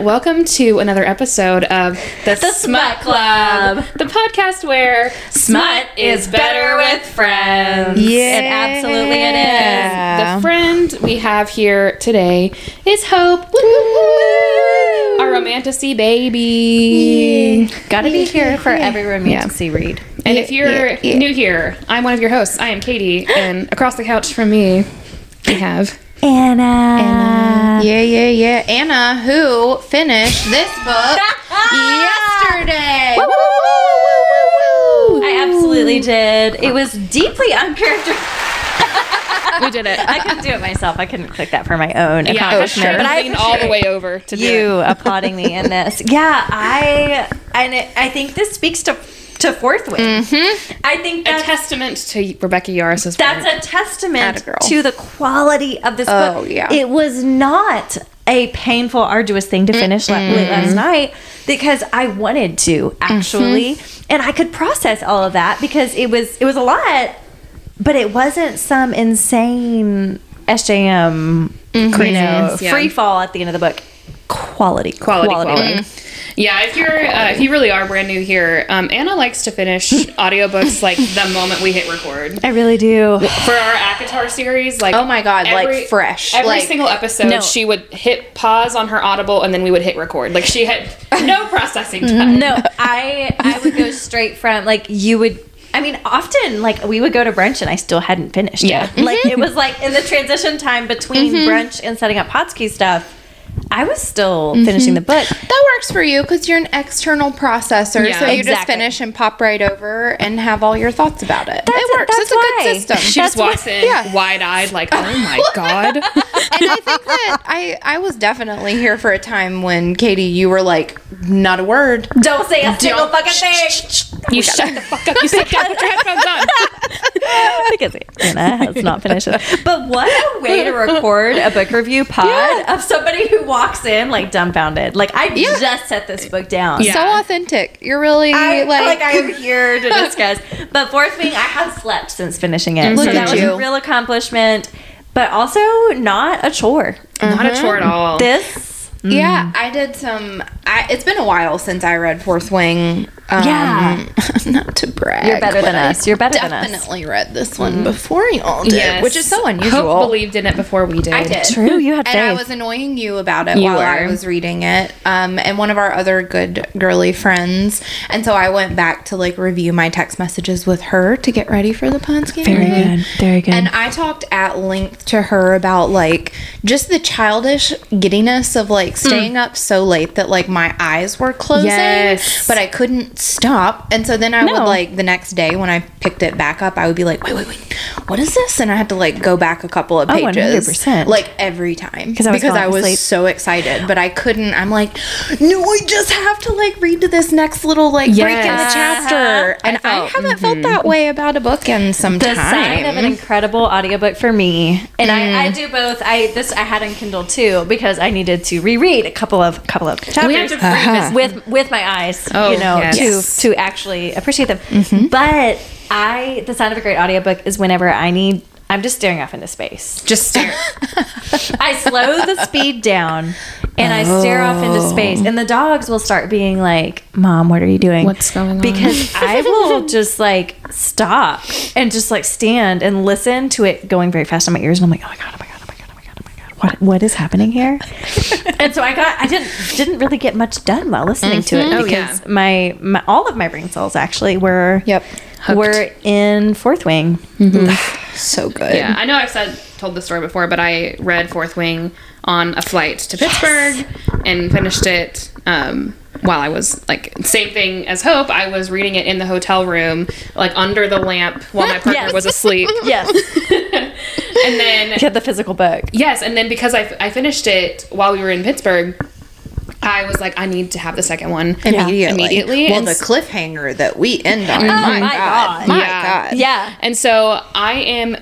welcome to another episode of The, The Smut Club. the podcast where Smut is better with friends. Yeah. It absolutely it is. The friend we have here today is Hope. Woo! Our romantasy baby. Gotta be here for every romantic read. And if you're yeah, yeah. new here, I'm one of your hosts. I am Katie, and across the couch from me, we have Anna. Anna. Yeah, yeah, yeah. Anna, who finished this book yesterday. I absolutely did. It was deeply uncharacteristic. we did it. I couldn't do it myself. I couldn't click that for my own yeah, accomplishment. but But I leaned all the way over to do you it. applauding me in this. Yeah, I and it, I think this speaks to to fourth wing. Mm-hmm. I think A testament to Rebecca Yarros's That's work. a testament to the quality of this Oh, book. yeah. It was not a painful, arduous thing to finish la- late last night because I wanted to actually, mm-hmm. and I could process all of that because it was it was a lot, but it wasn't some insane SJM, mm-hmm. you know, yeah. free fall at the end of the book. Quality, quality, quality. quality. book. Yeah, if you're uh, if you really are brand new here, um, Anna likes to finish audiobooks like the moment we hit record. I really do. For our ACOTAR series, like Oh my God, like fresh, Every like- single episode, No. she would hit pause on her Audible, and then we would hit record. Like she had no processing time. No, I I would go straight from like you would. I mean, often like we would go to brunch and I still hadn't finished. Yeah. yet. like it was like in the transition time between brunch and setting up Potsky stuff. I was still finishing the mm-hmm. book. That works for you because you're an external processor, Yeah. so you just finish and pop right over and have all your thoughts about it. That's- it works. it's a good system. She just walks what- in yeah. wide eyed, like, "Oh my god!" and I think that I I was definitely here for a time when Katie, you were like, not a word. Don't say a single Don't- fucking thing. you shut the fuck up. You sit down. Put your headphones on. because Anna has not finished it. But what a way to record a book review pod of somebody who walks in like dumbfounded. Like I just set this book down. Yeah. So authentic. You're really I like, like, I am here to discuss. But fourth wing, I have slept since finishing it. Mm-hmm. Look so that at was you. a real accomplishment, but also not a chore. Not a mm-hmm. chore at all. This, Yeah, I did some. I, it's been a while since I read Fourth Wing. Um, Yeah. not to brag. You're better than us. You're better than us. Definitely read this one before y'all did, Yes. which is so Hope unusual. believed in it before we did. I did. True, you had and I was annoying you about it You while I was reading it. Um, and one of our other good girly friends, and so I went back to like review my text messages with her to get ready for the Ponsky. very good. Very good. And I talked at length to her about like just the childish giddiness of like staying up so late that like my eyes were closing, Yes. but I couldn't stop. And so then I No. would like the next day when I picked it back up, I would be like, wait, wait, wait, what is this? And I had to like go back a couple of Oh, pages, 100%. like every time 'Cause I was because I was so excited, but I couldn't. I'm like, no, I just have to like read to this next little like break in the chapter, Uh-huh. And I, felt- haven't felt that way about a book in some the time. sign of an incredible audiobook for me and I, I do both i this i had on kindle too because i needed to reread a couple of couple of chapters We have to revisit. Uh-huh. with with my eyes Oh, you know yes. to to actually appreciate them mm-hmm. but i the sound of a great audiobook is whenever i need i'm just staring off into space Just stare. I slow the speed down and I stare off into oh. space. And the dogs will start being like, Mom, what are you doing? What's going on? Because I will just like stop and just like stand and listen to it going very fast on my ears. And I'm like, oh my God, oh my God, What, what is happening here? and so I got, I didn't, didn't really get much done while listening to it Oh, because yeah. my, my, all of my brain cells actually were, Yep. were in fourth wing. So good. Yeah, I know I've said told the story before, but I read Fourth Wing on a flight to Pittsburgh and finished it um, while I was like same thing as Hope. I was reading it in the hotel room, like under the lamp while my partner Yes. was asleep. Yes. and then Get the physical book. yes, and then because I, I finished it while we were in Pittsburgh, I was like, I need to have the second one Immediately. Immediately, Well, and the cliffhanger that we end on. my, my God. God. My Yeah. God. Yeah. And so I am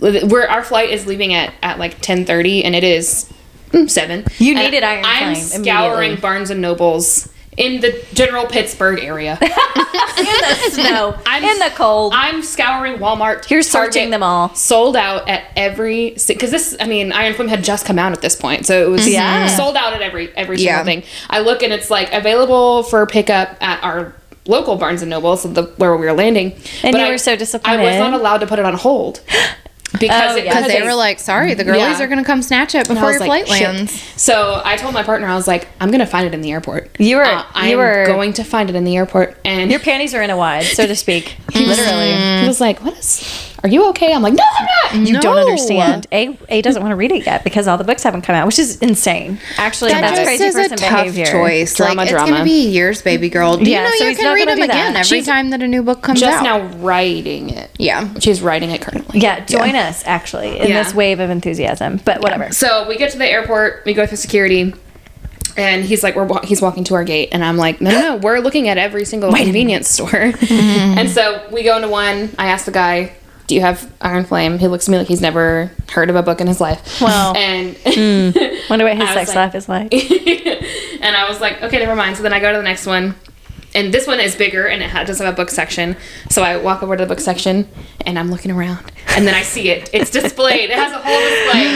where our flight is leaving at at like 10:30 and it is mm, 7. You needed Iron I'm Flame scouring. Barnes and Nobles in the general Pittsburgh area. in the snow, I'm- in the cold. I'm scouring Walmart. You're searching them all. Sold out at every because this. I mean, Iron Flame had just come out at this point, so it was Yeah. sold out at every every Yeah. single thing. I look and it's like available for pickup at our local Barnes and Noble, so the where we were landing. And But you I- were so disappointed. I was not allowed to put it on hold because Oh, yeah. They they- were like, sorry, the girlies Yeah. are going to come snatch it before was your like, flight "Shit." lands. So I told my partner, I was like, I'm gonna find it in the airport. You were- Uh, I you am were- going to find it in the airport, and Your panties are in a wide, so to speak. Literally. he was like, "What is? Are you okay?" I'm like, "No, I'm not." You don't understand. A A doesn't want to read it yet because all the books haven't come out, which is insane. Actually, That that's just crazy is a person tough behavior. choice. Drama, like, it's going to be years, baby girl. Do Yeah, you know so you he's can not read gonna them again every She's time that a new book comes Just out? Just now writing it. Yeah. She's writing it currently. Yeah, join us actually in Yeah. this wave of enthusiasm. But whatever. So we get to the airport, we go through security, and he's like, "We're wa- he's walking to our gate," and I'm like, "No, no, no, we're looking at every single convenience store." and so we go into one. I ask the guy, "Do you have Iron Flame?" He looks at me like he's never heard of a book in his life. Well. and hmm, Wonder what his sex like- life is like. and I was like, okay, never mind. So then I go to the next one. And this one is bigger and it ha- does have a book section. So I walk over to the book section and I'm looking around. And then I see it. It's displayed. It has a whole display.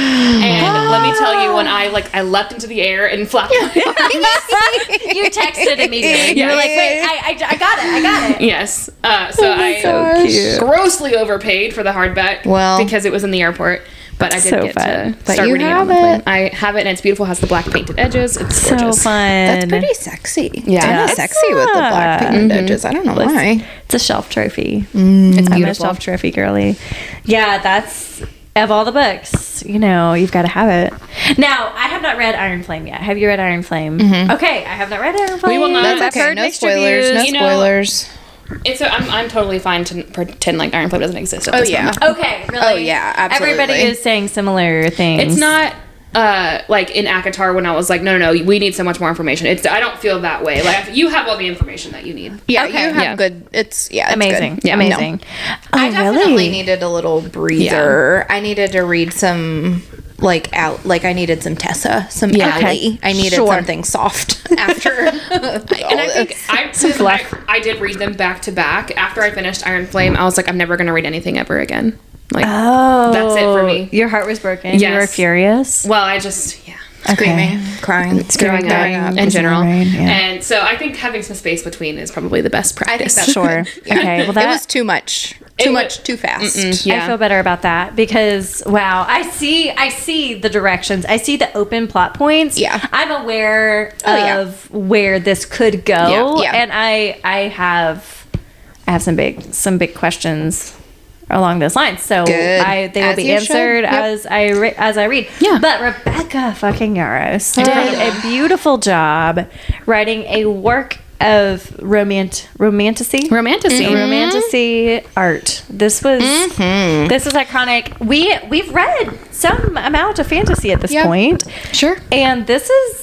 And let me tell you, when I like I leapt into the air and flapped my arms. you texted immediately. You were like, wait, I, I, I got it. I got it. Yes. Uh, so I gosh. grossly overpaid for the hardback. Well. because it was in the airport. But I did So get fun. to start you reading have it. on the it. plane. I have it and it's beautiful. It has the black painted edges. It's So gorgeous. fun. That's pretty sexy. Yeah. Kinda It's sexy with the black not. painted mm-hmm. edges. I don't know why. It's a shelf trophy. Mm. It's I'm a shelf trophy girly. Yeah, that's of all the books. You know, you've got to have it. Now, I have not read Iron Flame yet. Have you read Iron Flame? Mm-hmm. Okay, I have not read Iron Flame. We will not- That's okay. No mixed spoilers. No reviews. You know- spoilers. It's a, I'm, I'm totally fine to pretend like Iron Flame doesn't exist. At Oh, this yeah. moment. Okay, really? Oh, yeah, absolutely. Everybody is saying similar things. It's not uh, like in ACOTAR when I was like, no, no, no, we need so much more information. It's I don't feel that way. Like you have all the information that you need. Yeah, Okay. you have Yeah. good. It's yeah, it's amazing. Good. Yeah, no. amazing. I Oh, definitely really? needed a little breather. Yeah. I needed to read some like out like I needed some Tessa, some Yeah. Ellie. I needed Sure. something soft after. And I think oh, I, I, I did read them back to back. After I finished Iron Flame, I was like, I'm never going to read anything ever again. Like, Oh, That's it for oh. me. Your heart was broken. You were furious. well, I just, yeah. Screaming, crying, Growing up throwing up. in general. brain, yeah. And so I think having some space between is probably the best I think practice. that's Sure. Yeah. Okay, well, it that- was too much. Too wa- much. Too fast. Mm, I feel better about that because wow, I see I see the directions. I see the open plot points. Yeah. I'm aware Oh, yeah. of where this could go. Yeah, yeah. And I I have I have some big some big questions along those lines. So I they will As be answered Yep. as I re- as I read. Yeah. But Rebecca fucking Yarros did a beautiful job writing a work of romant romantasy Romantasy. romantasy art. This was Mm-hmm. this is iconic. We we've read some amount of fantasy at this Yeah. point, Sure. and this is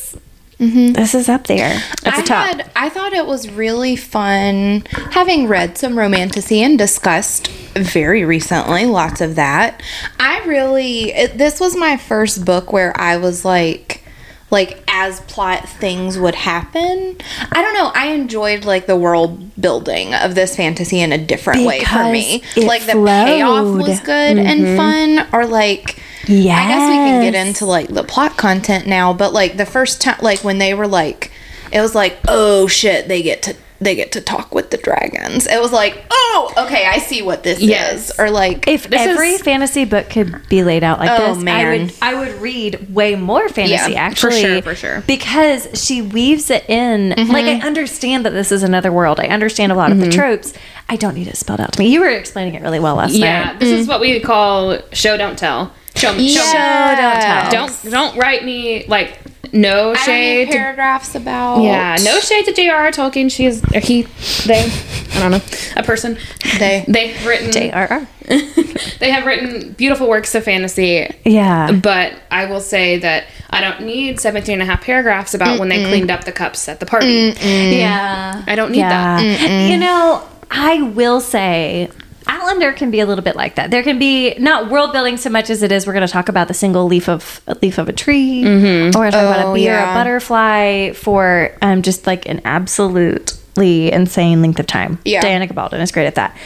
Mm-hmm. this is up there at the I top. Had, I thought it was really fun having read some romantasy and discussed very recently lots of that. I really it, this was my first book where I was like like as plot things would happen. I don't know. I enjoyed like the world building of this fantasy in a different way for me. Because Like the payoff was good and mm-hmm. fun or like I guess we can get into like the plot content now, but like the first time, like when they were like, it was like, oh shit, they get to they get to talk with the dragons. It was like, oh, okay, I see what this Yes. is, or like, If every is- fantasy book could be laid out like Oh, this, I man. would I would read way more fantasy Yeah, for actually. sure, for sure. Because she weaves it in. Mm-hmm. Like I understand that this is another world. I understand a lot of the mm-hmm. tropes. I don't need it spelled out to me. You were explaining it really well last Yeah, night. Yeah, this is what we call show don't tell. Show me, show me. Don't tell. Don't don't write me like no I don't shade. need to- paragraphs about yeah, no shade to J.R.R. Tolkien. She is or he, they, I don't know, a person. They. They've written. JRR. they have written beautiful works of fantasy. Yeah. But I will say that I don't need 17 and a half paragraphs about when they cleaned up the cups at the party. Yeah. I don't need that. You know, I will say, I Outlander can be a little bit like that. There can be not world building so much as it is. We're going to talk about the single leaf of a leaf of a tree, or we're going to talk about Oh, a bee or a butterfly for um, just like an absolutely insane length of time. Yeah. Diana Gabaldon is great at that.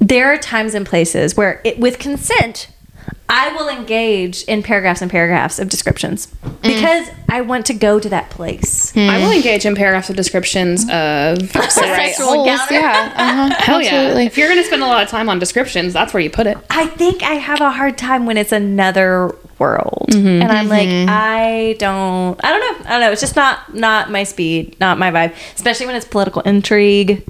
There are times and places where, it, with consent, I will engage in paragraphs and paragraphs of descriptions because I want to go to that place. I will engage in paragraphs of descriptions of Sexual holes, encounter. yeah. Uh-huh. Hell yeah. Absolutely. If you're going to spend a lot of time on descriptions, that's where you put it. I think I have a hard time when it's another world, Mm-hmm. and I'm like, I don't, I don't know, I don't know. It's just not not my speed, not my vibe, especially when it's political intrigue.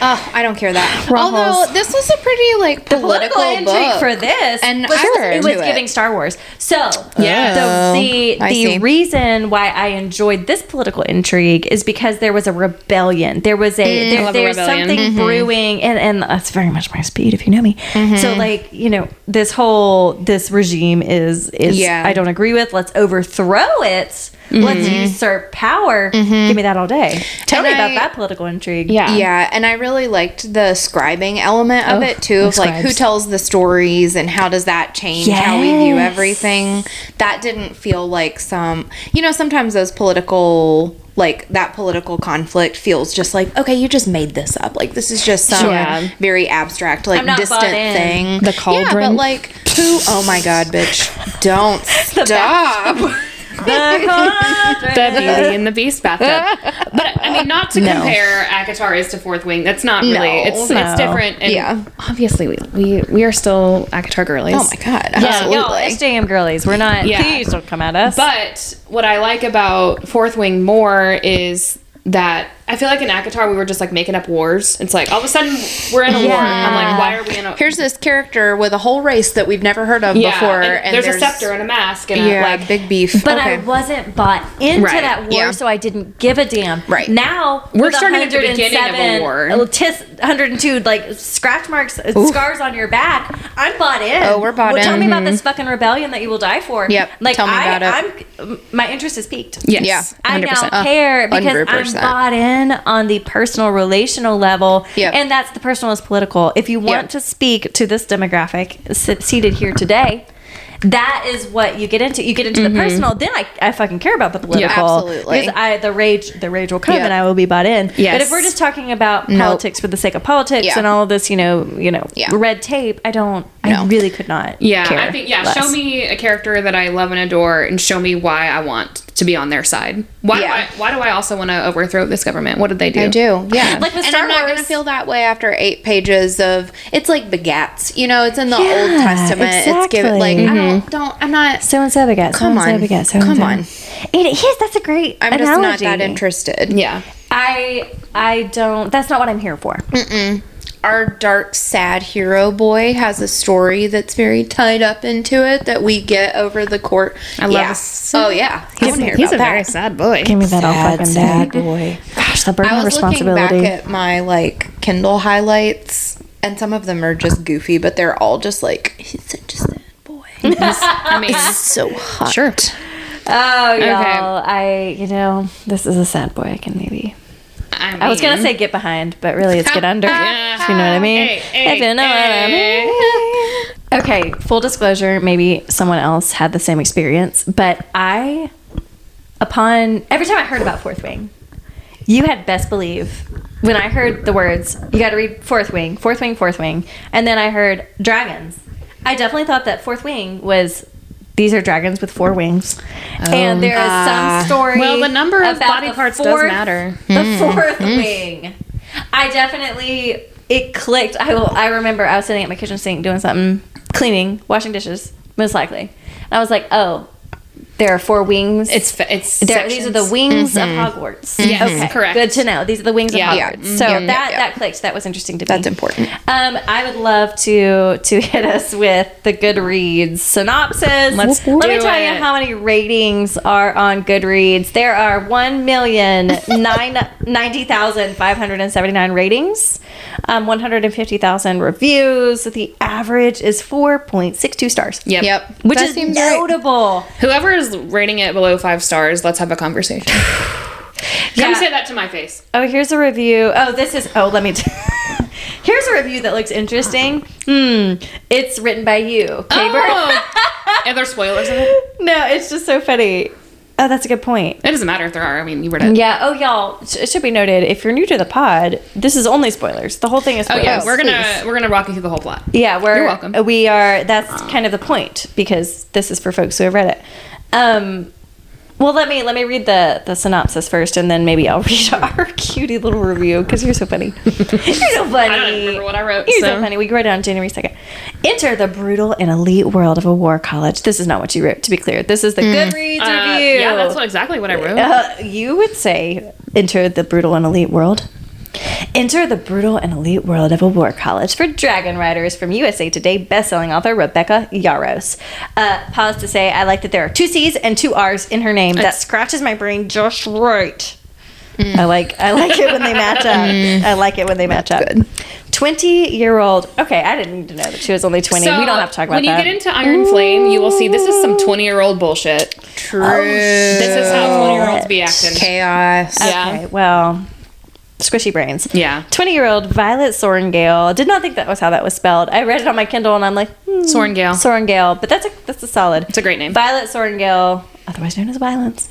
Oh, I don't care that. Ruffles. Although this was a pretty like political, intrigue book. for this, and was, I was it into was it. giving Star Wars. So Yeah. the the, the reason why I enjoyed this political intrigue is because there was a rebellion. There was a I there, love a there's rebellion. something brewing, and and that's very much my speed if you know me. Mm-hmm. So like you know this whole this regime is is Yeah. I don't agree with. Let's overthrow it. Let's usurp power. Give me that all day. Tell Mm-hmm. And me about that political intrigue. Yeah, Yeah. and I really liked the scribing element of Oh, it too. Of the like who tells the stories and how does that change how we view everything. That didn't feel like some. You know, sometimes those political. Like that political conflict feels just like okay, you just made this up. Like this is just some Sure. very abstract, like distant thing. The Yeah, but cauldron. like who? Oh my god, bitch! Don't stop. The Beauty and the Beast bathtub. But I mean, not to No. compare ACOTAR is to Fourth Wing. That's not really. No, it's no. it's different. And Yeah. Obviously, we, we we are still ACOTAR girlies. Oh my god, Yeah, absolutely. y'all, SJM girlies, we're not. Yeah. Please don't come at us. But what I like about Fourth Wing more is that I feel like in ACOTAR we were just like making up wars. It's like all of a sudden we're in a war. I'm like, why are we in a Here's this character with a whole race that we've never heard of yeah, before, and and, there's, a scepter and a mask and yeah, a, like like big beef. But okay. I wasn't bought into Right, that war, yeah. so I didn't give a damn. Right. now, We're with starting at the beginning of a 107 war. uh, Tis 102 like scratch marks, uh, scars on your back. I'm bought in. Oh, we're bought well, Tell in. me about this fucking rebellion that you will die for. Yep, Like tell me I, about it. I'm my interest is peaked. yes, Yeah. I 100%. now care because i am 100%. bought in on the personal relational level, Yep. and that's the personal is political. If you want Yep. to speak to this demographic seated here today, that is what you get into. You get into the mm-hmm. personal, then I, I fucking care about the political. Absolutely. because I the rage the rage will come, Yep. and I will be bought in. Yes. But if we're just talking about Nope. politics for the sake of politics Yeah. and all of this, you know, you know, Yeah. red tape, I don't. I really could not. Yeah, care I think yeah. less. Show me a character that I love and adore, and show me why I want to be on their side. Why Yeah. do I? Why do I also want to overthrow this government? What did they do? I do, yeah. Like with and Star I'm not gonna feel that way after eight pages of. It's like begats, you know. It's in the Old Yeah, Testament. It's given like exactly. I don't, mm-hmm. don't. I'm not. So and so begat. Come so and so on. begat. So Come on. It is. That's a great. I'm just not that interested. Yeah, I I don't. That's not what I'm here for. Our dark, sad hero boy has a story that's very tied up into it that we get over the court. I love yeah. this. Oh yeah, I want hear he's about a that. very sad boy. Give me that all fucking sad day. boy. Gosh, the burden I of was looking back at my like Kindle highlights, and some of them are just goofy, but they're all just like he's such a sad boy. I mean, so hot. sure. oh, y'all. I you know this is a sad boy. I can maybe. I, I was gonna say get behind, but really it's get under. Yeah. You know what I mean. Hey, hey, if you know hey. what I mean. Okay, full disclosure, maybe someone else had the same experience, but I, upon every time I heard about Fourth Wing, you had best believe when I heard the words, you got to read Fourth Wing, Fourth Wing, Fourth Wing, and then I heard dragons. I definitely thought that Fourth Wing was. These are dragons with four wings, and there is some um, ah. story. Well, the number of body the parts does matter. The hmm. fourth hmm. wing. I definitely it clicked. I will. I remember I was sitting at my kitchen sink doing something, cleaning, washing dishes, most likely. And I was like, oh, there are four wings. It's it's there, these are the sections. wings of Hogwarts. Yes, okay, correct. Good to know. These are the wings Yeah. of Yeah. Hogwarts. So Yep, yep, that yep. that clicked. That was interesting to me. That's important. Um, I would love to to hit us with the Goodreads synopsis. Let's Let me do tell you how many ratings are on Goodreads. There are one million nine ninety thousand five hundred and seventy nine ratings, um, one hundred and fifty thousand reviews. The average is four point six two stars. Yep. Yep. Which That is seems right. notable. Whoever is rating it below five stars, let's have a conversation. Come Yeah. say that to my face. Oh, here's a review. Oh, this is. Oh, let me. T- Here's a review that looks interesting. Hmm. It's written by you, Kay Bird. Oh, are there spoilers in it? No, it's just so funny. Oh, that's a good point. It doesn't matter if there are. I mean, you read it. Yeah. Oh, y'all. It should be noted if you're new to the pod, this is only spoilers. The whole thing is Oh spoilers. yeah, we're gonna we're gonna walk you through the whole plot. Yeah, we're You're welcome. We are. That's kind of the point because this is for folks who have read it. Um, well, let me let me read the the synopsis first, and then maybe I'll read our cutie little review because you're so funny. you're so funny. I don't remember what I wrote, You're so, so- funny. We wrote it on January second. Enter the brutal and elite world of a war college. This is not what you wrote. To be clear, this is the Goodreads Uh, review. yeah, that's what, exactly what I wrote. Uh, you would say enter the brutal and elite world. Enter the brutal and elite world of a war college for dragon riders from USA Today bestselling author Rebecca Yarros. Uh, pause to say, I like that there are two C's and two R's in her name. that scratches my brain just right. I like I like it when they match up. I like it when they match up. Good. Twenty year old. Okay, I didn't need to know that she was only twenty. we don't have to talk about that. when that. you get into Iron Flame, you will see this is some twenty year old bullshit. True. This is how twenty year olds be acting. chaos. Yeah. Okay, well, squishy brains. Yeah. 20 year old Violet Sorrengail. Did not think that was how that was spelled. I read it on my Kindle and I'm like, hmm, Sorrengail. Sorrengail. But that's a, that's a solid. It's a great name. Violet Sorrengail, otherwise known as Violence,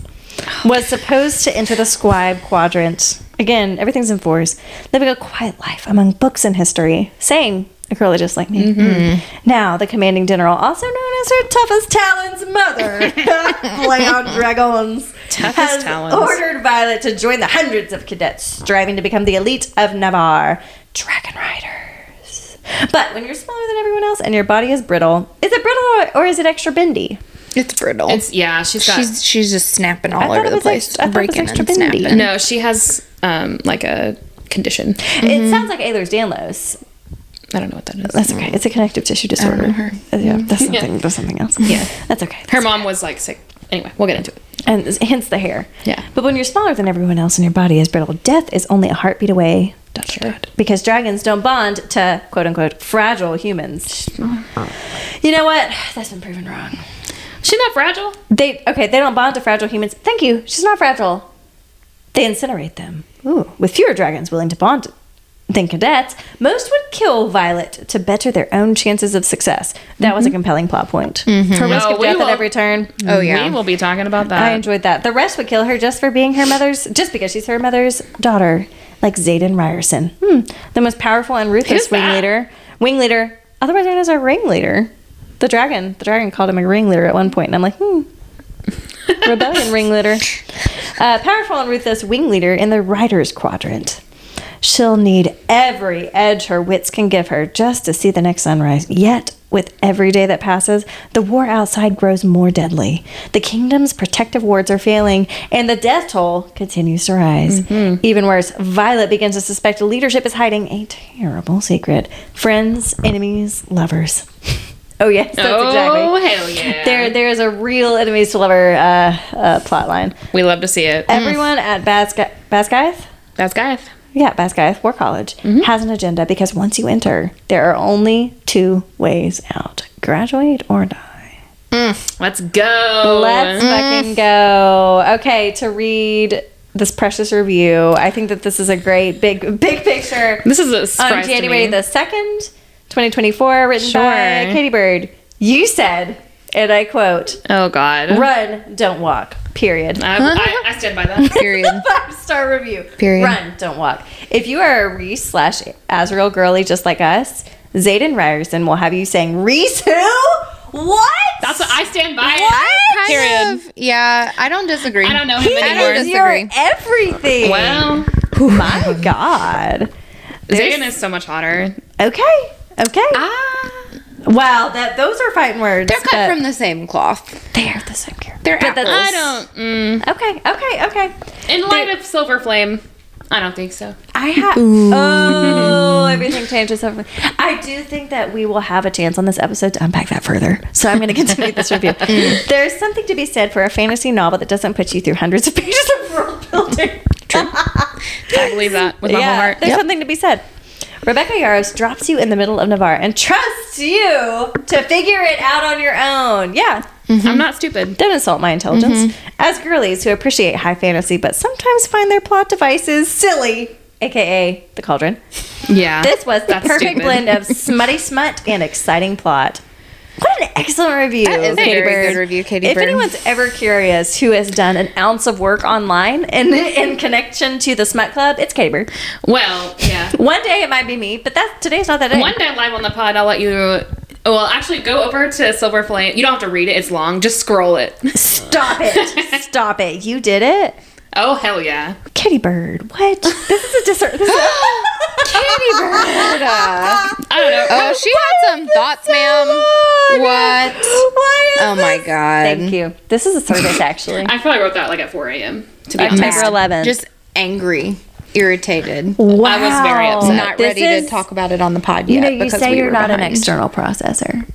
was supposed to enter the scribe quadrant. Again, everything's in fours. Living a quiet life among books and history. Saying a girl just like me. Mm-hmm. Now, the commanding general, also known as her toughest talons mother, play dragons, Toughest has talons. ordered Violet to join the hundreds of cadets striving to become the elite of Navarre, dragon riders. But when you're smaller than everyone else and your body is brittle, is it brittle or, or is it extra bendy? It's brittle. It's yeah, she's got she's she's just snapping all thought over it the place, ex- I thought it was breaking extra and bendy. snapping. no, she has um like a condition. It sounds like Ehlers Danlos. I don't know what that is. That's okay. It's a connective tissue disorder. know her. Uh, Yeah, that's something. That's something else. Yeah. that's okay. Her mom was like sick. Anyway, we'll get into it. and hence the hair. Yeah. But when you're smaller than everyone else and your body is brittle, death is only a heartbeat away. Dot. Because dragons don't bond to quote unquote fragile humans. You know what? That's been proven wrong. She's not fragile. They okay, they don't bond to fragile humans. Thank you. She's not fragile. They incinerate them. Ooh. With fewer dragons willing to bond than cadets, most would kill Violet to better their own chances of success. That was a compelling plot point. For risk Oh, of death will- at every turn. Oh yeah. We will be talking about that. I enjoyed that. The rest would kill her just for being her mother's, just because she's her mother's daughter, like Xaden Riorson. Hmm. The most powerful and ruthless Who's that? wing leader. Wing leader, otherwise known as a ringleader. The dragon. The dragon called him a ringleader at one point, and I'm like, hmm. Rebellion ringleader. Uh, powerful and ruthless wing leader in the Riders Quadrant. She'll need every edge her wits can give her just to see the next sunrise. Yet, with every day that passes, the war outside grows more deadly. The kingdom's protective wards are failing, and the death toll continues to rise. Even worse, Violet begins to suspect leadership is hiding a terrible secret. Friends, enemies, lovers. oh, yes, that's oh exactly. hell yeah! There, there is a real enemies to lover uh, uh, plot line. we love to see it. Everyone at Basga- Basgiath, That's Yeah, Basgiath War College, mm-hmm. has an agenda because once you enter, there are only two ways out graduate or die. Mm, let's go. Let's mm. fucking go. Okay, to read this precious review, I think that this is a great big, big picture. This is a surprise On January the 2nd, 2024, written by Sure. Katie Bird. You said, and I quote, oh God. run, don't walk, period. I, I, I stand by that. Period. Five star review. Period. Run, don't walk. If you are a Rhys slash Azriel girly just like us, Xaden Riorson will have you saying, Rhys who? What? That's what I stand by. Kind Period. of- yeah, I don't disagree. I don't know him He anymore. is your everything. Well, my God. Xaden is so much hotter. Okay. Okay. Ah. Wow. That those are fighting words. They're cut from the same cloth. They're the same character. They're But that's- I don't. Mm, Okay. Okay. Okay. in light of Silver Flame, I don't think so. I have. Oh, everything changes over. I do think that we will have a chance on this episode to unpack that further. So I'm going to continue this review. There's something to be said for a fantasy novel that doesn't put you through hundreds of pages of world building. I believe that with my whole heart. There's something to be said. Rebecca Yarros drops you in the middle of Navarre and trusts you to figure it out on your own. Yeah. Mm-hmm. I'm not stupid. Don't insult my intelligence. Mm-hmm. As girlies who appreciate high fantasy but sometimes find their plot devices silly aka The Cauldron. Yeah. This was the perfect stupid. blend of smutty smut and exciting plot. What an excellent review. That is a very Bird. good review, Katie If Bird. anyone's ever curious who has done an ounce of work online in, in connection to the Smut Club, it's Katie Bird. Well, yeah. One day it might be me, but that today's not that day. One day live on the pod, I'll let you. Well, actually, go over to Silver Flame. You don't have to read it; it's long. Just scroll it. Stop it. Stop it. You did it? Oh hell yeah! Kitty Bird. What? This is a dessert. This is Katie Bird. I don't know. Oh, she had some thoughts, ma'am. What? What Oh my god. Thank you. This is a service, actually. I probably wrote that like at 4 a.m. To be October honest, 11th. Just angry, irritated. wow. I was very upset. Not This ready is- to talk about it on the pod You yet. know, you because say we you're were not an behind. external processor.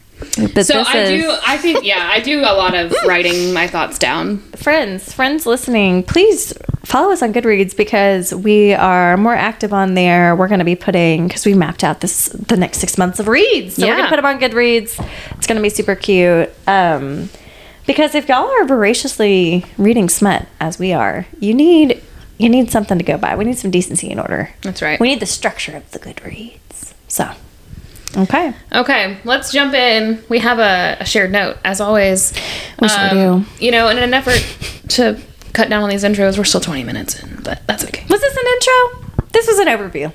But So this I is do. I think yeah, I do a lot of writing my thoughts down. friends, friends listening, please follow us on Goodreads because we are more active on there. We're going to be putting because we mapped out this the next six months of reads, so we're going to put them on Goodreads. It's going to be super cute. Um, because if y'all are voraciously reading smut as we are, you need you need something to go by. We need some decency in order. That's right. We need the structure of the Goodreads. So, okay. Okay, let's jump in. We have a, a shared note, as always. We sure um, do. You know, in an effort to cut down on these intros, we're still 20 minutes in, but that's okay. Was this an intro? This was an overview.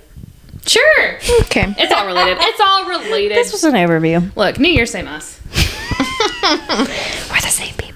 Sure. Okay. It's all related. It's all related. This was an overview. Look, New Year, same us. We're the same people.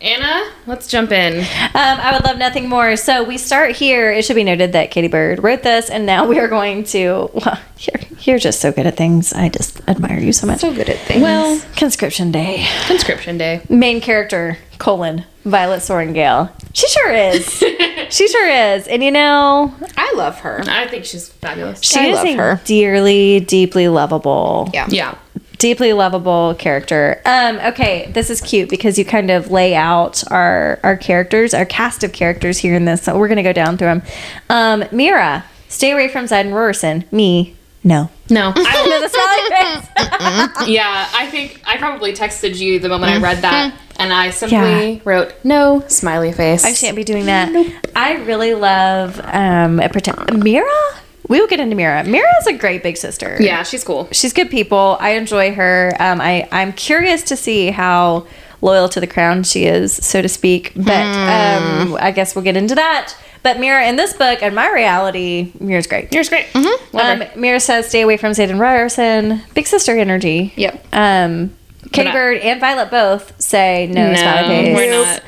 Yeah. Anna, let's jump in. Um, I would love nothing more. So we start here. It should be noted that Katie Bird wrote this, and now we are going to. Well, you're, you're just so good at things. I just admire you so much. So good at things. well, conscription day. Conscription Day. Main character colon Violet Sorrengail. She sure is. she sure is. And you know, I love her. I think she's fabulous. she I is love her. dearly, deeply lovable. Yeah. Yeah. Deeply lovable character. Um, okay, this is cute because you kind of lay out our our characters, our cast of characters here in this. So we're gonna go down through them. Um, Mira, stay away from Xaden Riorson. Me, no. No. I, No, the smiley face. yeah, I think I probably texted you the moment I read that, and I simply Yeah. wrote no smiley face. I shan't be doing that. I really love um, a pretend Mira. We will get into Mira. Mira is a great big sister. Yeah, she's cool. she's good people. I enjoy her. Um, I I'm curious to see how loyal to the crown she is, so to speak. But um, I guess we'll get into that. But Mira in this book and my reality, Mira's great. Yours great. Mm-hmm. Um, Mira says, "Stay away from Xaden Riorson." Big sister energy. Yep. Um, Katie Bird and Violet both say no. no, we're not.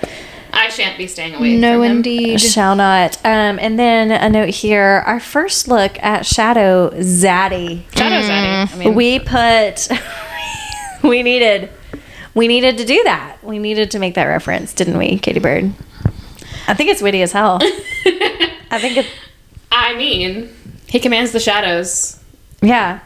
I shan't be staying away. No, from him. indeed. Shall not. Um, and then a note here: our first look at Shadow Zaddy. Shadows at it. I mean, we put we needed we needed to do that we needed to make that reference didn't we katie bird i think it's witty as hell i think it I mean, he commands the shadows. yeah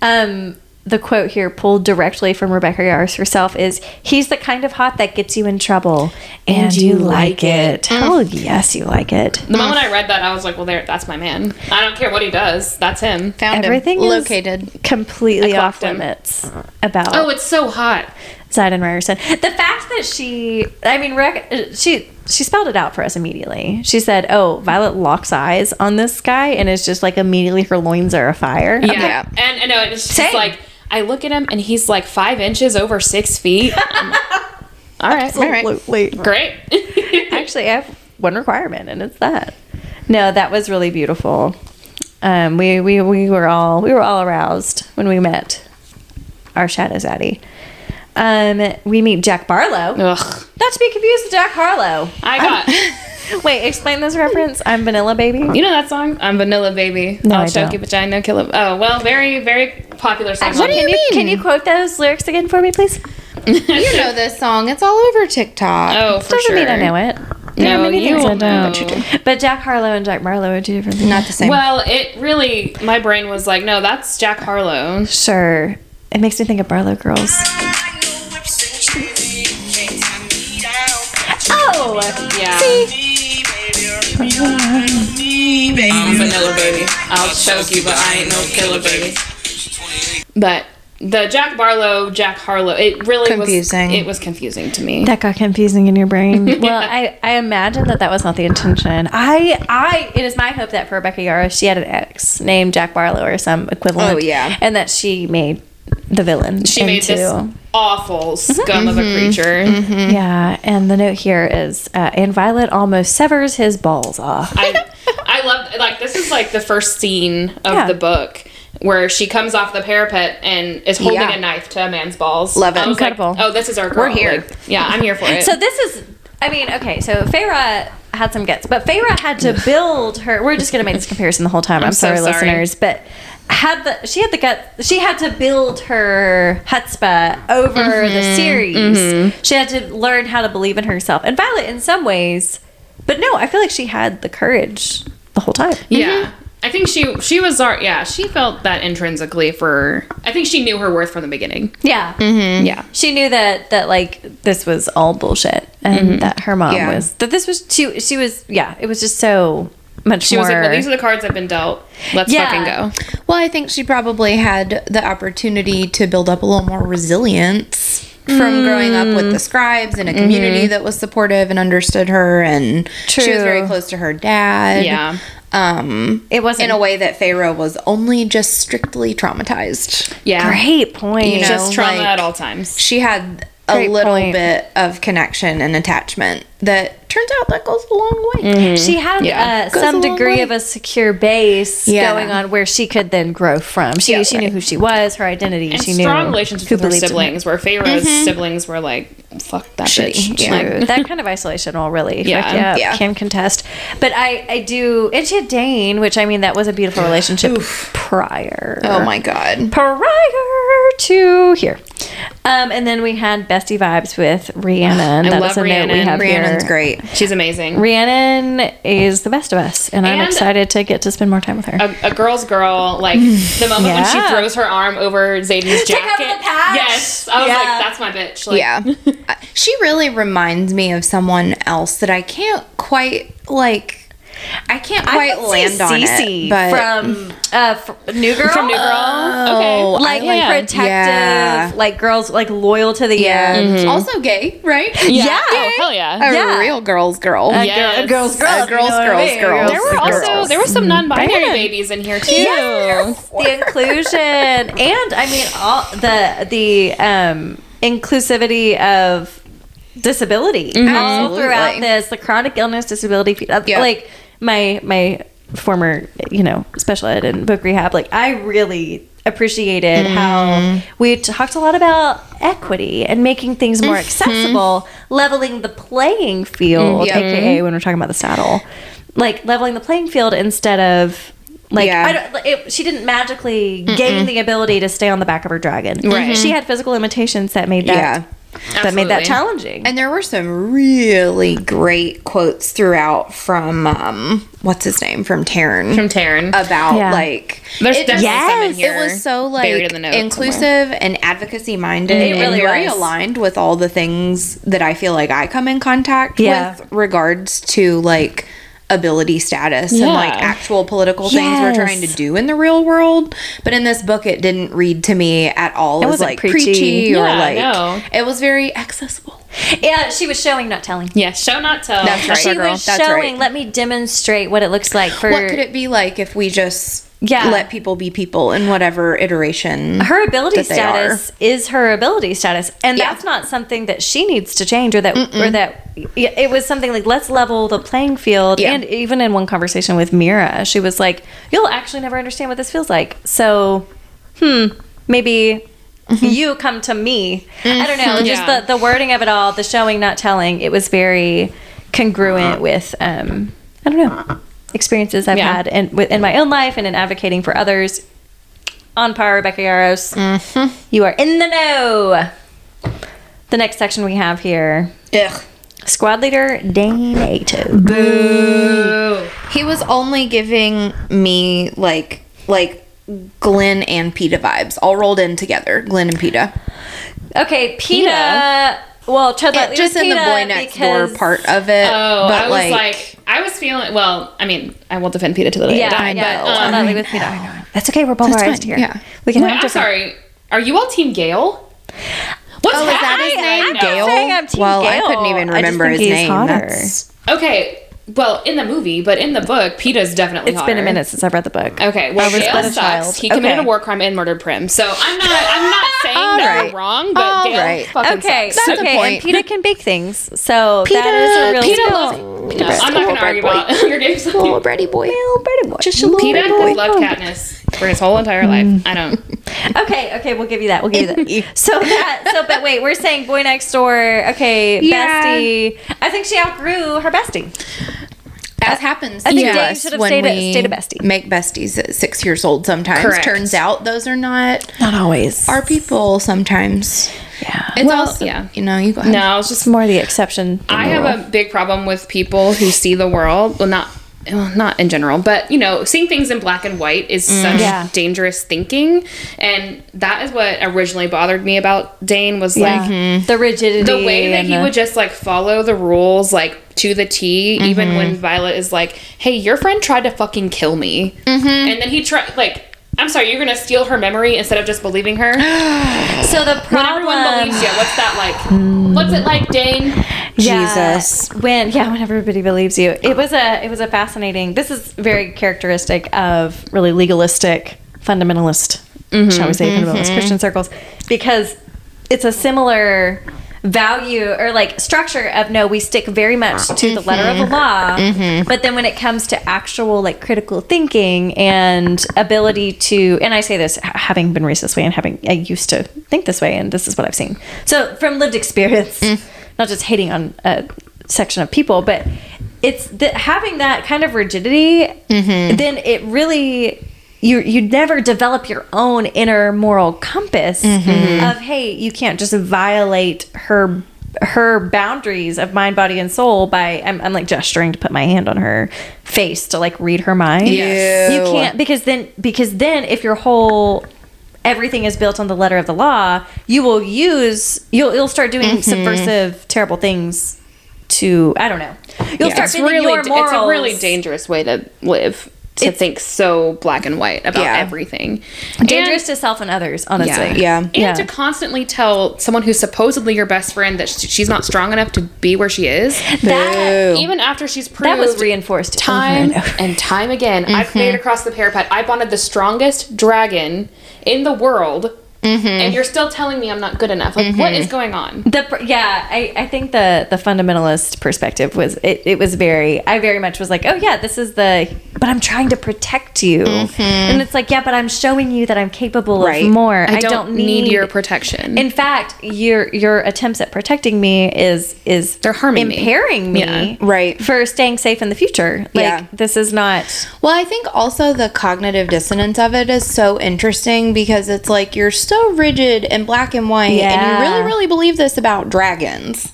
um the quote here pulled directly from rebecca yarros herself is he's the kind of hot that gets you in trouble and, you like it oh, oh yes you like it The moment I read that, I was like, "Well, there, that's my man. I don't care what he does. That's him." Found Everything him. is- located. completely off him. limits uh-huh. about Oh, it's so hot. Xaden Riorson. The fact that she, I mean, rec- she she spelled it out for us immediately. She said, "Oh, Violet locks eyes on this guy, and it's just like immediately her loins are afire." I'm Yeah, like, Yeah. and I know it's just Same. like I look at him and he's like five inches over six feet. I'm- all right, all right, Absolutely. great. Actually, I have one requirement, and it's that. No, that was really beautiful. Um, we, we we were all we were all aroused when we met our shadow zaddy. Um, we meet Jack Barlow. Ugh, Not to be confused with Jack Harlow. I got. Wait, explain this reference. I'm Vanilla Baby. You know that song? I'm Vanilla Baby. No, I'll I choke don't. you, vagina, kill him. Oh well, very, very popular song. Actually, can you, can you quote those lyrics again for me, please? You know this song. It's all over TikTok. Oh, for Doesn't sure. mean I know it. No, many you things I will don't. know. But Jack Harlow and Jack Barlow are two different things. Not the same. Well, it really, my brain was like, no, that's Jack Harlow. Sure. It makes me think of Barlow Girls. Oh! oh yeah. I'm Vanilla Baby. I'll choke you, but I ain't no killer baby. But the Jack Barlow, Jack Harlow. It really Confusing. was. It was confusing to me. That got confusing in your brain. Well, I, I imagine that that was not the intention. I I it is my hope that for Rebecca Yarrow, she had an ex named Jack Barlow or some equivalent. Oh, yeah. and that she made the villain. she made this awful scum of a Mm-hmm. creature. Yeah, and the note here is, uh, and Violet almost severs his balls off. I I love like this is like the first scene of Yeah. the book where she comes off the parapet and is holding Yeah. a knife to a man's balls. Love it. I was like, Incredible. oh, this is our girl. We're here. Like, yeah, I'm here for it. So this is, I mean, okay, so Feyre had some guts, but Feyre had to build her. We're just gonna make this comparison the whole time. I'm, so sorry, sorry. listeners, but had the she had the gut. She had to build her chutzpah over Mm-hmm. the series. She had to learn how to believe in herself. And Violet, in some ways, but no, I feel like she had the courage the whole time. yeah. I think she she was our yeah she felt that intrinsically for I think she knew her worth from the beginning Yeah. mm-hmm. yeah She knew that that like this was all bullshit, and that her mom Yeah. was that this was she she was yeah it was just so much she more. was like well these are the cards I've been dealt let's Yeah. fucking go Well, I think she probably had the opportunity to build up a little more resilience from growing up with the scribes in a community that was supportive and understood her and she was very close to her dad. yeah Um it wasn't in a way that Feyre was only just strictly traumatized. yeah great point. You know, just trauma like- at all times She had a Great little point. bit of connection and attachment that turns out that goes a long way. she had Yeah. uh, some a degree way. of a secure base Yeah. going on where she could then grow from. She Yeah, she knew who she was, her identity. and she strong knew relationships who with her believed in siblings where Feyre's siblings were like fuck that Shitty. bitch Yeah. Like, that kind of isolation will really Yeah. fuck you up. Yeah. can contest. But I, I do, and she had Dain, which I mean, that was a beautiful relationship prior. Oh my god. Prior to here. Um, and then we had bestie vibes with Rhiannon. I That love is a note we Rhiannon. have Rhiannon's great. she's amazing Rhiannon is the best of us, and, I'm excited to get to spend more time with her. a, a girl's girl, like the moment when she throws her arm over Xaden's jacket. the patch. Yes, I was Yeah. like, that's my bitch. Like, yeah. She really reminds me of someone else that I can't quite like I can't quite would say land on Cece it. But from uh, fr- New Girl. From New Girl. Oh, okay. like, like protective, Yeah. like girls, like loyal to the yeah, end. also gay, right? Yeah. Yeah. Oh, hell yeah. A Yeah. real girl's girl. A Yes. girl, a girl's girl. A you girl's know what I girl's mean? Girls, There were girls. also there were some non-binary Bam. babies in here too. Yes. the inclusion and I mean all the the um inclusivity of disability all throughout this the chronic illness disability Yeah. like my my former you know special ed and book rehab like I really appreciated mm. how we talked a lot about equity and making things more mm-hmm. accessible leveling the playing field mm-hmm. Yeah. aka when we're talking about the saddle like leveling the playing field instead of like Yeah. I don't, it, she didn't magically gain the ability to stay on the back of her dragon. Right. She had physical limitations that made that Yeah. That made that challenging. And there were some really great quotes throughout from um what's his name from Tairn From Tairn. about Yeah. like There's it definitely just- some in Yes, here. it was so like in the notes inclusive and advocacy minded It and really very was. aligned with all the things that I feel like I come in contact Yeah. with regards to like ability status Yeah. and like actual political things we're trying to do in the real world. But in this book it didn't read to me at all It wasn't like preachy. preachy, or Yeah, like no. it was very accessible. yeah, she was showing, not telling. Yeah, show not tell. That's right. She girl. was That's showing. right. Let me demonstrate what it looks like for What could it be like if we just Yeah. let people be people in whatever iteration her ability status is her ability status and Yeah. that's not something that she needs to change or that or that it was something like let's level the playing field. Yeah. and even in one conversation with mira she was like you'll actually never understand what this feels like. So hmm maybe you come to me. I don't know just Yeah. the, the wording of it all the showing not telling it was very congruent with um i don't know experiences i've Yeah. had in, with- in my own life and in advocating for others on par, Rebecca Yarros. Mm-hmm. You are in the know. The next section we have here Ugh. Squad Leader Dain Aetos. He was only giving me like like Glenn and Peeta vibes, all rolled in together. Glenn and Peeta. Okay, PETA. Well, tread lightly just in the boy next door because- part of it. Oh, but I was like, I was feeling. Well, I mean, I will defend Peeta to the day Yeah, I die. I know. But, um, tread lightly with PETA. That's okay. We're That's polarized fine, here. yeah. We can wait, have I'm different. sorry. Are you all Team Gale? What's Oh, is that his happening name? right now? Gale? saying I'm Team well, I couldn't even I just remember think his he's name. hotter. That's- Okay. Well, in the movie, but in the book, Peeta's definitely It's been a minute since I've read the book. Okay, well, I was Gale but a sucks. child. He committed Okay. a war crime and murdered Prim. So I'm not. I'm not saying All that right. you're wrong, but All Gale right. fucking Okay, sucks. That's okay, point. and PETA can bake things, so PETA, that is a real Peeta skill. loves. No, I'm not going to argue about your games. Little Brady boy. Little birdie boy. Just a little Peeta Brady has boy. loved Katniss for his whole entire life. Mm. I don't. Okay, okay, we'll give you that. We'll give you that. so that, so, but wait, we're saying boy next door. Okay, Yeah. bestie. I think she outgrew her bestie. As happens I think to Dave should have when stayed a- we stayed a bestie. make besties at six years old. Sometimes Correct. turns out those are not Not always. our people. Sometimes yeah. it's Well, also yeah. You know, you go ahead. No, it's just. More the exception. I the have rule. a big problem with people who see the world. Well, not. Well, not in general, but you know, seeing things in black and white is such Yeah. dangerous thinking, and that is what originally bothered me about Dain was yeah. like the rigidity. the way that he the- would just like follow the rules like to the T, even Mm-hmm. when Violet is like, "Hey, your friend tried to fucking kill me," Mm-hmm. and then he tried like. I'm sorry, you're gonna steal her memory instead of just believing her. So the When problem. everyone believes you, what's that like? Hmm. What's it like, Dain? Yeah, Jesus. When yeah, when everybody believes you. It was a it was a fascinating. This is very characteristic of really legalistic fundamentalist, shall we say, mm-hmm. fundamentalist mm-hmm. Christian circles, because it's a similar value or like structure of no we stick very much to the letter of the mm-hmm. law. Mm-hmm. But then when it comes to actual like critical thinking and ability to and i say this having been raised this way and having i used to think this way and this is what i've seen. So from lived experience mm. not just hating on a section of people but it's the, having that kind of rigidity mm-hmm. then it really you you never develop your own inner moral compass mm-hmm. of hey you can't just violate her her boundaries of mind body and soul by I'm, I'm like gesturing to put my hand on her face to like read her mind Yes. you can't because then because then if your whole everything is built on the letter of the law you will use you'll you'll start doing mm-hmm. subversive terrible things to i don't know you'll start It's really, your morals. it's a really dangerous way to live. To It's- think so black and white about Yeah. everything, dangerous to self and others honestly And, Yeah. and Yeah. to constantly tell someone who's supposedly your best friend that she's not strong enough to be where she is, that even after she's proved that was reinforced time and and time again. I've made mm-hmm. across the parapet. I bonded the strongest dragon in the world, Mm-hmm. and you're still telling me I'm not good enough. Like, what is mm-hmm. going on? The yeah, I, I think the the fundamentalist perspective was it, it was very I very much was like oh yeah this is the but I'm trying to protect you mm-hmm. and it's like yeah but I'm showing you that I'm capable Right. of more I don't, need, your protection. in fact your your attempts at protecting me is is They're harming me. impairing me, Yeah. Right. for staying safe in the future like Yeah. this is not Well, I think also the cognitive dissonance of it is so interesting because it's like you're so rigid and black and white, and you really, really believe this about dragons.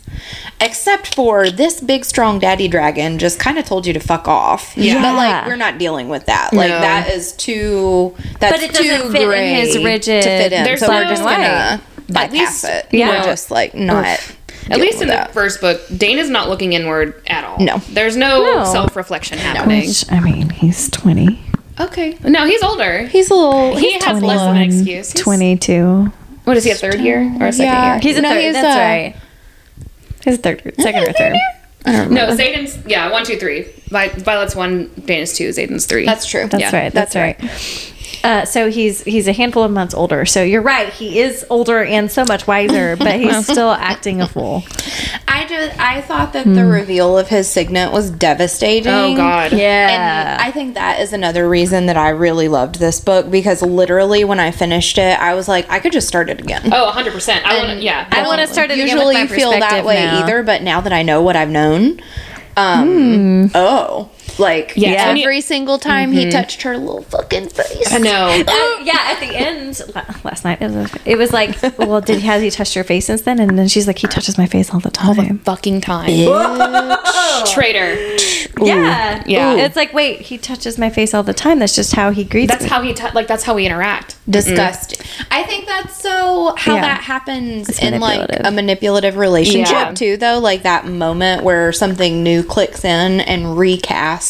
Except for this big, strong daddy dragon just kind of told you to fuck off. Yeah. But like, we're not dealing with that. Like, No. that is too. That's But it doesn't too fit in his rigid- to fit in. There's so we're just Black and gonna bypass least- it. Yeah. We're just like not. At least in with the first book, Dain is not looking inward at all. No. There's no, No. self reflection happening. which I mean he's 20 Okay. No, he's older. He's a little. he has less of an excuse. He's- 22 What is he, a third year or a second Yeah. year? he's a No, third he's that's a- right he's third second or third No, remember. Xaden's, yeah, one, two, three. Violet's one, Dain is two, Xaden's three. That's true. That's Yeah, right. That's, right. Uh, so he's he's a handful of months older. So you're right. He is older and so much wiser, but he's still acting a fool. I just I thought that the reveal of his signet was devastating. Oh, God. Yeah. And I think that is another reason that I really loved this book because literally when I finished it, I was like, I could just start it again. Oh, 100%. I want to, yeah. I want to start it again Usually with my feel that way now. either, but now that I know what I've known, um, oh, like Yeah, Yeah. when you- every single time he touched her little fucking face. I know. Uh, yeah, at the end last night, it was, it was like, well, did he has he touched your face since then? And then she's like, he touches my face all the time. Fucking time. Traitor. yeah, Yeah. It's like, wait, he touches my face all the time. That's just how he greets That's me. how he, t- like, that's how we interact. Disgusting. I think that's so how Yeah. that happens It's in like a manipulative relationship Yeah. too though like that moment where something new clicks in and recasts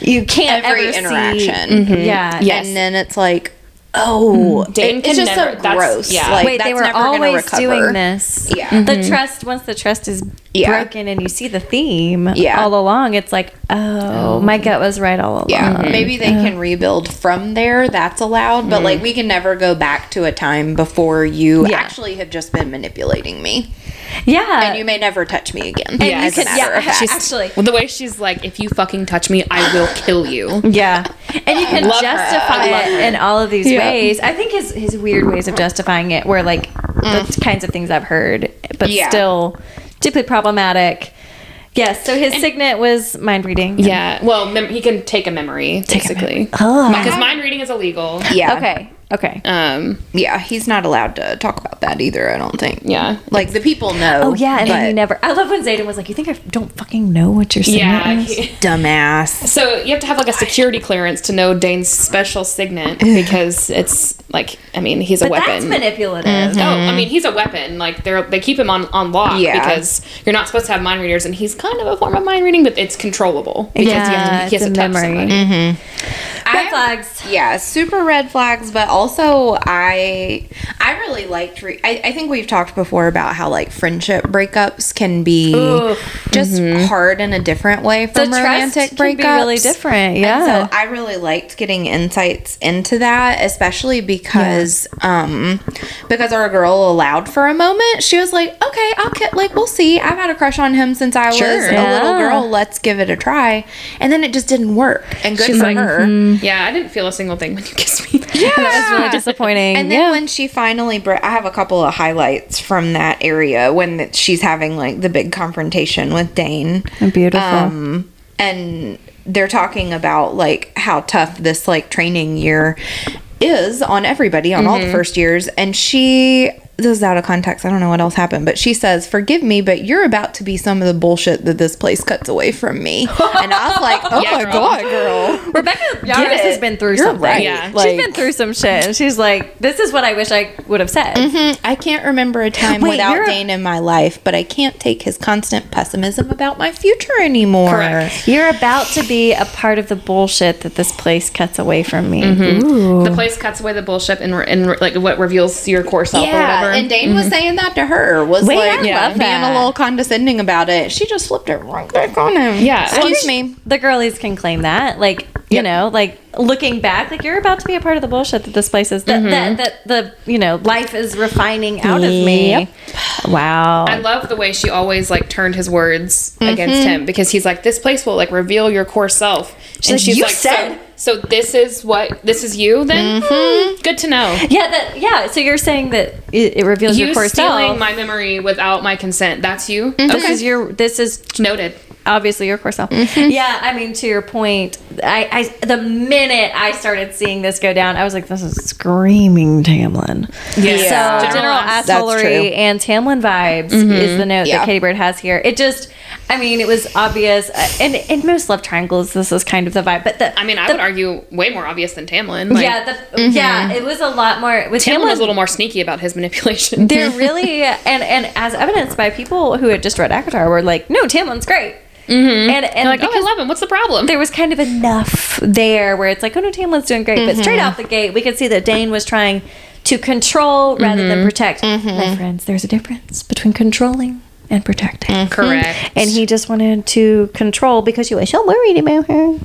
you can't every ever see- interaction. Mm-hmm. Yeah, Yes. And then it's like Oh, mm-hmm. Dane it- it's just never- so gross. yeah. Like, Wait, they were always doing this. Yeah. The mm-hmm. trust, once the trust is Yeah. broken and you see the theme Yeah. all along, it's like, oh, my oh. gut was right all along. Yeah, maybe they can uh-huh. rebuild from there. That's allowed, but like mm-hmm. we can never go back to a time before you Yeah. actually have just been manipulating me, Yeah. and you may never touch me again. Yeah, you could- matter yeah. She's- Actually. well, the way she's like, if you fucking touch me, I will kill you. Yeah, and you can Love justify I love it in all of these Yeah. ways. I think his his weird ways of justifying it were like the mm. kinds of things I've heard, but Yeah. still deeply problematic. Yes, so his signet was mind reading. Yeah. Well, mem- he can take a memory, basically. Oh. Because mind reading is illegal. yeah, Okay. Okay. Um. yeah, he's not allowed to talk about that either. I don't think. Yeah. like the people know. Oh yeah, and then he never. I love when Xaden was like, "You think I don't fucking know what your signet Yeah. is?" he- dumbass. so you have to have like a security clearance to know Dain's special signet because it's like, I mean, he's a But that's weapon. manipulative. Oh, I mean, he's a weapon. Like they are they keep him on on lock Yeah. because you're not supposed to have mind readers, and he's kind of a form of mind reading, but it's controllable because Yeah, have to, he has a to touch memory. somebody. Red I- flags. Yeah, super red flags, but also I I really liked. Re- I, I think we've talked before about how like friendship breakups can be just hard in a different way The from romantic trust breakups. can be really different. And Yeah. so I really liked getting insights into that, especially because um because our girl allowed for a moment. She was like, "Okay, I'll ki- like we'll see. I've had a crush on him since I was Sure. a little girl. Let's give it a try." And then it just didn't work. And good She's for like, her. Yeah, I didn't feel a single thing when you kissed me. Yeah, that was really disappointing. And then yeah. when she finally, I have a couple of highlights from that area when she's having like the big confrontation with Dain. Beautiful. Um, and they're talking about like how tough this like training year is on everybody on all the first years. And she, this is out of context. I don't know what else happened, but she says, "Forgive me, but you're about to be some of the bullshit that this place cuts away from me." and I was like, "Oh Yeah, my girl. god, girl." Rebecca Yarros it. has been through You're something. right. Yeah. she's been through some shit, and she's like, "This is what I wish I would have said." I can't remember a time Wait, without you're a- Dain in my life, but I can't take his constant pessimism about my future anymore. Correct. You're about to be a part of the bullshit that this place cuts away from me. Mm-hmm. The place cuts away the bullshit and, and like what reveals your core self or Yeah, whatever. and Dain was mm-hmm. saying that to her. Was Wait, like I love being that. a little condescending about it. She just flipped it right back on him. Yeah. excuse me. The girlies can claim that, like you Yep. know, like looking back, like you're about to be a part of the bullshit that this place is. That mm-hmm. that, that the you know life is refining out of me. Yep. Wow. I love the way she always like turned his words against mm-hmm. him because he's like, this place will like reveal your core self. and like, she's "You like, said." so, so this is what this is you then? Hmm, good to know. yeah, that yeah. So you're saying that it, it reveals You your core stealing self. my memory without my consent. That's you. Mm-hmm. This Okay. is your. This is Noted. obviously your core self. Mm-hmm. Yeah, I mean, to your point, I, I the minute I started seeing this go down, I was like, this is screaming Tamlin. Yeah. So General general ass- That's true. assholery and Tamlin vibes mm-hmm. is the note Yeah. that Katie Bird has here. It just, I mean, it was obvious, uh, and in most love triangles, this is kind of the vibe. But the, I mean, I the- would argue way more obvious than Tamlin. Like, yeah, the, yeah, it was a lot more with Tamlin Tamlin. was a little more sneaky about his manipulation. they're really and and as evidenced by people who had just read ACOTAR were like, no, Tamlin's great. Mm-hmm. And and like, oh, I love him. What's the problem? there was kind of enough there where it's like, oh no, Tamlin's doing great. But straight out the gate, we could see that Dain was trying to control rather than protect. My friends, there's a difference between controlling and protecting. Correct. And he just wanted to control because you were so worried about her.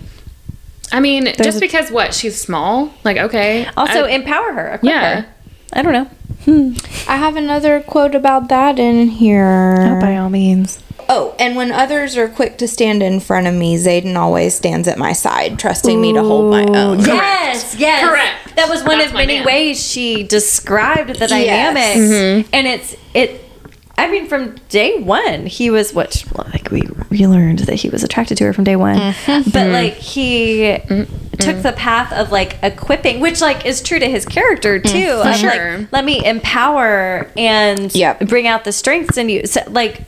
I mean, There's just a- because what she's small, like okay. Also, I- empower her. Equip Yeah. her. I don't know. Hmm. I have another quote about that in here. by all means. Oh, and when others are quick to stand in front of me, Xaden always stands at my side, trusting me to hold my own. Yes, yes. Correct. That was one That's of many man. ways she described the Yes. dynamic. And it's it I mean from day 1 he was what like we we learned that he was attracted to her from day 1. Mm-hmm. But like he mm-hmm. took the path of like equipping which like is true to his character mm-hmm. too. of sure. like let me empower and Yep. bring out the strengths in you. So like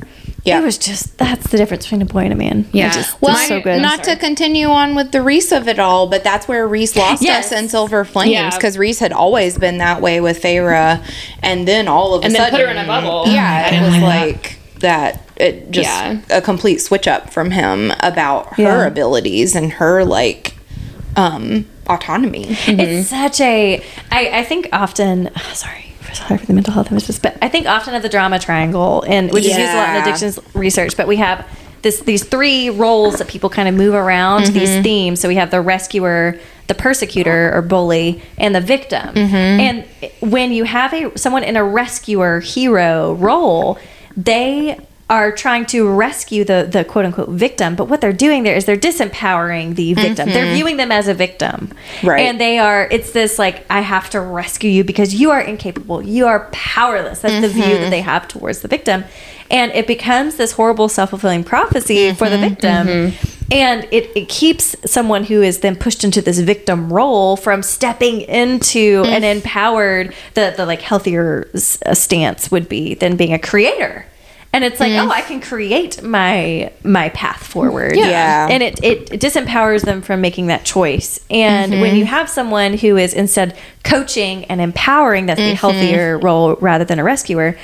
Yep. it was just that's the difference between a boy and a man. Yeah. just, Well, so good. not to continue on with the Rhys of it all, but that's where Rhys lost Yes. us in Silver Flames Yeah. because Rhys had always been that way with Feyre, and then all of a then sudden, put her in a bubble. Yeah, it was like like that. It just Yeah. a complete switch up from him about her Yeah. abilities and her like um autonomy. It's such a. I, I think often. Sorry, sorry for the mental health emphasis, but I think often of the drama triangle, and which is used a lot in Yeah. addictions research. But we have this these three roles that people kind of move around mm-hmm. these themes. So we have the rescuer, the persecutor or bully, and the victim. Mm-hmm. And when you have a someone in a rescuer hero role, they are trying to rescue the the quote unquote victim, but what they're doing there is they're disempowering the victim. They're mm-hmm. viewing them as a victim. Right. And they are it's this like I have to rescue you because you are incapable. You are powerless. That's the view that mm-hmm. they have towards the victim. And it becomes this horrible self-fulfilling prophecy for the mm-hmm. victim. And it, it keeps someone who is then pushed into this victim role from stepping into an empowered, the, the like healthier s- uh, stance would be than being a creator. And it's like, oh, I can create my my path forward. Yeah. And it, it disempowers them from making that choice. And Mm-hmm. when you have someone who is instead coaching and empowering, that's the Mm-hmm. healthier role rather than a rescuer.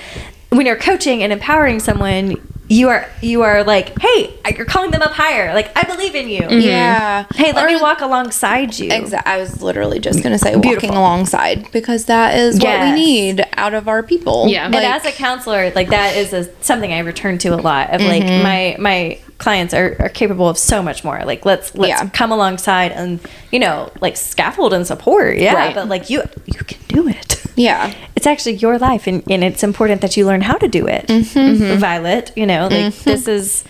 When you're coaching and empowering someone, you are you are like, hey, you're calling them up higher. Like, I believe in you. Yeah. Hey, let Or- me walk alongside you. Exactly. I was literally just going to say Beautiful. walking alongside because that is what we need out of our people. Yeah. and as a counselor, like that is a, something I return to a lot. Of like Mm-hmm. my my clients are, are capable of so much more. Like let's let's Yeah. come alongside and you know like scaffold and support. Yeah, Right. but like you you can do it. Yeah. It's actually your life, and, and it's important that you learn how to do it. Mm-hmm. Violet, you know, like this is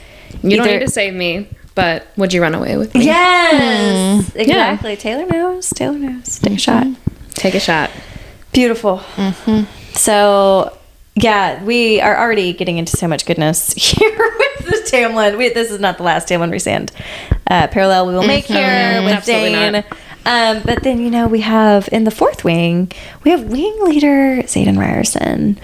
You don't either- need to save me, but would you run away with me? Yes, Mm-hmm. exactly. Taylor knows. Taylor knows. Take a shot. Take a shot. Beautiful. Mm-hmm. So, yeah, we are already getting into so much goodness here with this Tamlin. We, this is not the last Tamlin Rhysand uh, parallel we will make Mm-hmm. here with Absolutely Dain. not. Um, but then, you know, we have in the fourth wing, we have wing leader Xaden Riorson.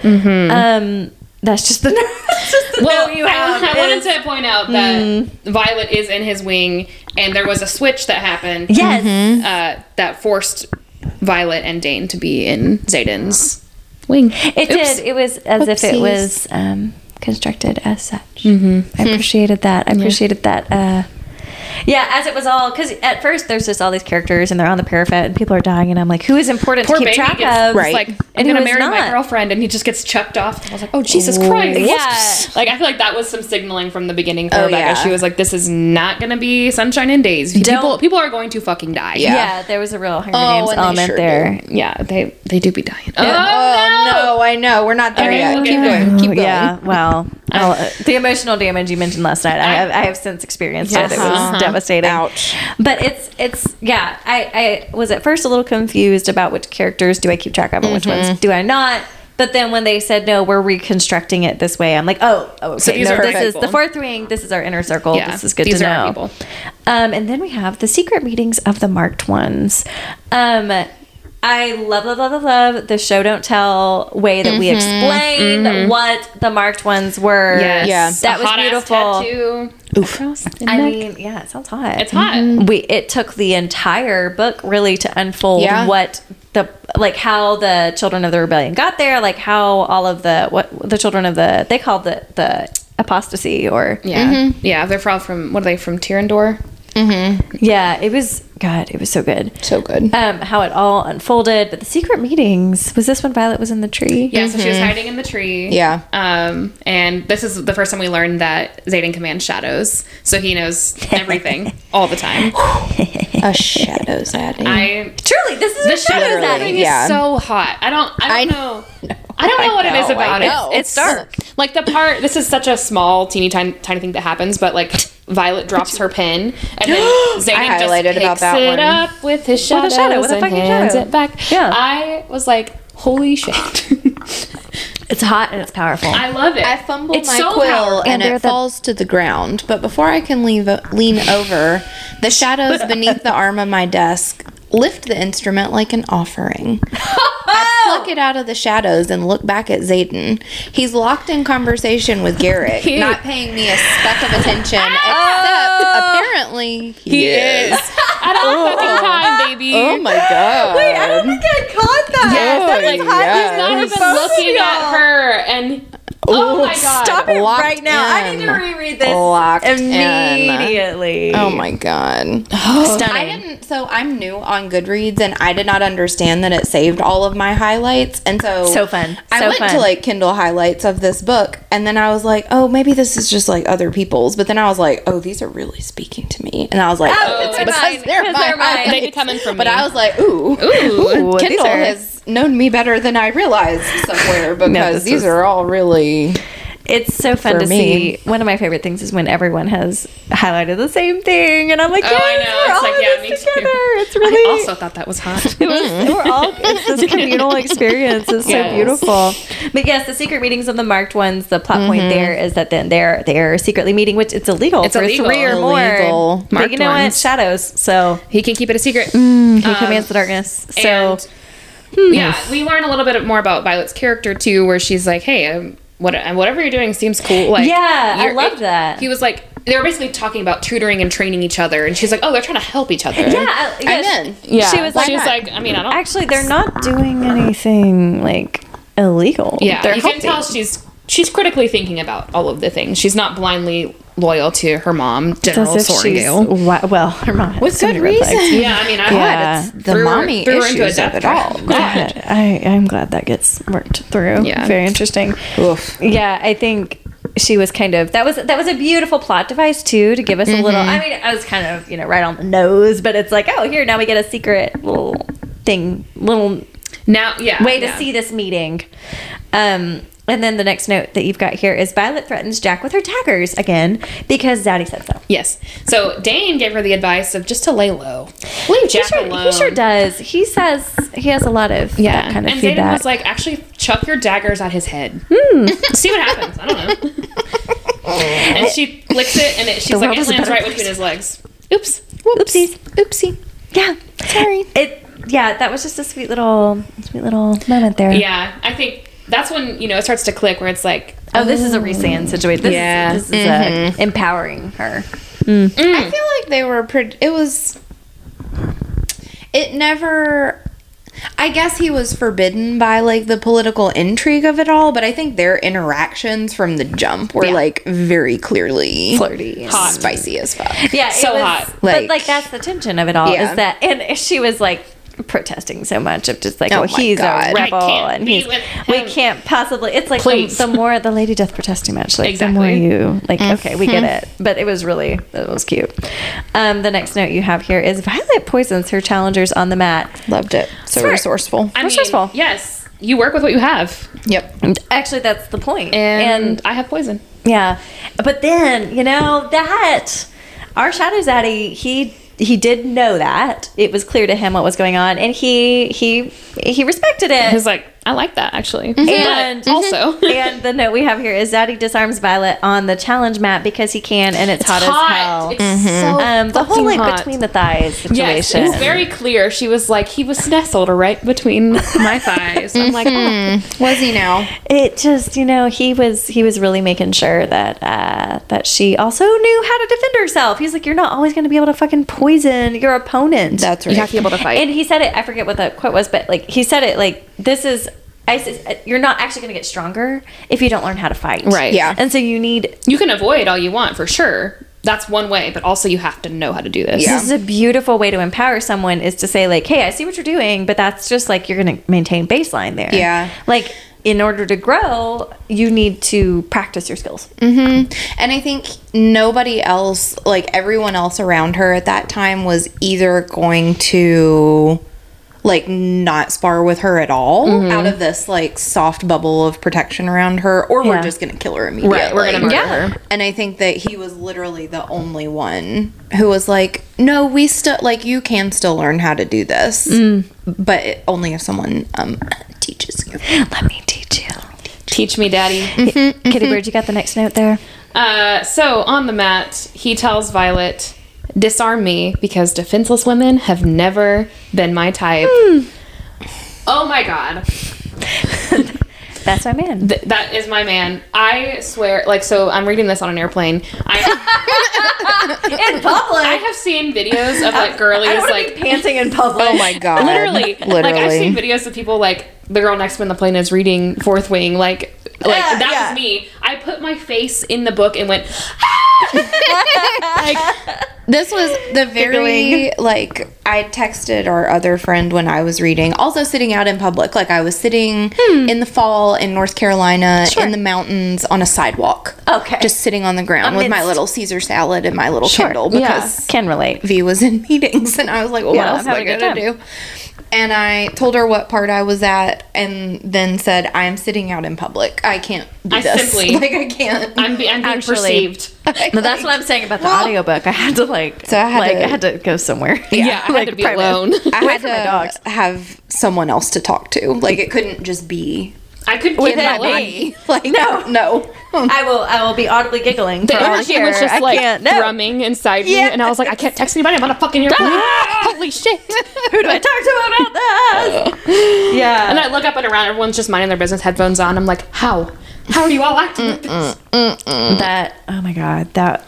Um, that's just the, that's just the Well, note you I, have. I wanted to point out that Violet is in his wing, and there was a switch that happened. Yes. Uh, that forced Violet and Dain to be in Xaden's wing. It Oops. did. It was as if it was um, constructed as such. I appreciated that. I appreciated that. Uh, yeah, as it was all because at first there's just all these characters and they're on the parapet and people are dying and I'm like, who is important Poor to keep baby track gets of? Right. like, I'm And who gonna is marry my girlfriend, and he just gets chucked off. I was like, oh Jesus Christ! Yeah. Like I feel like that was some signaling from the beginning for Oh, Rebecca. yeah. She was like, this is not gonna be sunshine and days. Don't- People, people are going to fucking die. Yeah. Yeah. there was a real Hunger Oh, Games element sure there. yeah, they they do be dying. Oh, Oh, no. I know. We're not there Okay, yet. we'll Keep going. Keep going. Yeah, well, I'll- uh, the emotional damage you mentioned last night, I have, I have since experienced it. It was Uh-huh. devastating. Ouch. But it's it's yeah. I I was at first a little confused about which characters do I keep track of and which Mm-hmm. ones do I not. But then when they said no, we're reconstructing it this way, I'm like, oh, oh, okay. So these no, are this is the fourth wing. This is our inner circle. Yeah, this is good these to know. people. Um, and then we have the secret meetings of the marked ones. Um, I love, love, love, love, love the show don't tell way that we mm-hmm. explain mm-hmm. what the marked ones were. Yes. Yeah. that A was beautiful. Tattoo across the I neck. mean, yeah, it sounds hot. it's hot. Mm-hmm. We it took the entire book really to unfold Yeah. what the like how the children of the rebellion got there, like how all of the what the children of the they called the the apostasy or Yeah, yeah. They're from from what are they from Tyrrendor? yeah, it was God, it was so good. So good. Um, how it all unfolded, but the secret meetings was this when Violet was in the tree? Yeah, so she was hiding in the tree. Yeah. Um, and this is the first time we learned that Xaden commands shadows, so he knows everything all the time. A shadow zaddy. I Truly, this is the what shadows shadow at. thing yeah. is so hot. I don't. I don't I know. I don't know what it is know, I about it. It's dark. Like the part. This is such a small, teeny tiny, tiny thing that happens, but like Violet drops her pin, and then Xaden just picks about that it one. up with his shadows With a shadow, with a and fucking hands shadow. it back. Yeah. I was like, holy shit. It's hot and it's powerful. I love it. I fumble It's my so quill powerful. and, And it the- falls to the ground. But before I can leave, lean over, the shadows beneath the arm of my desk lift the instrument like an offering. I pluck it out of the shadows and look back at Xaden. He's locked in conversation with Garrick, He- not paying me a speck of attention, except apparently he, He is. At all fucking oh. time, baby. Oh my god. Wait, I don't think I caught that. Yes, Oh, but like yes. he's not even looking at her, and oh my god, Stop it Locked right now. I need to in. reread this Locked in. immediately. Oh my god. Stunning. I didn't so I'm new on Goodreads and I did not understand that it saved all of my highlights. And so So fun. So I So went to like Kindle highlights of this book and then I was like, oh, maybe this is just like other people's. But then I was like, oh, these are really speaking to me. And I was like, Oh, oh, it's because mine, they're because my they're mine. highlights. They be coming from But me. I was like, ooh, Ooh. these Kindle are- has known me better than I realized somewhere because this these is- are all really. It's so fun For to me. see. One of my favorite things is when everyone has highlighted the same thing, and I'm like, Oh, yes, I know. we're It's all like, in yeah, this me too. together. It's really. I also thought that was hot. it was, we're all it's this communal experience. It's so Yes. beautiful. But yes, the secret meetings of the marked ones. The plot Mm-hmm. point there is that then they're they're secretly meeting, which it's illegal It's for illegal. three or more. Illegal. But Marked you know what? ones. Shadows. So he can keep it a secret. he commands the darkness. So And, yeah, we learn a little bit more about Violet's character too, where she's like, "Hey, um, what uh, whatever you're doing seems cool." Like, Yeah, I love that. He was like, they were basically talking about tutoring and training each other, and she's like, "Oh, they're trying to help each other." yeah, I- yes. I'm in. yeah. She was like, she was like, I mean, I don't. Actually, they're not doing anything like illegal. yeah, they're you can tell she's she's critically thinking about all of the things. She's not blindly loyal to her mom, General As if she's Sorrengail. well, her mom has With good many reason. Yeah, I mean, I Yeah. it's the threw her- mommy threw her into a issues death of it all. God. God, I, I'm glad that gets worked through. Yeah. very interesting. Oof. Yeah, I think she was kind of that was that was a beautiful plot device too to give us a little. I mean, I was kind of you know right on the nose, but it's like oh here now we get a secret little thing, little Now, yeah, way to yeah. see this meeting. Um, and then the next note that you've got here is Violet threatens Jack with her daggers again because Zaddy said so. Yes. So Dain gave her the advice of just to lay low, leave He Jack sure, alone. he sure does. He says he has a lot of that kind of and Xaden feedback. was like, actually, chuck your daggers at his head. Hmm. See what happens. I don't know. and she flicks it, and it, she's The like, world it is a lands right place. between his legs. Oops. Oopsies. Oopsie. Yeah. Sorry. It yeah, that was just a sweet little sweet little moment there. Yeah, I think that's when you know it starts to click, where it's like, Oh, this is a Rhysand situation. This Yeah. is, this is uh, empowering her. I feel like they were pretty. It was. It never. I guess he was forbidden by like the political intrigue of it all, but I think their interactions from the jump were Yeah. like very clearly Flirty. Hot. spicy as fuck. Yeah, So was- hot. but Like- like that's the tension of it all Yeah. is that, and she was like protesting so much of just like, Oh oh, he's God. a rebel, and he's we can't possibly. It's like the, the more the lady doth protest too much, like the more you like. Okay, we get it, but it was really it was cute. Um, the next note you have here is Violet poisons her challengers on the mat. Loved it. So Smart. resourceful. I mean, Resourceful. yes, you work with what you have, Yep. Actually, that's the point. and, and I have poison. Yeah, but then you know that our Shadow Zaddy, he he did know that it was clear to him what was going on, and he he he respected it. He's like, I like that actually, mm-hmm. And- but also. and the note we have here is Zaddy disarms Violet on the challenge map because he can, and it's, hot, as hell. It's mm-hmm. so um, the whole like hot. between the thighs situation. Yes, it's very clear. She was like, he was nestled right between my thighs. I'm like, oh, Was he now? it just you know he was he was really making sure that uh that she also knew how to defend herself he's like you're not always going to be able to fucking poison your opponent That's right. you right. have to be able to fight. and he said it i forget what the quote was but like he said it like this is ISIS, uh, you're not actually going to get stronger if you don't learn how to fight. Right. Yeah. And so you need you can avoid all you want for sure. That's one way, but also you have to know how to do this. Yeah. this is a beautiful way to empower someone is to say like hey i see what you're doing but that's just like you're going to maintain baseline there Yeah. like in order to grow you need to practice your skills And I think nobody else, like everyone else around her at that time, was either going to like not spar with her at all out of this like soft bubble of protection around her, or Yeah. we're just gonna kill her immediately. Right, we're gonna murder Yeah. her. And I think that he was literally the only one who was like, "No, we still like you can still learn how to do this, but it, only if someone um teaches you." let me teach you Teach me, daddy. kitty bird you got the next note there Uh, so on the mat, he tells Violet, "Disarm me because defenseless women have never been my type." Hmm. Oh my god, that's my man Th- that is my man. I swear, like, so I'm reading this on an airplane. I, in public I have seen videos of like girlies like panting in public Oh my god! literally, literally. like I've seen videos of people like the girl next to me in the plane is reading Fourth Wing, like like Yeah, that yeah. was me. I put my face in the book and went ah! like This was the very Giggling. like I texted our other friend when I was reading, also sitting out in public. Like I was sitting hmm. in the fall in North Carolina Sure. in the mountains on a sidewalk. Okay. Just sitting on the ground with my little Caesar salad and my little Kindle Yeah. Can relate. V was in meetings and I was like, well, Yeah, what else am I going good to do? And I told her what part I was at and then said, I am sitting out in public. I can't do I this. simply- like, I can't. I'm, be- I'm being Actually- perceived. No, that's what I'm saying about the Well- audiobook. I had to like, So I had like, to- I had to go somewhere. Yeah, I had to be private. alone. I had from my to dogs. have someone else to talk to. Like, it couldn't just be I could With get that alone. me. like, No. no. I will. I will be audibly giggling. The for energy was just I like can't. No. thrumming inside me, Yeah. and I was like, I can't text anybody. I'm gonna fucking hear. Holy shit! Who do I talk to about this? yeah. And I look up and around, everyone's just minding their business, headphones on. I'm like, how? How are you all acting like this? that oh my god that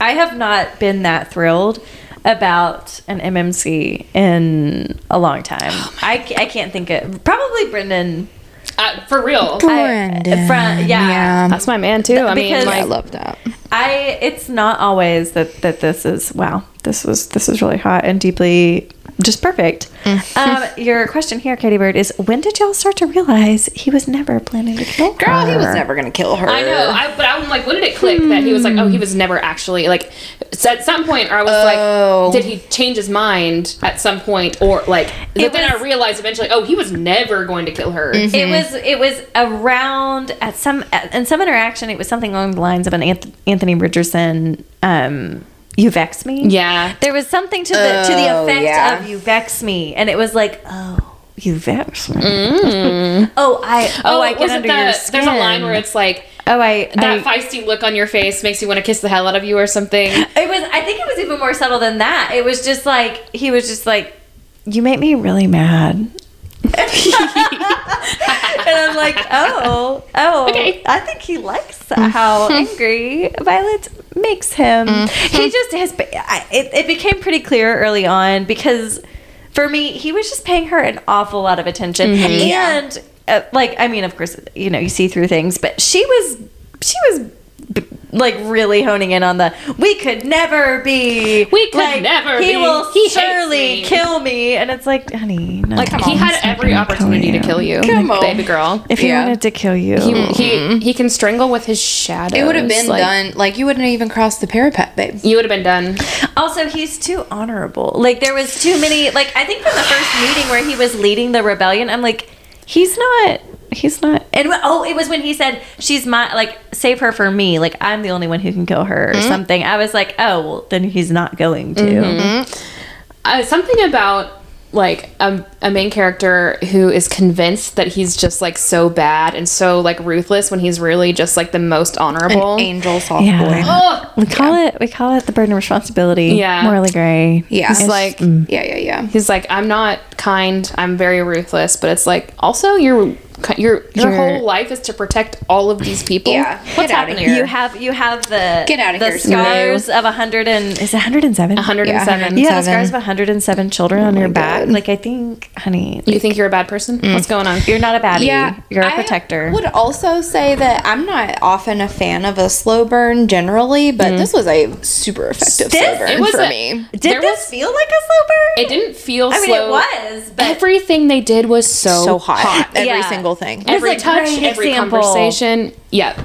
i have not been that thrilled about an mmc in a long time oh I, I can't think of probably brendan Uh, for real. Brendan. front- yeah. That's my man too. I mean, Because- I love that. i it's not always that that this is wow this was this is really hot and deeply just perfect um, your question here katie bird is when did y'all start to realize he was never planning to kill her? Girl, he was never going to kill her. I know, I, but I'm like, when did it click that he was like, oh, he was never actually like. So at some point, I was Oh. like, did he change his mind at some point, or like? But It then I realized eventually, oh, he was never going to kill her. It was it was around at some at, in some interaction. It was something along the lines of an Anth- Anthony Richardson. Um, you vex me. Yeah. there was something to the to the Oh, effect yeah. of you vex me, and it was like, oh, you vex me. Mm. Oh, I oh, oh I get was it under the- your skin. There's a line where it's like oh I that I, feisty look on your face makes you want to kiss the hell out of you or something. it was I think it was even more subtle than that. It was just like he was just like, you make me really mad. and I'm like, oh, oh, Okay. I think he likes how angry Violet makes him. He just has. It, it became pretty clear early on because for me, he was just paying her an awful lot of attention, and uh, like, I mean, of course, you know, you see through things, but she was, she was. B- Like really honing in on the we could never be We could like, never he be. will He surely me. kill me and it's like honey no. Like he had every opportunity to kill you, Come on. baby girl. if he wanted to kill you He, he mm-hmm. he can strangle with his shadow. It would have been done. Like, you wouldn't even cross the parapet, babe. You would have been done. Also, he's too honorable. Like there was too many. Like I think from the first meeting where he was leading the rebellion, I'm like, he's not. He's not. And oh, it was when he said, "She's my like, save her for me. Like I'm the only one who can kill her or mm-hmm. something." I was like, oh, well, then he's not going to. Mm-hmm. Mm-hmm. Uh, something about like a, a main character who is convinced that he's just like so bad and so like ruthless when he's really just like the most honorable. Angel soft Yeah. boy. Ugh. We call it. We call it the burden of responsibility. Yeah. Morally gray. Yeah. It's like mm. yeah, yeah, yeah. he's like I'm not kind. I'm very ruthless, but it's like also your your your You're- whole life is to protect all of these people. Yeah. What's Get outta happening here. You have you have the Get outta the here, scars of a hundred and is it hundred and seven? 107. Yeah, the scars of 107 children oh on your back. Like I think, honey, You think you're a bad person? Mm. What's going on? you're not a baddie. Yeah, you're a I protector. I would also say that I'm not often a fan of a slow burn generally, but mm. this was a super effective This- slow burn it was for a- me. Did this was- feel like a slow burn? It didn't feel I mean, slow. it was, but Everything they did was so, So hot. Every Yeah. single thing. was Every a touch, every example. conversation. Yep.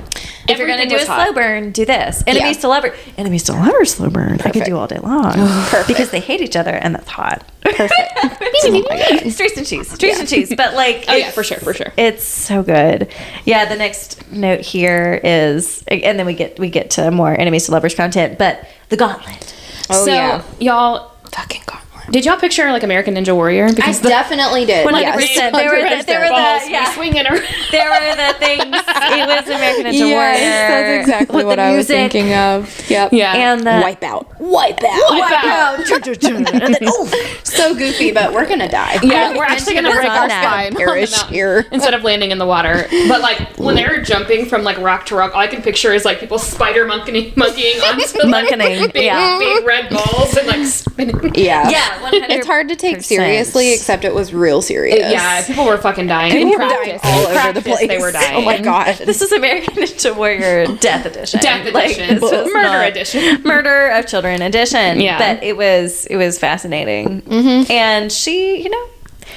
if you're gonna do a was slow hot. burn, do this. Enemies Yeah. to lover, enemies to lover slow burn. I could do all day long Perfect. because they hate each other, and that's hot. Perfect. Streets and cheese, streets and cheese. But like, Oh yeah, for sure, for sure. It's so good. Yeah, the next note here is, and then we get we get to more enemies to lovers content, but the gauntlet. Oh, so yeah. y'all, Fucking gauntlet. Did y'all picture like American Ninja Warrior? I the definitely did. One yes. hundred percent. There were the, there were the yeah. swinging around. There were the things. It was American Ninja Yes, Warrior. that's exactly what I was thinking of. Yep. Yeah. And the Wipe out. Wipe out. Wipe out. and. So goofy, but we're gonna die. Yeah, we're actually gonna break our spine Perish here. instead of landing in the water. But like when they're jumping from like rock to rock, all I can picture is like people spider monkeying, monkeying onto like, Monkeying, big, yeah. big red balls and like spinning. Yeah. Yeah, Yeah, 100 It's hard to take seriously, except it was real serious. Yeah, people were fucking dying. People in were dying all In over the place. They were dying. Oh my god. This is American Ninja Warrior Death Edition. Death Like, edition. this was Murder not- edition. Murder of Children Edition. Yeah. but it was it was fascinating, mm-hmm. and she, you know,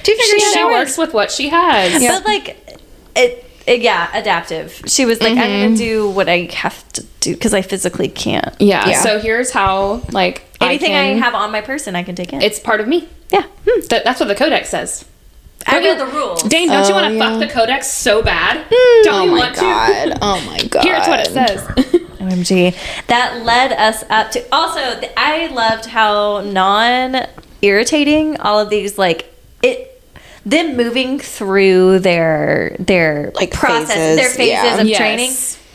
she She, she works with what she has. But like it, it, Uh, yeah, adaptive. She was like, I'm gonna mm-hmm. do what I have to do because I physically can't. Yeah. Yeah. So here's how like Anything I, I, have on my person, I can take in. It's part of me. yeah, hmm. That, that's what the codex says. I know the rules. Dain, don't you Oh, want to yeah. fuck the codex so bad? Hmm. Don't Oh you my want god. Oh my god. Here's what it says. OMG. That led us up to also I loved how non irritating all of these like it them moving through their their Like process phases, their phases yeah. of Yes. training.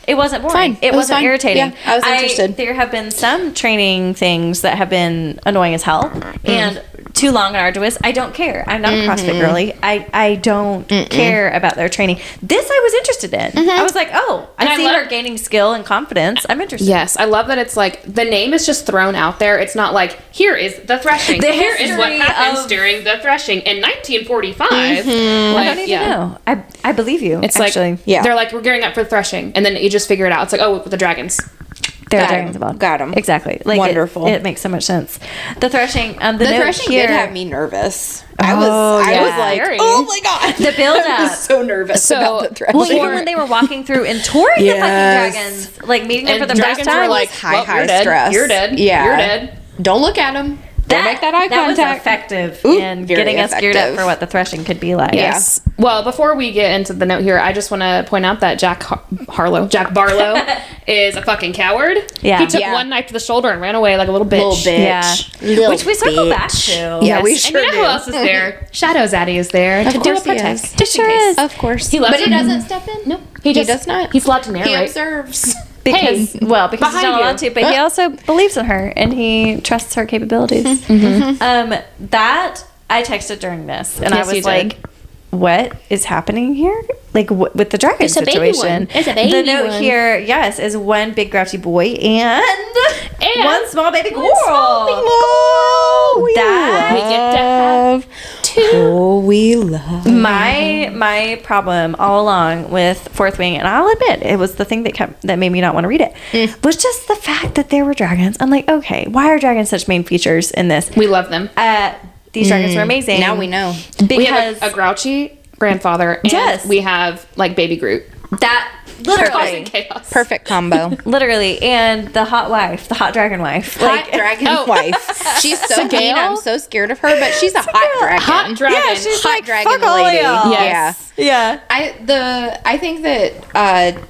It wasn't boring. Fine. It, It was wasn't fine. irritating. Yeah, I was interested. there have been some training things that have been annoying as hell Mm. and too long and arduous. I don't care. I'm not a Mm-hmm. CrossFit girly. I, I don't care about their training. This I was interested in. Mm-hmm. I was like, oh, I And I see love- her gaining skill and confidence. I'm interested. yes, I love that it's like the name is just thrown out there. It's not like here is the threshing. The here is what happens of- during the threshing in 1945. I Like, don't even yeah. know. I I believe you. It's actually. like Yeah. they're like we're gearing up for threshing, and then you just figure it out. It's like oh, with the dragons. There are Got 'em. dragons involved. Got 'em. Exactly. Like it- Wonderful. It, makes so much sense. The threshing. Um, the, The note threshing here, did have me nervous. I was Oh, I yeah. was like, Very. oh my god. The build up. I was up. so nervous So- about the threshing. Well, even when they were walking through and touring Yes. the fucking dragons, like meeting them And for the dragons first time, were like, high, well, high you're dead. stress. You're dead. Yeah. You're dead. Don't look at him. Don't make that eye was contact. effective Ooh, in very getting us geared up for what the threshing could be like. Yes. Well, before we get into the note here, I just want to point out that Jack Har- Harlow, Jack Barlow, is a fucking coward. Yeah. He took Yeah. one knife to the shoulder and ran away like a little bitch. Little bitch. Yeah. Little Which we circle back bitch. to. Yeah, we Yes. sure And you know do. who else is there? Shadow Zaddy is there to do a course he protest. is. Just sure is. Of course. He loves but he doesn't step in? No, he, just, does not. He's allowed to He narrate. observes. Because Hey, well, because he's not allowed to, but he also believes in her and he trusts her capabilities. Um, that I texted during this, and Yes, I was like, "What is happening here? Like w- with the dragon situation. It's a baby one. It's a the baby note one. here, yes, is one big grouchy boy and, And one small baby girl. Oh, That- We get to have two. Oh, we love. my my problem all along with Fourth Wing, and I'll admit it was the thing that kept that made me not want to read it, Mm. was just the fact that there were dragons. I'm like, okay, why are dragons such main features in this? We love them. Uh, these dragons were amazing. Now we know. because We have a, a grouchy grandfather. And Yes. We have like baby Groot. That literally, chaos. Perfect combo. literally, and the hot wife, the hot dragon wife, hot dragon Oh. wife. She's so Sigale? mean. I'm so scared of her, but she's a hot dragon. Hot dragon. yeah, she's Hot like dragon fuck all lady. y'all. Yes. Yeah, I the I think that uh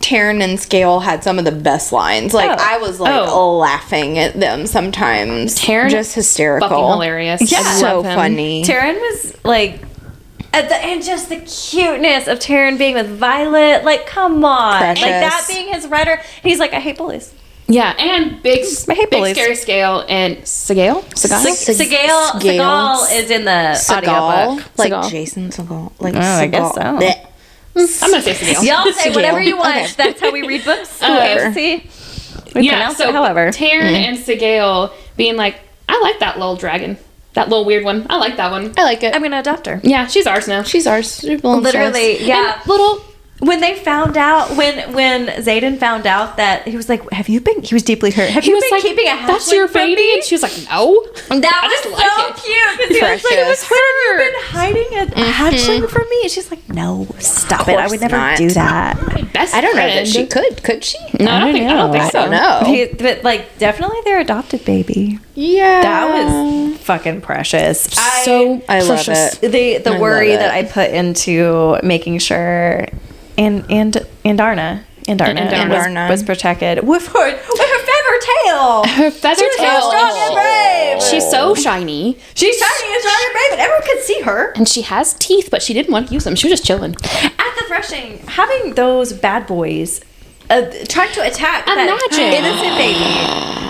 Tairn and Scale had some of the best lines. Like Oh. I was like Oh. laughing at them sometimes. Tairn just hysterical. Fucking hilarious. Yeah. I So him. funny. Tairn was like. At the, and just the cuteness of Tairn being with Violet, like come on, like that being his writer. He's like, I hate bullies. Yeah, and big, I hate big bullies. scary scale and Segale. Segale. Sig- Segale, Segale. Segal is in the Seagal, audiobook. like Seagal. Jason Seagal, like Oh, I guess so. Blech. I'm gonna say Segale. Y'all say whatever you want. Okay. That's how we read books. Uh, See, we yeah, pronounce so it however. Tairn and Segale being like, I like that little dragon, that little weird one. I like that one. I like it. I'm gonna adopt her. Yeah, she's ours now. She's ours. She belongs to. Literally, yeah. And little. when they found out, when when Xaden found out that he was like, "Have you been?" He was deeply hurt. Have He you was been like, keeping a hatchling "That's your from baby," me?" and she was like, "No." That I was just so like it. cute because he was like, "It was Precious. her. You've been hiding a hatchling mm-hmm. from me." And she's like, "No, stop it! I would never not. do that." Best I don't know that she could. Could she? No, I don't, think. I don't think I don't know. He- but like, definitely their adopted baby. Yeah, That was fucking precious. So I love precious. it. the the I worry that. I put into making sure and and Andarna Andarna, Andarna. was, Andarna. was protected with her with her feather tail. Her feather She was so strong and oh. brave. She's so shiny, She's shiny and strong and brave, and everyone could see her. and she has teeth, but she didn't want to use them. She was just chilling. At the threshing, having those bad boys uh, trying to attack that innocent baby.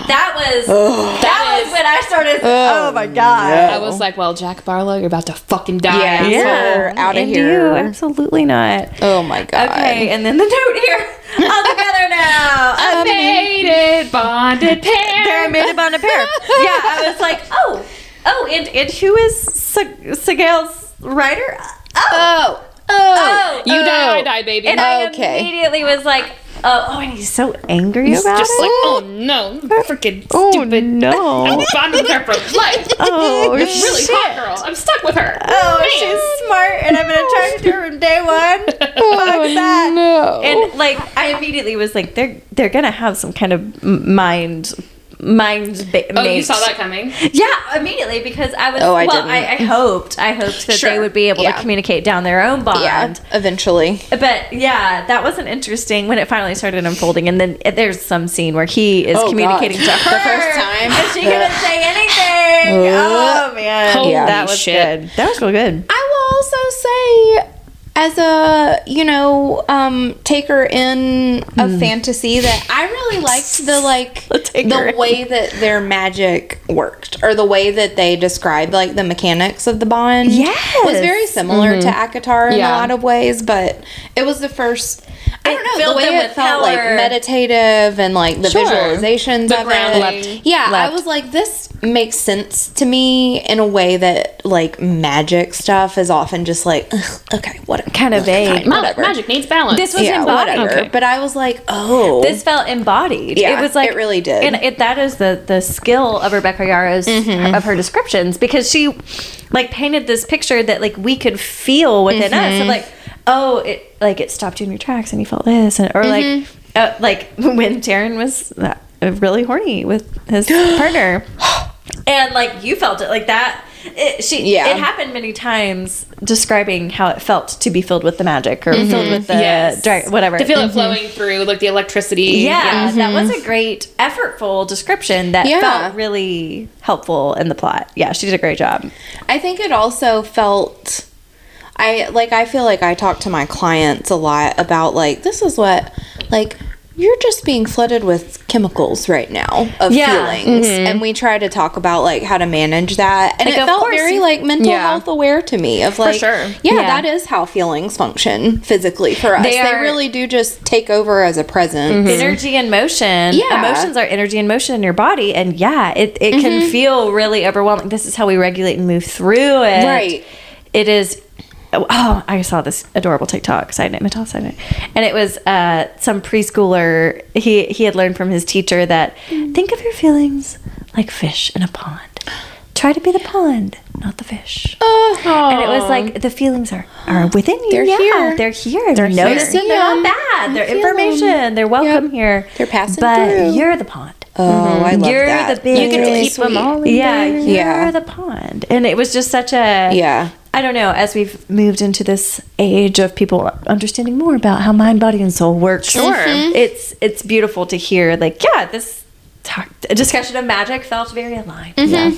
That was that, That was is- when I started. Oh, my god. I was like, "Well, Jack Barlow, you're about to fucking die." Yeah. asshole. Her out of and here. You, absolutely not. Oh my god. Okay, and then the note here. All together now. A A mated bonded pair. pair made a bond a pair. Yeah, I was like, oh, Oh, and, and who is Sa- Sagal's writer? Oh, oh, oh You oh. die, I die, baby. And I Okay. immediately was like, oh, oh, and he's so angry He's about just it. like, oh no, freaking oh stupid. no. I'm bonding with her for life. Oh, It's really shit. hot, girl. I'm stuck with her. Oh, Man. she's smart, and I've been attracted to her from day one. Fuck oh, that. no. And like, I immediately was like, they're they're gonna have some kind of mind mind. Ba- Oh, you saw that coming. Yeah, immediately because I was. Oh, I well, didn't. I, I hoped, I hoped that they would be able Yeah. to communicate down their own bond. yeah, eventually. But yeah, that wasn't interesting when it finally started unfolding, and then eh, there's some scene where he is Oh, communicating God. to her The first time. Is she gonna say anything? oh man, Holy that was shit. good. That was real good. I will also say, as a you know, um, taker in of fantasy, that I really liked the like the way that their magic worked, or the way that they described like the mechanics of the bond. Yes. was very similar to ACOTAR in Yeah. a lot of ways, but it was the first. I don't know the way it with felt like meditative and like the Sure. visualizations The of grounding. it. Loved. Yeah, I was like, this makes sense to me in a way that like magic stuff is often just like, okay, what Kind of vague. Ma- Whatever. Magic needs balance. This was yeah, embodied. Okay. But I was like, oh, This felt embodied. Yeah, it was like it really did. and it, that is the the skill of Rebecca Yarros Mm-hmm. of her descriptions because she like painted this picture that like we could feel within us Mm-hmm. of like oh it like it stopped you in your tracks and you felt this and or like Mm-hmm. uh, like when Tairn was uh, really horny with his partner and like you felt it like that. It, she Yeah. it happened many times describing how it felt to be filled with the magic or filled with the Yes. dra- whatever to feel it flowing through, like the electricity. yeah, that was a great, effortful description that Yeah. felt really helpful in the plot. Yeah, she did a great job. I think it also felt I like I feel like I talk to my clients a lot about like this is what like you're just being flooded with chemicals right now of Yeah. feelings mm-hmm. and we try to talk about like how to manage that and Like, it felt course very like mental Yeah. health aware to me of like sure. yeah, Yeah. that is how feelings function physically for us They they, are- really do just take over as a presence mm-hmm. Energy and motion. Yeah. Emotions are energy and motion in your body. And yeah, it, it can mm-hmm. feel really overwhelming. This is how we regulate and move through it. Right. It is. Oh, I saw this adorable TikTok side note, Mattel side note, and it was uh, some preschooler. He he had learned from his teacher that mm. think of your feelings like fish in a pond. Try to be the pond, not the fish. Oh. And it was like uh-huh. the feelings are are within you. They're yeah, here. They're here. They're noticing. They're not bad. They're information. They're welcome here. They're passing but through. you're the pond. oh I mm-hmm. love You're that the big- You get to really keep them all in Yeah, there. you're Yeah. the pond. And it was just such a Yeah. I don't know. As we've moved into this age of people understanding more about how mind, body, and soul work, Sure. Mhm. it's it's beautiful to hear. Like, yeah, this talk, discussion of magic felt very aligned. Yeah,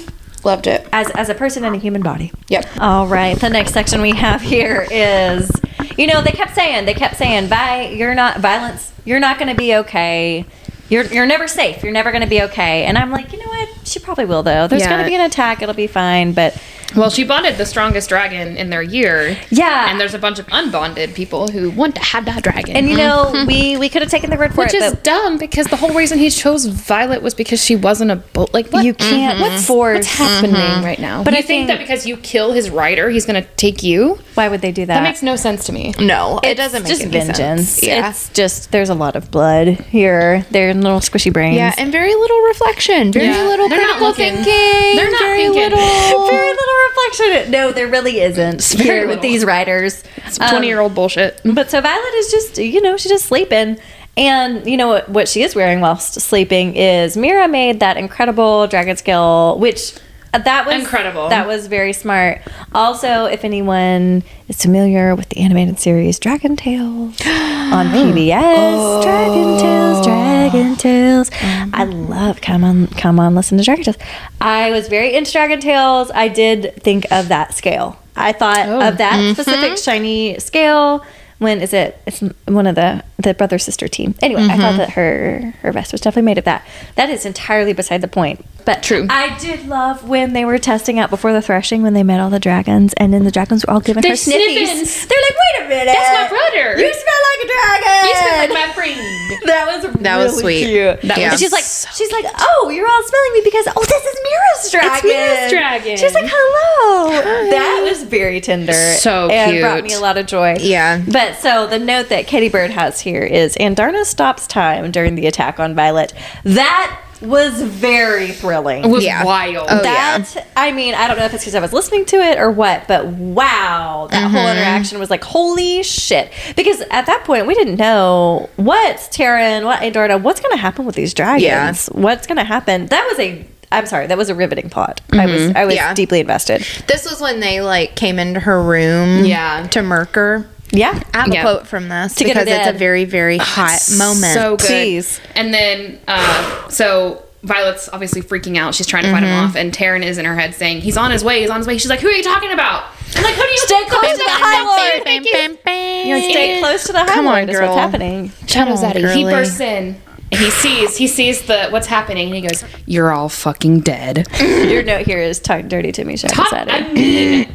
loved it as as a person in a human body. yep All right. The next section we have here is, you know, they kept saying, they kept saying, "Bye, you're not violence. You're not going to be okay. You're you're never safe. You're never going to be okay." And I'm like, you know what? She probably will though. There's Yeah. going to be an attack. It'll be fine. But Well, she bonded the strongest dragon in their year. Yeah. And there's a bunch of unbonded people who want to have that dragon. and you know, we we could have taken the word for which it, is but dumb because the whole reason he chose Violet was because she wasn't a boat. Like, what? you can't mm-hmm. what's force. What's happening mm-hmm. right now? But But I you think, that because you kill his rider, he's going to take you? Why would they do that? That makes no sense to me. no it doesn't make sense. just any vengeance. sense yeah It's just there's a lot of blood here. They're little squishy brains. Yeah, and very little reflection, very Yeah. little They're not critical looking. thinking. They're not very thinking. little. very little reflection. No, there really isn't very here with these writers. It's 20 year old um, bullshit. But so Violet is just, you know, she's just sleeping. And you know what, what she is wearing whilst sleeping is Mira made that incredible dragon scale, which that was Incredible. That was very smart. Also, if anyone is familiar with the animated series Dragon Tales on PBS, Dragon oh. Tales, Dragon Tales. Mm-hmm. I love come on, come on, listen to Dragon Tales. I was very into Dragon Tales. I did think of that scale. I thought oh. of that mm-hmm. specific shiny scale when is it it's one of the the brother sister team anyway i thought mm-hmm. that her her vest was definitely made of that that is entirely beside the point But True. I did love when they were testing out before the threshing when they met all the dragons, and then the dragons were all giving They're her sniffies. sniffins. They're like, "Wait a minute, That's my brother. You smell like a dragon. You smell like my friend. That was That really was sweet. Cute. That Yeah. And she's like, she's like, oh, you're all smelling me because oh, this is Mira's dragon. It's Mira's dragon. She's like, hello. That was very tender. So and brought me a lot of joy. Yeah. But so the note that Katie Bird has here is Andarna stops time during the attack on Violet. That was very thrilling. It was Yeah. wild. Oh, yeah. that I mean, I don't know if it's because I was listening to it or what, but wow, that whole Mm-hmm. interaction was like, holy shit! Because at that point, we didn't know what's Tairn, what Andarna, what's going to happen with these dragons, Yeah. what's going to happen. That was a, I'm sorry, that was a riveting plot. I was, I was Yeah. deeply invested. This was when they like came into her room. Yeah. To murk her. Yeah, I have Yeah. a quote from this To get because it's a very, very hot moment. So good. Please. And then, uh, so Violet's obviously freaking out. She's trying to fight him Mm-hmm. off, and Tairn is in her head saying, "He's on his way. He's on his way." She's like, "Who are you talking about?" I'm like, "Who do you Stay close to the High Lord. Bam, bam, bam. You know, stay close to the High Come Lord on, is girl. what's happening. Shadow Come on, Zaddy. He bursts in. And he sees he sees the what's happening and he goes, "You're all fucking dead." Your note here is talk dirty to me, Shadow Hot, Zaddy. I mean,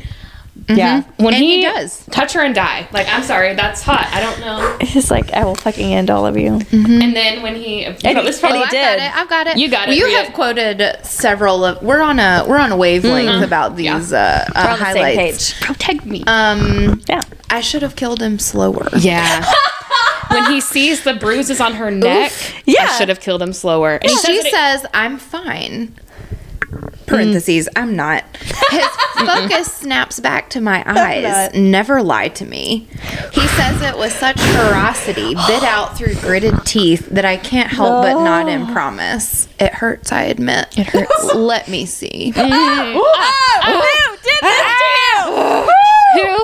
Yeah. when And he, he does. touch her and die. Like, I'm sorry, that's hot. I don't know. He's like, I will fucking end all of you. And then when he, And he- this and probably he I've did. got it. I've got it. You got it, You read have it. quoted several of. We're on a we're on a wavelength about Yeah. these uh, uh, We're on the same highlights. page. protect me. Um, Yeah. I should have killed him slower. Yeah. when he sees the bruises on her neck, Yeah. I should have killed him slower. And he She says, it- says, "I'm fine." Parentheses. I'm not. His focus snaps back to my eyes. Never lie to me. He says it with such ferocity, bit out through gritted teeth, that I can't help but nod and promise. It hurts. I admit. It hurts. Let me see. Who did this to you?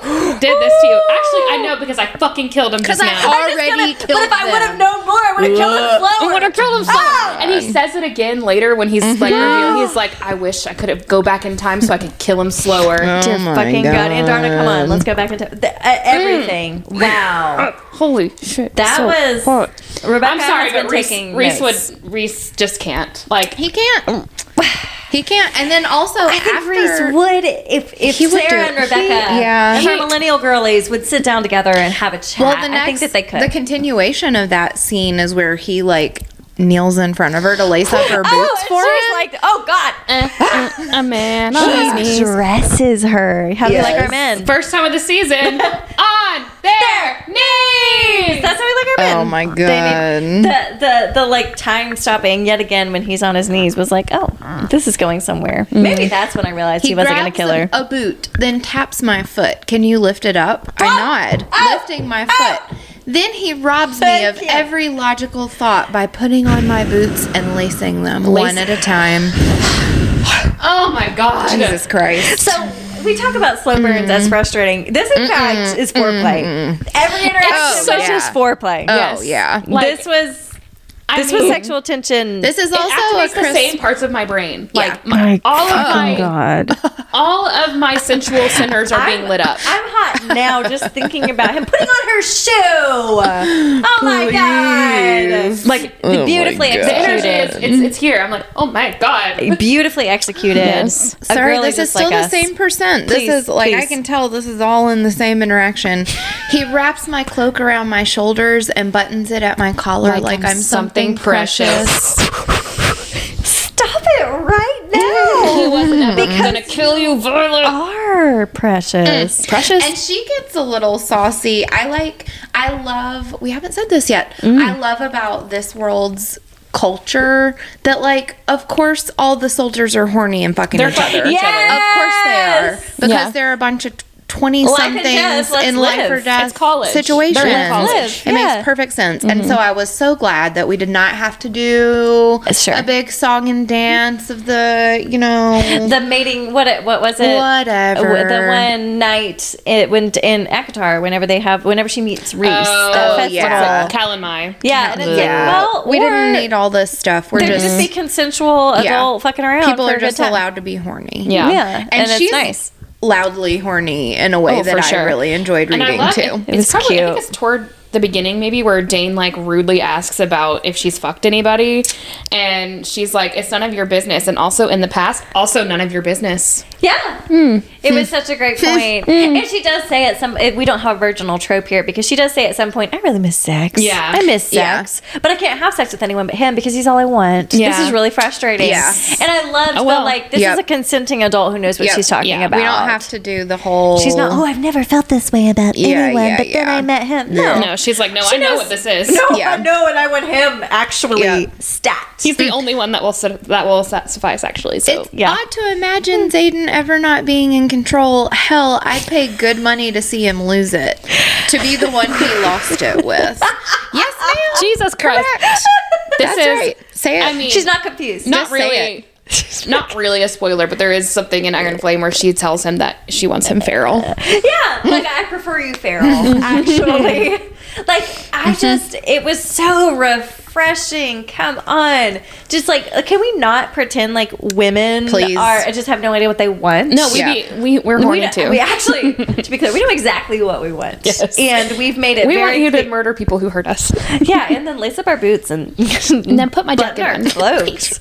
Who did this to you? Actually, I know because I fucking killed him just I now. already But killed if I would have known more, I would have killed him I slower. would have killed him slower. Ah! And he says it again later when he's like mm-hmm. revealing. He's like, I wish I could have go back in time so I could kill him slower. Oh Dear my fucking God. God. Andarna, come on. Let's go back into the, uh, mm. everything. Wow. Uh, holy shit! That so was- hot. Rebecca I'm sorry, has been but Rhys, taking Rhys notes. would Rhys just can't. Like He can't. He can't. And then also I think after Rhys would if if He would Sarah do and. Rebecca, He- yeah. and her He- millennial girlies would sit down together and have a chat. Well, the next, I think that they could. The continuation of that scene is where he like kneels in front of her to lace up her oh, boots oh, for she's him. like, oh God, a man on his he knees. dresses her. How do you like our men? First time of the season on their knees. That's how we like our men. Oh my They need- God. the the the like time stopping yet again when he's on his knees was like, oh, this is going somewhere. Mm. Maybe that's when I realized he, wasn't going to kill her. A, a boot, then taps my foot. Can you lift it up? I nod, ah! lifting my ah! foot. Then he robs me of every logical thought by putting on my boots and lacing them one at a time. Oh my god. Jesus Christ. So we talk about slow burns as frustrating. This, in fact, is foreplay. Every interaction Oh, was yeah. just foreplay. Oh Yes. yeah. Like, this was I this was sexual tension. This is also a activates the same parts of my brain. Yeah. Like oh my, all of my God. all of my sensual centers are being lit up. I'm hot now just thinking about him putting on her shoe. Oh my god! Like The oh beautifully God. the energy executed. is it's, it's mm-hmm. here. I'm like, oh my god. beautifully executed. Yes. Sorry, this is just like still the us. same percent. Please, this is like I can tell this is all in the same interaction. He wraps my cloak around my shoulders and buttons it at my collar like, I'm, something, precious. Stop it right now. He wasn't ever gonna kill you, Violet. are precious. Precious. And she gets a little saucy. I like I love we haven't said this yet. Mm. I love about this world's culture that like of course all the soldiers are horny and fucking They're each fucking other. each other. Of course they are. Because Yeah. they're a bunch of 20 Life and somethings death, let's in life or death It's college. situations. In college. It yeah. makes perfect sense. And mm-hmm. so I was so glad that we did not have to do uh, Sure. a big song and dance of the, you know, The mating, what it, what was it? Whatever. Uh, the one night it went in ACOTAR. Whenever they have, whenever she meets Rhys, Oh, that festival. yeah. Calanmai. Yeah, and it's yeah. like, well, we didn't need all this stuff. We're There just, just be consensual adult Yeah. fucking around. people are just allowed to be horny. Yeah. Yeah, and, And it's she's nice. Loudly horny in a way Oh, that for I sure. really enjoyed And I reading love too. it. It was it's probably, I think cute. it's toward the beginning maybe where Dain like rudely asks about if she's fucked anybody and she's like it's none of your business and also in the past also none of your business. Yeah. Hmm. It was such a great point. and she does say at some we don't have a virginal trope here because she does say at some point, I really miss sex. Yeah. I miss Yeah. sex. But I can't have sex with anyone but him because he's all I want. Yeah. This is really frustrating. Yeah. And I loved Oh, well. the, like, this Yep. is a consenting adult who knows what Yep. she's talking Yeah. about. We don't have to do the whole. She's not, oh, I've never felt this way about Yeah, anyone, yeah, but then. I met him. No. No, she's like no, She I know what this is. No, Yeah. I know, and I want him actually Yeah. stacked. He's the mm. only one that will that will suffice actually. So It's Yeah. odd to imagine Xaden ever not being in control. Hell, I'd pay good money to see him lose it. To be the one he lost it with. Yes, ma'am. Jesus Christ. Correct. This That's is right. Say it. I mean She's not confused. not Just say really not really a spoiler, but there is something in Iron Flame where she tells him that she wants him feral. Yeah, like I prefer you feral, actually. Like I just, it was so refreshing. Come on, just like, uh, can we not pretend like women Please. are just have no idea what they want? No, we Yeah. be, we we're we, horny don't- too. we actually, to be clear, we know exactly what we want. Yes. and we've made it We want very you to murder people who hurt us. yeah, and then lace up our boots and, And then put my button jacket our on. clothes.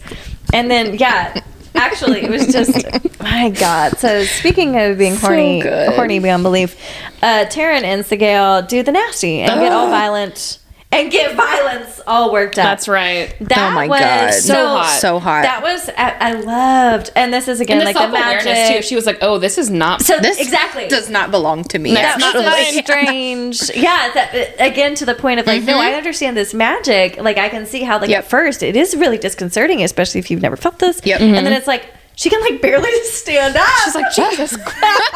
and then yeah, actually it was just my god. So speaking of being horny, good. horny beyond belief, uh, Tairn and Sgaeyl do the nasty and get all violent and get violence all worked up. That's right. That Oh my was God. so, So hot. So hot. That was I, I loved, and this is again And the like the magic. too. She was like, "Oh, this is not." so this exactly does not belong to me. that was actually. so strange. Yeah, that, again to the point of like, no, mm-hmm. I understand this magic. Like, I can see how like Yep. at first it is really disconcerting, especially if you've never felt this. Yep. And mm-hmm. then it's like she can like barely stand up. She's like, Jesus Christ.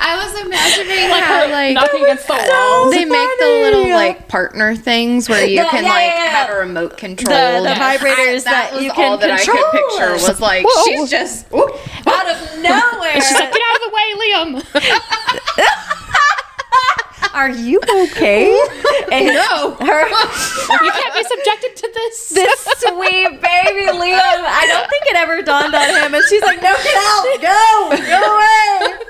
I was imagining Like how her like knocking against the so wall. they make the little like partner things where you Yeah, can yeah, like yeah, yeah. have a remote control. The- the Yeah. vibrators I- that was you can all that I control. could picture was like Whoa. she's just ooh, out of nowhere. She's like, "Get out of the way, Liam." Are you okay? And no. her, you can't be subjected to this. this sweet baby Liam. I don't think it ever dawned on him, and she's like, "No, get out, go, go away."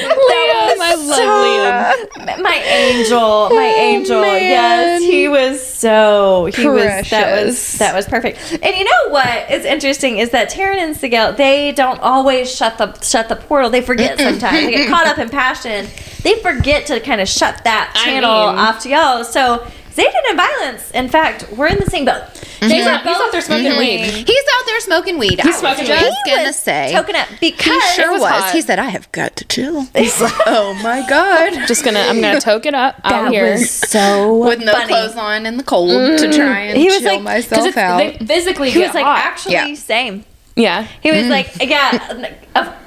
Liam, I love Liam. My angel, my oh, angel. man. Yes, he was so he was that was Precious. that was perfect. And you know what is interesting is that Tairn and Sgaeyl they don't always shut the shut the portal. They forget sometimes. they get caught up in passion. They forget to kind of shut that I channel mean- off to y'all. So Xaden and Violence, in fact, we're in the same boat. They He's out- he's out there smoking doing- weed. He's out there smoking weed. He's I smoking was weed. just He gonna say. token up because He sure was was. He said, "I have got to chill." oh my god! Just gonna, I'm gonna toke it up out that here. was so With no funny. clothes on in the cold to mm. try and He was chill like- myself out. they physically He was like, hot. actually, Yeah. same. yeah. He was mm. like, yeah,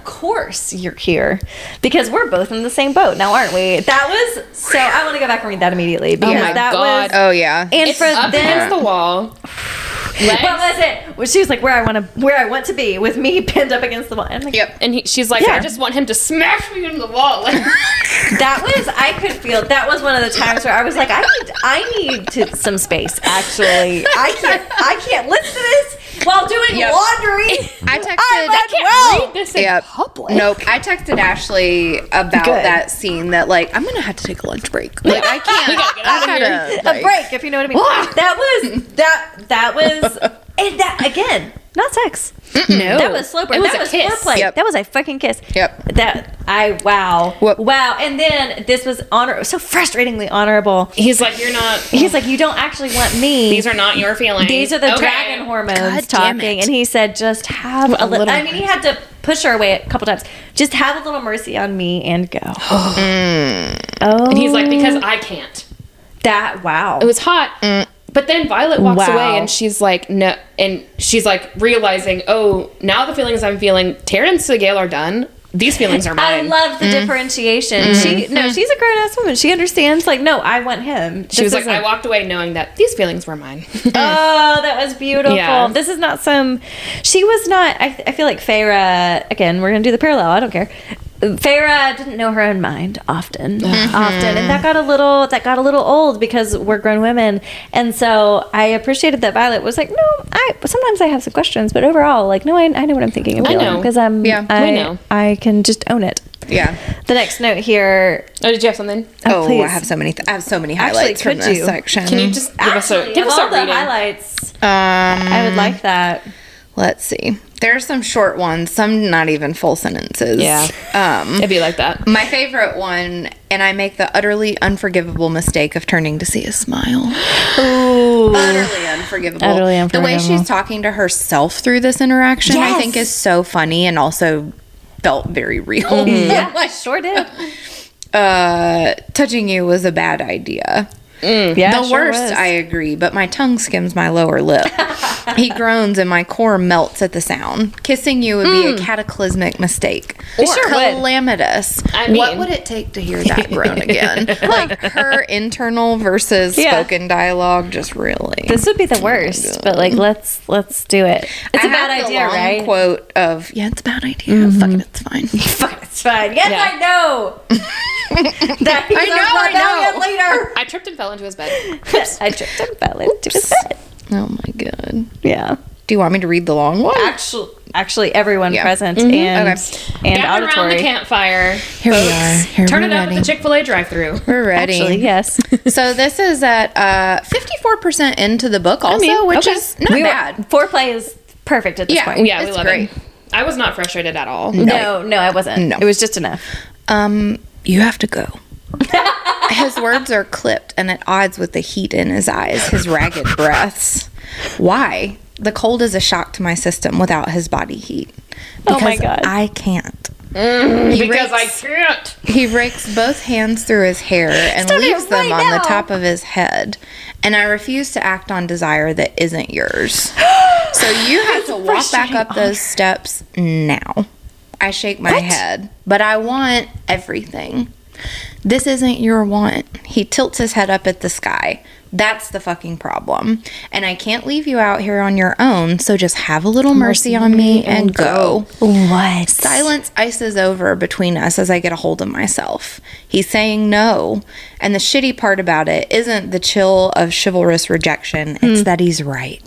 course you're here because we're both in the same boat now, aren't we? That was so. I want to go back and read that immediately oh because my that God. was. oh yeah. And It's for up them, against the wall. Legs. what was it? Well, she was like, "Where I want to, where I want to be," with me pinned up against the wall. I'm like, Yep. And he, she's like, Yeah. I just want him to smash me into the wall. Like, That was I could feel. That was one of the times where I was like, I need, I need to, some space. Actually, I can't, I can't listen to this while doing Yep. laundry. I texted. I'm I can't unwell. read this in Yep. Public. Nope. I texted Ashley about Good. that scene that like I'm gonna have to take a lunch break. Like I can't. We gotta get out of gotta, a like- break, if you know what I mean. that was that. That was and that again. Not sex. No. That was slow burn. It was that a was kiss. foreplay. Yep. That was a fucking kiss. Yep. That I wow Whoop. wow. And then this was honor so frustratingly honorable. He's like, you're not. He's like, you don't actually want me. These are not your feelings. These are the Okay. dragon hormones God talking, and he said, "Just have a, A little." little I mean, he had to push her away a couple times. Just have a little mercy on me and go. oh, And he's like, because I can't. that wow. It was hot. Mm. But then Violet walks Wow. away and she's like, no. And she's like realizing, oh, now the feelings I'm feeling, Tairn and Sgaeyl are done. These feelings are mine. I love the mm. differentiation. Mm. She no, mm-hmm. she's a grown ass woman. She understands. Like, no, I want him. she was like, I walked away knowing that these feelings were mine. Oh, that was beautiful. Yeah. This is not some. She was not. I, I feel like Feyre. Again, we're gonna do the parallel. I don't care. Feyre didn't know her own mind often, often, and that got a little that got a little old because we're grown women, and so I appreciated that Violet was like, no, I sometimes I have some questions, but overall, like, no, I, I know what I'm thinking and I feeling know. because I'm Yeah, I, we know. I can just own it. Yeah. The next note here. Oh, did you have something? Oh, please. I have so many. Th- I have so many Actually, highlights from could this you? section. Can you just give us a give of us a all the highlights. Um, I would like that. Let's see. There's some short ones. Some not even full sentences. Yeah. Um. It'd be like that. My favorite one, and I make the utterly unforgivable mistake of turning to see a smile. Ooh. Utterly unforgivable. Utterly unforgivable. The way she's talking to herself through this interaction, I think, is so funny and also felt very real. Mm-hmm. Yeah, I sure did. uh, touching you was a bad idea. Yeah, the sure worst, was. I agree, but my tongue skims my lower lip. he groans and my core melts at the sound. Kissing you would be a cataclysmic mistake. Or Mm. sure would. calamitous. I what would it take to hear that groan again? like her internal versus Yeah. spoken dialogue, just really. This would be the worst, but like let's let's do it. It's I a bad have the idea, long right? Quote of yeah, it's a bad idea. Fuck it, it's fine. Fuck, it's fine. Yes, Yeah. I know. that he's I know, a I know. rebellion leader. I tripped and fell into his bed. I tripped and fell into his bed. oh my god. Yeah. Do you want me to read the long one? Actually, actually, everyone Yeah. present Okay. and and Gather around the campfire. Here we are. Here Turn we're it up at the Chick Fil A drive-through. We're ready. Actually, yes. so this is at uh, 54% into the book also, mean, which okay. is not we were- bad. foreplay is perfect at this Yeah. point. Yeah, we love great. it. I was not frustrated at all. No, no, I wasn't. No. It was just enough. Um, you have to go. His words are clipped and at odds with the heat in his eyes, his ragged breaths. Why? The cold is a shock to my system without his body heat. Oh my Because God. I can't. Mm, because I can't. He rakes both hands through his hair and Stop it leaves them right on the top of his head. And I refuse to act on desire that isn't yours. so you have to walk back frustrating up those steps now. I shake my head, but I want everything. This isn't your want. He tilts his head up at the sky. That's the fucking problem. And I can't leave you out here on your own, so just have a little mercy on me and go. What? Silence ices over between us as I get a hold of myself. He's saying no, and the shitty part about it isn't the chill of chivalrous rejection, it's that he's right.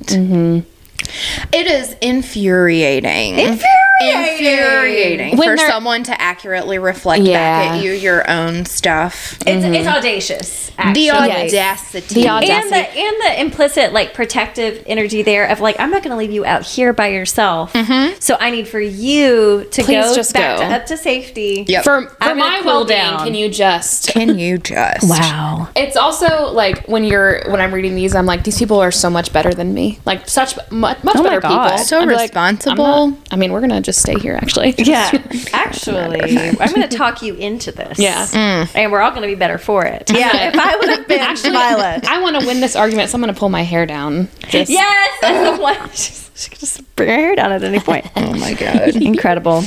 It is infuriating. Infuriating. Infuriating When for someone to accurately reflect Yeah. back at you your own stuff. It's, mm-hmm. it's audacious. The audacity. The and audacity. the and the implicit like protective energy there of like I'm not going to leave you out here by yourself. Mm-hmm. So I need for you to Please go just back go. To, up to safety. Yep. For, for my cool well-being, down. can you just Can you just? Wow. It's also like when you're when I'm reading these, I'm like these people are so much better than me, like such much, much Oh better God. people. So I'd be like, responsible. not- I mean, we're gonna just stay here, actually. Yeah, actually, I'm going to talk you into this. Yeah. and we're all going to be better for it. Yeah, if I would have been Actually, Violet. I want to win this argument, so I'm gonna pull my hair down. Just, Yes, that's the one. She's- She could just bring her hair down at any point. Oh my god. Incredible.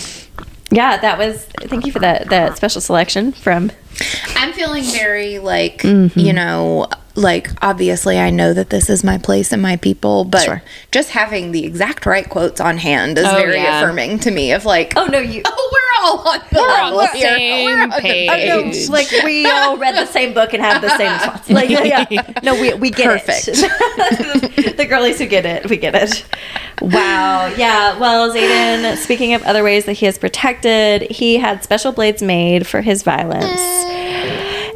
Yeah, that was. Thank you for that that special selection from. I'm feeling very like, Mm-hmm. you know, like obviously I know that this is my place and my people, but Sure. just having the exact right quotes on hand is Oh, very yeah. affirming to me of like, Oh no, you. oh, we're all on the We're on the same We're on page. I know, oh, Age. like we all read the same book and have the same thoughts. Like, yeah, yeah. no, we we get Perfect. it. the girlies who get it, we get it. Wow. Yeah. Well, Xaden. Speaking of other ways that he is protected, he had special blades made for his violence,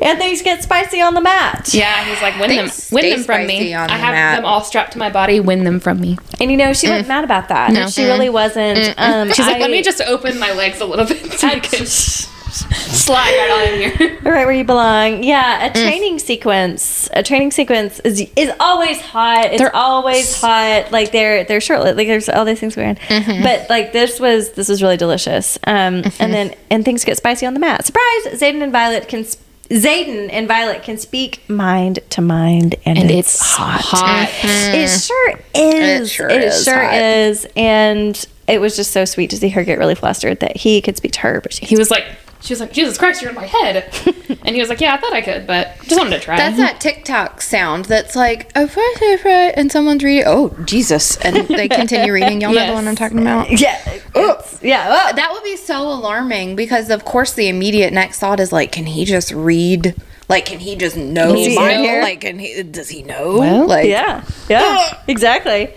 and things get spicy on the mat. Yeah, he's like, win them, win them from me. I the have mat. them all strapped to my body. Win them from me. And you know, she wasn't mad about that. She really wasn't. Um, She's like, I- let me just open my legs a little bit so you can slide right on in here. right where you belong. Yeah, a training sequence. A training sequence is is always hot. It's They're- always hot. Like they're they're short. Like there's all these things going. on. But like this was this was really delicious. Um, and then and things get spicy on the mat. Surprise! Xaden and Violet can. sp- Xaden and Violet can speak mind to mind, and, And it's, it's hot. hot. Mm-hmm. It sure is. sure it is sure hot. is. And it was just so sweet to see her get really flustered that he could speak to her, but she He was like, she was like, Jesus Christ, you're in my head. and he was like, yeah, I thought I could, but just wanted to try. That's that TikTok sound that's like, oh, right, right, right, and someone's reading, oh, Jesus. And they continue reading. Y'all know the one I'm talking about? Yeah. Oh. it's- Yeah. oh. That would be so alarming because, of course, the immediate next thought is like, can he just read? Like, can he just know? Does he my- know? Like, can he? Does he know? Well, like, Yeah. Yeah. exactly.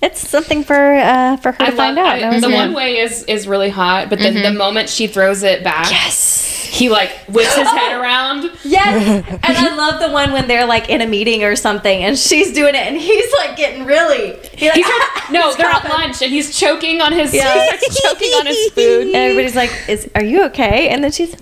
it's something for uh, for her to I find out. I- That was the good. one way is is really hot, but then the moment she throws it back, Yes. he like whips his head around. Yes, and I love the one when they're like in a meeting or something, and she's doing it, and he's like getting really. He like, He's like, no, they're at lunch, and he's choking on his. Yeah. He starts choking on his food. And everybody's like, "Is are you okay?" And then she's,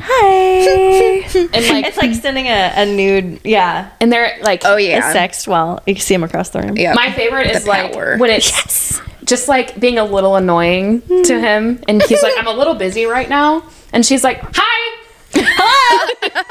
"Hi." And like, it's like sending a, a nude, yeah, and they're like, Oh yeah. sext while you can see him across the room. Yeah. My favorite is The like when it's just like being a little annoying to hmm. him, and he's like, "I'm a little busy right now," and she's like, "Hi." Hello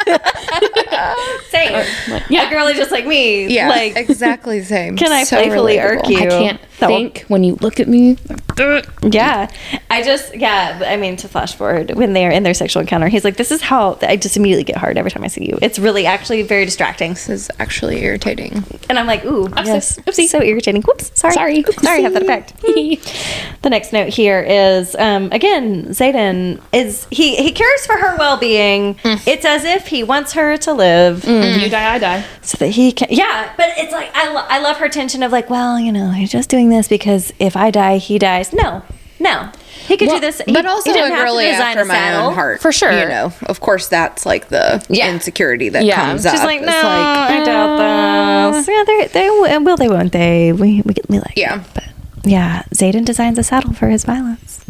Same. Uh, yeah. A girly just like me. Yeah. Like, exactly the same. can I So playfully relatable. irk you? I can't think when you look at me. Yeah. I just, yeah, I mean, to flash forward, when they're in their sexual encounter, he's like, this is how I just immediately get hard every time I see you. It's really actually very distracting. This is actually irritating. And I'm like, ooh, yes. Oopsie. So irritating. Whoops. Sorry. Sorry. Oops, sorry, I have that effect. the next note here is, um, again, Xaden is, he, he cares for her well being. Mm. It's as if he wants her to live mm. Mm. You die, I die. so that he can, yeah, but it's like, I, lo- I love her tension of like, well, you know, he's just doing this because if I die, he dies. No, no. He could Well, do this. He, But also he didn't like have really to design after a my saddle. own heart. For sure. You know, of course that's like the Yeah. insecurity that Yeah. comes She's up. like, no, It's like, I doubt this. Yeah, they they will, will they won't they? We we, we like Yeah. it. but yeah, Xaden designs a saddle for his violence.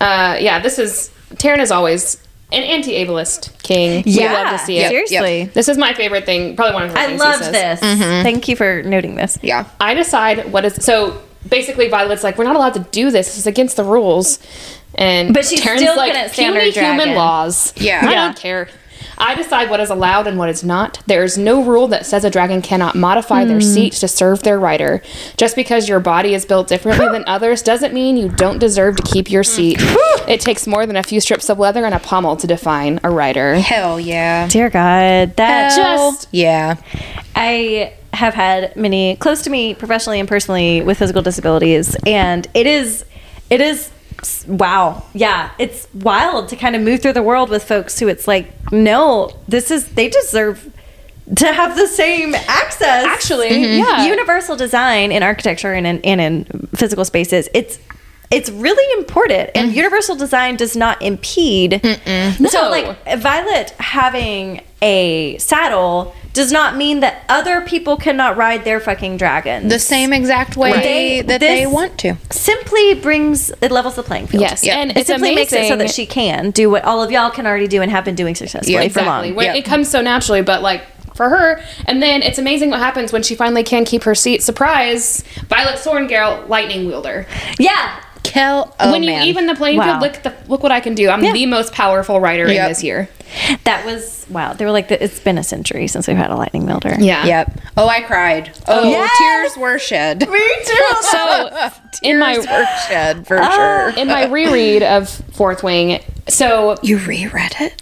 Uh, yeah, this is Tairn is always an anti-ableist king. we love to see it. Yep, seriously. This is my favorite thing. Probably one of the I things he love says. this. Thank you for noting this. yeah. I decide what is so basically Violet's like we're not allowed to do this. It's against the rules. And But she Tairn's still like couldn't stand her puny human laws. Yeah. I Yeah. don't care. I decide what is allowed and what is not. There is no rule that says a dragon cannot modify their mm. seat to serve their rider. Just because your body is built differently than others doesn't mean you don't deserve to keep your seat. Mm. it takes more than a few strips of leather and a pommel to define a rider. Hell yeah. Dear God, that Just Yeah. I have had many close to me professionally and personally with physical disabilities. And it is it is wow. Yeah it's wild to kind of move through the world with folks who it's like no this is they deserve to have the same access. Actually, mm-hmm. yeah. universal design in architecture and in, and in physical spaces it's it's really important. And mm-hmm. universal design does not impede. So No. like violet having a saddle does not mean that other people cannot ride their fucking dragons The same exact way They- that they want to. simply brings it levels the playing field Yes, Yep. and it it's simply amazing. makes it so that she can do what all of y'all can already do and have been doing successfully Yeah, for exactly. long When Yeah. It comes so naturally, but like for her, and then it's amazing what happens when she finally can keep her seat. Surprise! Violet Sorrengail, lightning wielder. yeah Kel, oh when you man. even the playing Wow. field, look the look what I can do. I'm Yeah. the most powerful rider in this year. That was wow they were like it's been a century since we've had a lightning wielder Yeah. Yep. Oh, I cried. Oh, Yes! tears were shed. me too So in my Tears were shed for Ah. sure. in my reread of Fourth Wing, so You reread it?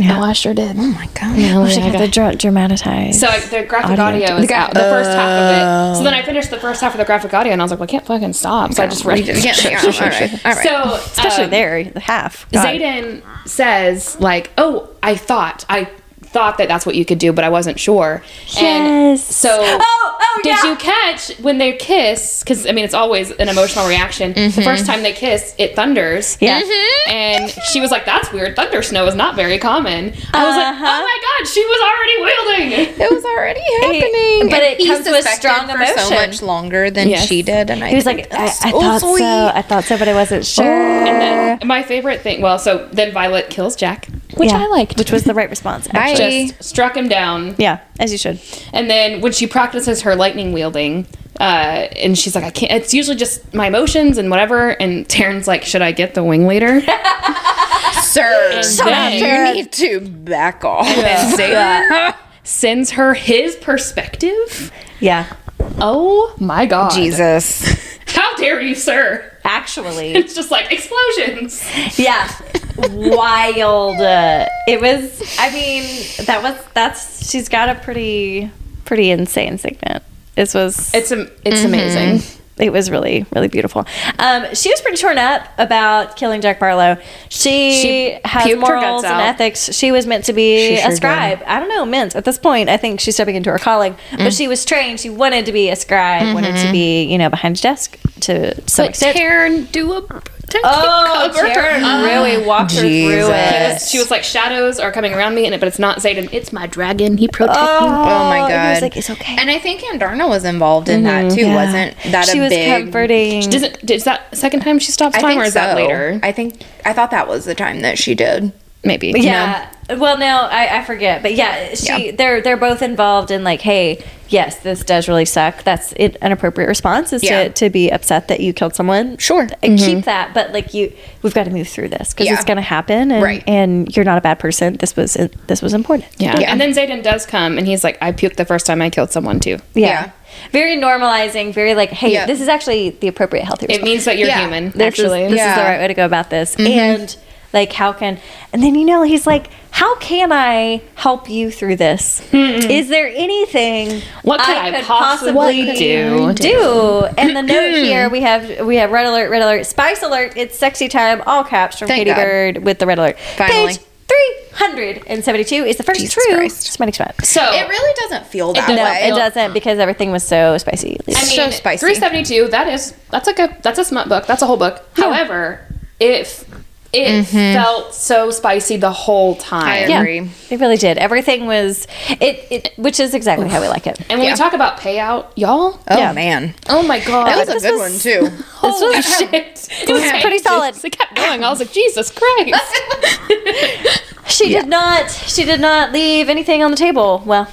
Oh, I sure did. Oh my god. Oh, she yeah, I got the dra- dramatized So I- the graphic Audio. audio, The is gra- out. The first half of it. So then I finished the first half of the graphic audio, and I was like, well, I can't fucking stop. So I just read it. Yeah, yeah, all right. All right. So especially um, there the half God. Xaden says like, "Oh, I thought I thought that that's what you could do, but I wasn't sure." And Yes. so, Oh, oh, did yeah. you catch when they kiss? Because I mean, it's always an emotional reaction. The first time they kiss, it thunders. Yeah. And she was like, "That's weird. Thunder snow is not very common." I was like, Uh-huh. "Oh my god, she was already wielding." It was already happening. but And it comes with suspected strong for so much longer than Yes. she did, and I he was like I, I thought sweet. so I thought so but I wasn't sure And then my favorite thing. Well, so then Violet kills Jack, which Yeah. I liked. which was the right response Bye. actually. Just struck him down. yeah as you should And then when she practices her lightning wielding, uh, and she's like, I can't, it's usually just my emotions and whatever. And Tairn's like, should I get the wing leader? Sir, And sir, then- you need to back off. then Xaden sends her his perspective. yeah Oh my god. Jesus. How dare you, sir? actually It's just like explosions. yeah wild uh, it was i mean that was that's she's got a pretty pretty insane signet this was It's am- it's amazing. It was really really beautiful. Um, she was pretty torn up about killing Jack Barlow. She, She has morals and ethics. She was meant to be sure a scribe. I don't know, meant at this point. I think she's stepping into her calling, Mm. but she was trained. She wanted to be a scribe. Wanted Mm-hmm. to be you know behind a desk to some But extent. Tairn do a Oh, cover her Tairn up. really ah. walked her through Jesus. it. She was like, shadows are coming around me, and it, but it's not Xaden. It's my dragon. He protects Oh, me. Oh my he god! was like, "It's okay." And I think Andarna was involved in that mm-hmm. too, Yeah. wasn't that she a was big? comforting. Does it, is that second time she stops I time, or is that later? I think I thought that was the time that she did. Maybe. Yeah. Well, no, I, I forget, but yeah, she Yeah. they're they're both involved in like, hey, yes, this does really suck. That's it, an appropriate response is Yeah. to, to be upset that you killed someone. Sure. and keep mm-hmm. that, but like you, we've got to move through this because Yeah. it's going to happen, and, Right. And you're not a bad person. This was uh, this was important. Yeah. Yeah. And then Xaden does come, and he's like, I puked the first time I killed someone, too. Yeah. Yeah. Very normalizing. Very like, hey, Yeah. this is actually the appropriate healthy. Response. It means that you're Yeah. human, this actually. is, this is the right way to go about this mm-hmm. and like how can and then you know he's like how can i help you through this is there anything What could I possibly do? do and the note here we have we have red alert red alert spice alert it's sexy time all caps from Thank katie God. bird with the red alert Finally. page 372 is the first Jesus true Christ. Semitic spot So, It really doesn't feel that doesn't no way. it doesn't because everything was so spicy I so spicy. 372, that is, that's like a, that's a smut book. That's a whole book. Hmm. However, if it mm-hmm. felt so spicy the whole time. I agree. it really did everything was it, it which is exactly how we like it And when Yeah. we talk about payout, y'all, Oh Yeah. man, oh my god, that was a this good was- one too. Holy was- shit. It was pretty solid. It kept going. I was like, Jesus Christ. She did not. She did not leave anything on the table. Well,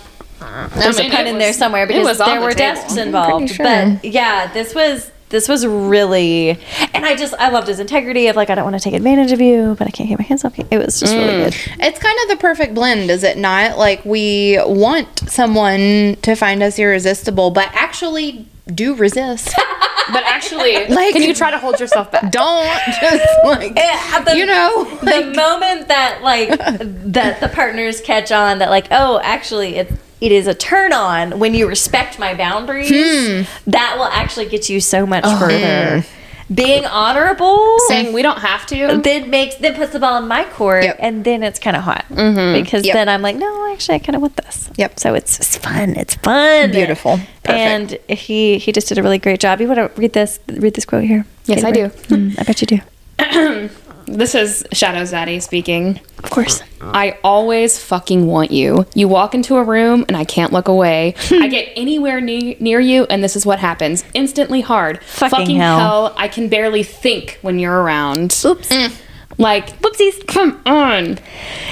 there's mean, a pun in was- there somewhere because was there the were table. desks involved. sure. But yeah, this was this was really, and I just I loved his integrity of like I don't want to take advantage of you, but I can't get my hands off you. It was just Mm. really good. It's kind of the perfect blend, is it not? Like we want someone to find us irresistible, but actually do resist. But actually, Like- can you try to hold yourself back? Don't just like At the- you know. the moment that like that the partners catch on that like oh actually it it is a turn on when you respect my boundaries Hmm. that will actually get you so much Oh. further being honorable Saying we don't have to. then makes then puts the ball in my court Yep. and then it's kind of hot because Yep. then i'm like no actually i kind of want this Yep. so it's, it's fun it's fun Beautiful. Perfect. and he he just did a really great job you want to read this read this quote here Yes, I do. Mm, i bet you do This is Shadow Zaddy speaking. of course uh. I always fucking want you. You walk into a room and I can't look away. I get anywhere ne- near you and this is what happens. Instantly hard. Fucking hell. I can barely think when you're around. oops mm. Like, whoopsies come on.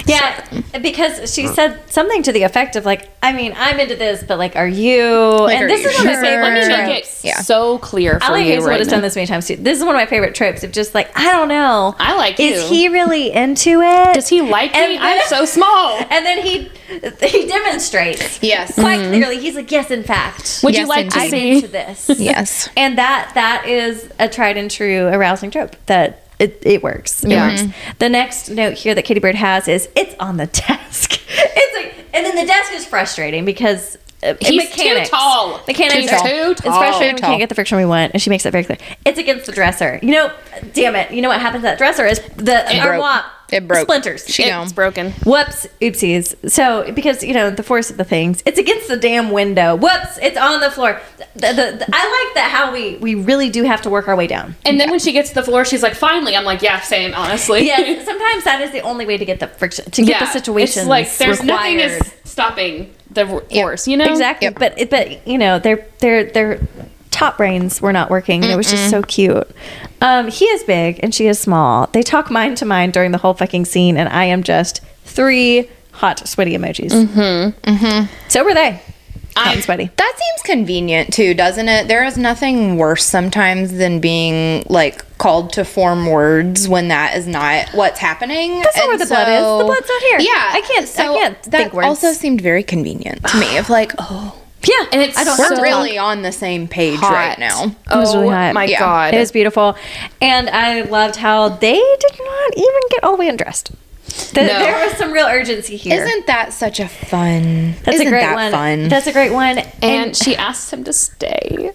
Yeah, because she said something to the effect of like, I mean, I'm into this, but like, are you? Like, and are this you is one of my sure? favorite Let me make it Yeah. so clear for Ali you Hazelwood right has now. done this many times too. This is one of my favorite tropes of just like, I don't know. I like Is he really into it? Does he like And me? then- I'm so small. And then he he demonstrates Yes. quite mm-hmm. clearly. He's like, yes, in fact, Would you like to indeed. I'm see? into this. Yes. And that that is a tried and true arousing trope that it, it works. It Yeah. works. The next note here that Katie Bird has is it's on the desk. it's like and then the desk is frustrating because uh, He's mechanics, too tall. Mechanics He's are- too It's tall. frustrating. Too We can't get the friction we want, and she makes that very clear. It's against the dresser. You know, damn it. You know what happens to that dresser is the It armoire It broke. splinters. She It's know. broken. Whoops, oopsies. So because you know the force of the things, it's against the damn window. Whoops, it's on the floor. The, the, the- I like that how we we really do have to work our way down. And then when she gets to the floor, she's like, finally. I'm like, yeah, same, honestly. yeah. sometimes that is the only way to get the friction to get the situation. It's like there's nothing is stopping the r- force, you know? exactly. Yep. But but you know they're they're their their top brains were not working, and it was just so cute. Um, he is big and she is small. They talk mind to mind during the whole fucking scene, and I am just three hot sweaty emojis. Mm-hmm. Mm-hmm. So were they. Hot I- and sweaty. That seems convenient too, doesn't it? There is nothing worse sometimes than being like called to form words when that is not what's happening. That's not where the blood is. The blood's not here. Yeah, I can't- I can't That think words. also seemed very convenient to me. Of like, oh, Yeah, And it's I don't so we're to really on the same page Hot. right now. It was oh really hot. my Yeah. god. It was beautiful, and I loved how they did not even get all the way undressed. Th- No. There was some real urgency here. Isn't that such a fun? That's isn't a great that one. fun? That's a great one. And she asked him to stay.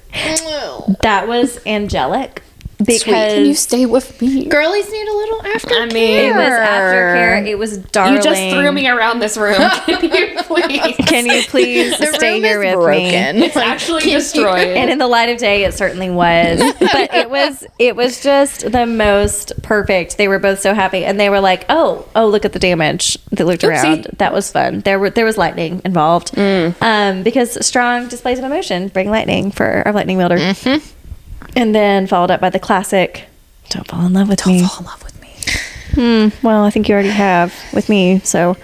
that was angelic because Can you stay with me? Girlies need a little aftercare. I mean, it was aftercare. It was darling. You just threw me around this room. Can you please? Can you please stay here here is with me? broken. It's actually destroyed. And in the light of day, it certainly was. But it was it was just the most perfect. They were both so happy, and they were like, "Oh, oh, look at the damage." They looked around. That was fun. There were there was lightning involved, um, because strong displays of emotion bring lightning for our lightning wielder. And then followed up by the classic, "Don't fall in love with me." Don't Fall in love with me. Hmm, well, I think you already have with me. So,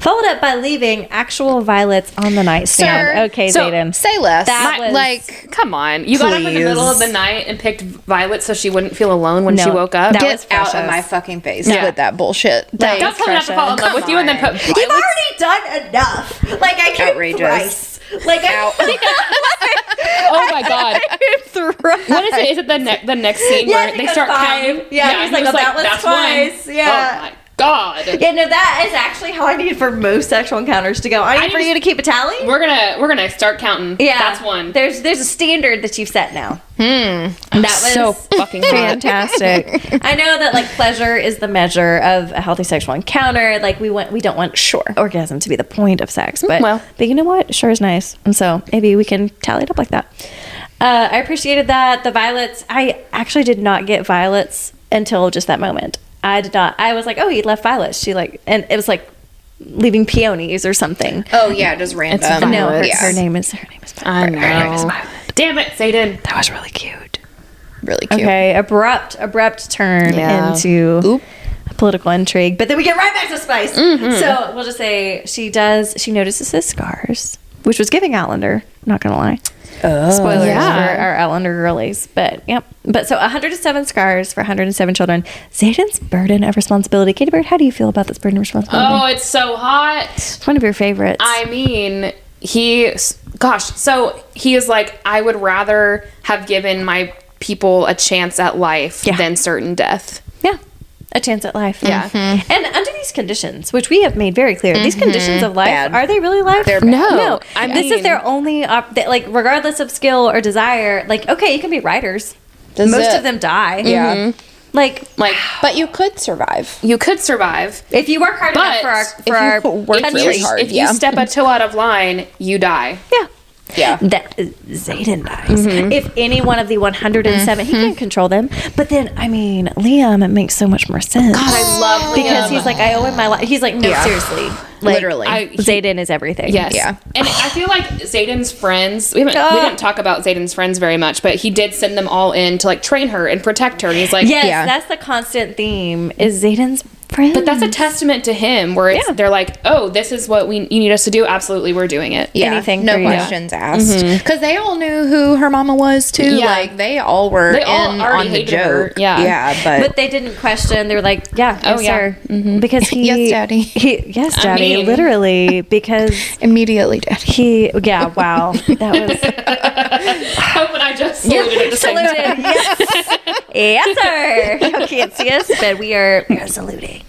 followed up by leaving actual violets on the nightstand. Sir, okay, so Xaden. Say less. That My- was- like Come on. You got up in the middle of the night and picked Violet so she wouldn't feel alone when she woke up. that get was out of my fucking face Yeah. with that bullshit. Like, Don't tell me not to fall in love with you and then put You've already done enough. Like I came Outrageous. thrice. Like I Oh my god. thrice. What is it? Is it the ne- the next scene Yeah, where they start five. counting? Yeah, he's and like, he "Oh, that was "That's twice." one." Yeah. Oh my god. Yeah, no, that is actually how I need for most sexual encounters to go. I need I for just- you to keep a tally. We're gonna we're gonna start counting. Yeah, That's one. There's there's a standard that you've set now. Hmm. That was so fucking fantastic. I know that like pleasure is the measure of a healthy sexual encounter. Like we want we don't want Sure. orgasm to be the point of sex, but well. but you know what? Sure is nice, and so maybe we can tally it up like that. Uh, I appreciated that the violets. I actually did not get violets until just that moment. I did not. I was like, oh, he left violets. She like, and it was like leaving peonies or something. oh yeah, just random. no, her, yeah. her name is her name is. I Violet. Her name is know. Violet. Damn it, Satan. That was really cute. really cute. Okay, abrupt, abrupt turn Yeah. into Oop. political intrigue, but then we get right back to Spice. So we'll just say she does. She notices his scars, which was giving Outlander. Not gonna lie. Oh. Spoilers Yeah. for our Outlander girlies, but yep. But so 107 scars for 107 children. Xaden's burden of responsibility. Katie Bird, how do you feel about this burden of responsibility? Oh, it's so hot. It's one of your favorites. I mean, he, gosh, so he is like, I would rather have given my people a chance at life Yeah. than certain death. yeah. A chance at life. Yeah. Mm-hmm. And under these conditions, which we have made very clear, these mm-hmm. conditions of life, Bad. are they really life? They're No. No. I this is their only, op- that, like, regardless of skill or desire, like, okay, you can be writers. That's Most it. of them die. Yeah. Mm-hmm. Like, Like, But you could survive. you could survive. if you work hard enough But for our, if for you our work country, really hard. If yeah. you step a toe out of line, you die. yeah. Yeah. That Xaden dies. Mm-hmm. If any one of the 107, he can't control them. But then, I mean, Liam, it makes so much more sense. God, I love because Liam. he's like, I owe him my life. He's like, no, Yeah. seriously. Like, Literally. I- he- Xaden is everything. Yes. Yeah. And I feel like Xaden's friends, we haven't we Ah. didn't talk about Xaden's friends very much, but he did send them all in to like train her and protect her. And he's like, Yes, Yeah. that's the constant theme. Is Xaden's friend? But that's a testament to him where it's, Yeah. they're like, oh, this is what we you need us to do. Absolutely, we're doing it. Yeah, anything no for you. questions asked. Mm-hmm. Because they all knew who her mama was too. Yeah. Like they all were They all in already on the hated her. joke. Yeah. yeah, but, But they didn't question. They were like, "Yeah, Oh, yes, yeah. sir," mm-hmm. because he, Yes, Daddy. He, yes, I daddy, mean- literally, because immediately dead. he, yeah, wow, that was Hope and I just saluted at the same time. Yes, yes, sir. You can't see us, but we are we are saluting.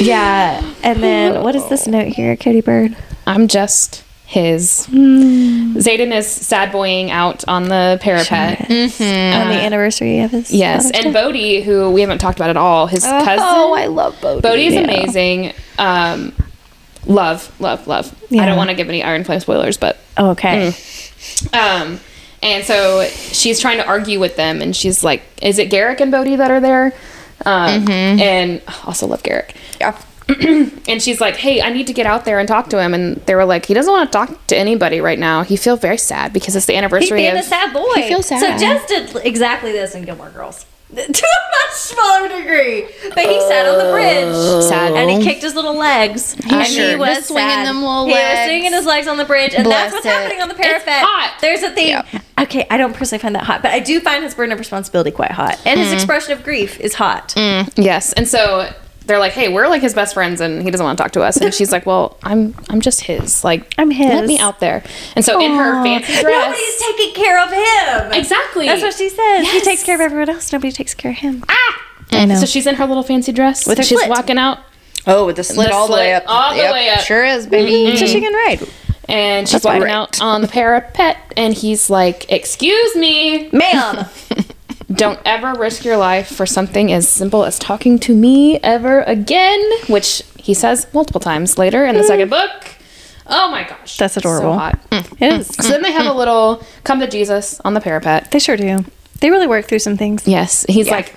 Yeah, and then what is this note here, Katie Bird? I'm just his. Xaden is sad boying out on the parapet. on the anniversary of his Yes, and Day? Bodhi, who we haven't talked about at all, his cousin. Oh, I love Bodhi. Bodhi is Yeah. amazing. Um, love, love, love. I don't want to give any Iron Flame spoilers, but oh, okay. um, and so she's trying to argue with them, and she's like, "Is it Garrick and Bodhi that are there?" Um, And also love Garrick. Yeah. And she's like, "Hey, I need to get out there and talk to him." And they were like, "He doesn't want to talk to anybody right now. He feels very sad because it's the He's anniversary being of." a sad boy. He feels sad. So Jess did exactly this in Gilmore Girls. To a much smaller degree. But he sat on the bridge. Sad. And he kicked his little legs. and sure he was was swinging sad. them little he was legs. swinging his legs on the bridge. And Bless that's what's it. happening on the parapet. It's hot. There's a thing. Yep. Okay, I don't personally find that hot, but I do find his burden of responsibility quite hot. And his mm-hmm. expression of grief is hot. Mm, yes, and so they're like, "Hey, we're like his best friends, and he doesn't want to talk to us." And she's like, "Well, I'm I'm just his. Like, I'm his. Let me out there." And so in her Aw. fancy dress, Nobody's taking care of him. exactly. That's what she says. He takes care of everyone else. Nobody takes care of him. Ah! I know. So she's in her little fancy dress With her She's slit. walking out. Oh, with the slit The all the way up. all the Yep, way up. Sure is, baby. So she can ride. and she's That's walking right. out on the parapet, and he's like, "Excuse me, Ma'am. don't ever risk your life for something as simple as talking to me ever again," which he says multiple times later in the mm. second book. Oh my gosh, That's adorable. So hot. Mm. it is. So then they have a little come to Jesus on the parapet. They sure do. They really work through some things. Yes, he's like,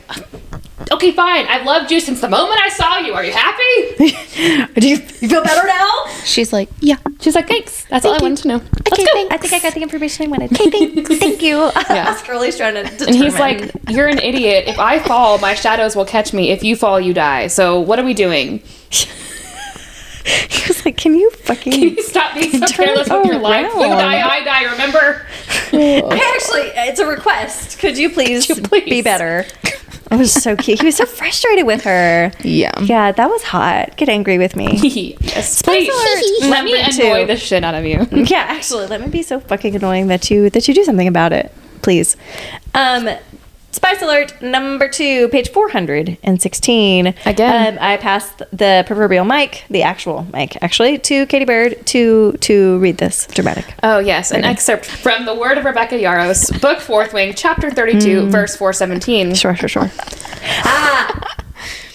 "Okay, fine. I've loved you since the moment I saw you. Are you happy?" Do you, you feel better now? She's like, yeah. She's like, "Thanks. That's all I wanted to know." Okay, thanks. I think I got the information I wanted. Okay, thanks. Thank you. Yeah. Oscarly's trying to determine. And he's like, "You're an idiot. If I fall, my shadows will catch me. If you fall, you die. So what are we doing? he was like, can you fucking? Can you stop being so Turn careless with your life? You die, I die. Remember? I actually, it's a request. Could you please, you please? be better? It was so cute. He was so frustrated with her. Yeah. Yeah, that was hot. Get angry with me. yes, please. Let me number annoy two. the shit out of you. yeah, actually, let me be so fucking annoying that you that you do something about it, please. Um, Spice alert number two, page four hundred and sixteen. Again. um, I passed the proverbial mic, the actual mic, actually, to Katie Bird to to read this dramatic. Oh yes, an excerpt from the Word of Rebecca Yarros, Book Fourth Wing, Chapter Thirty-Two, Verse Four Seventeen. Sure, sure, sure. Ah!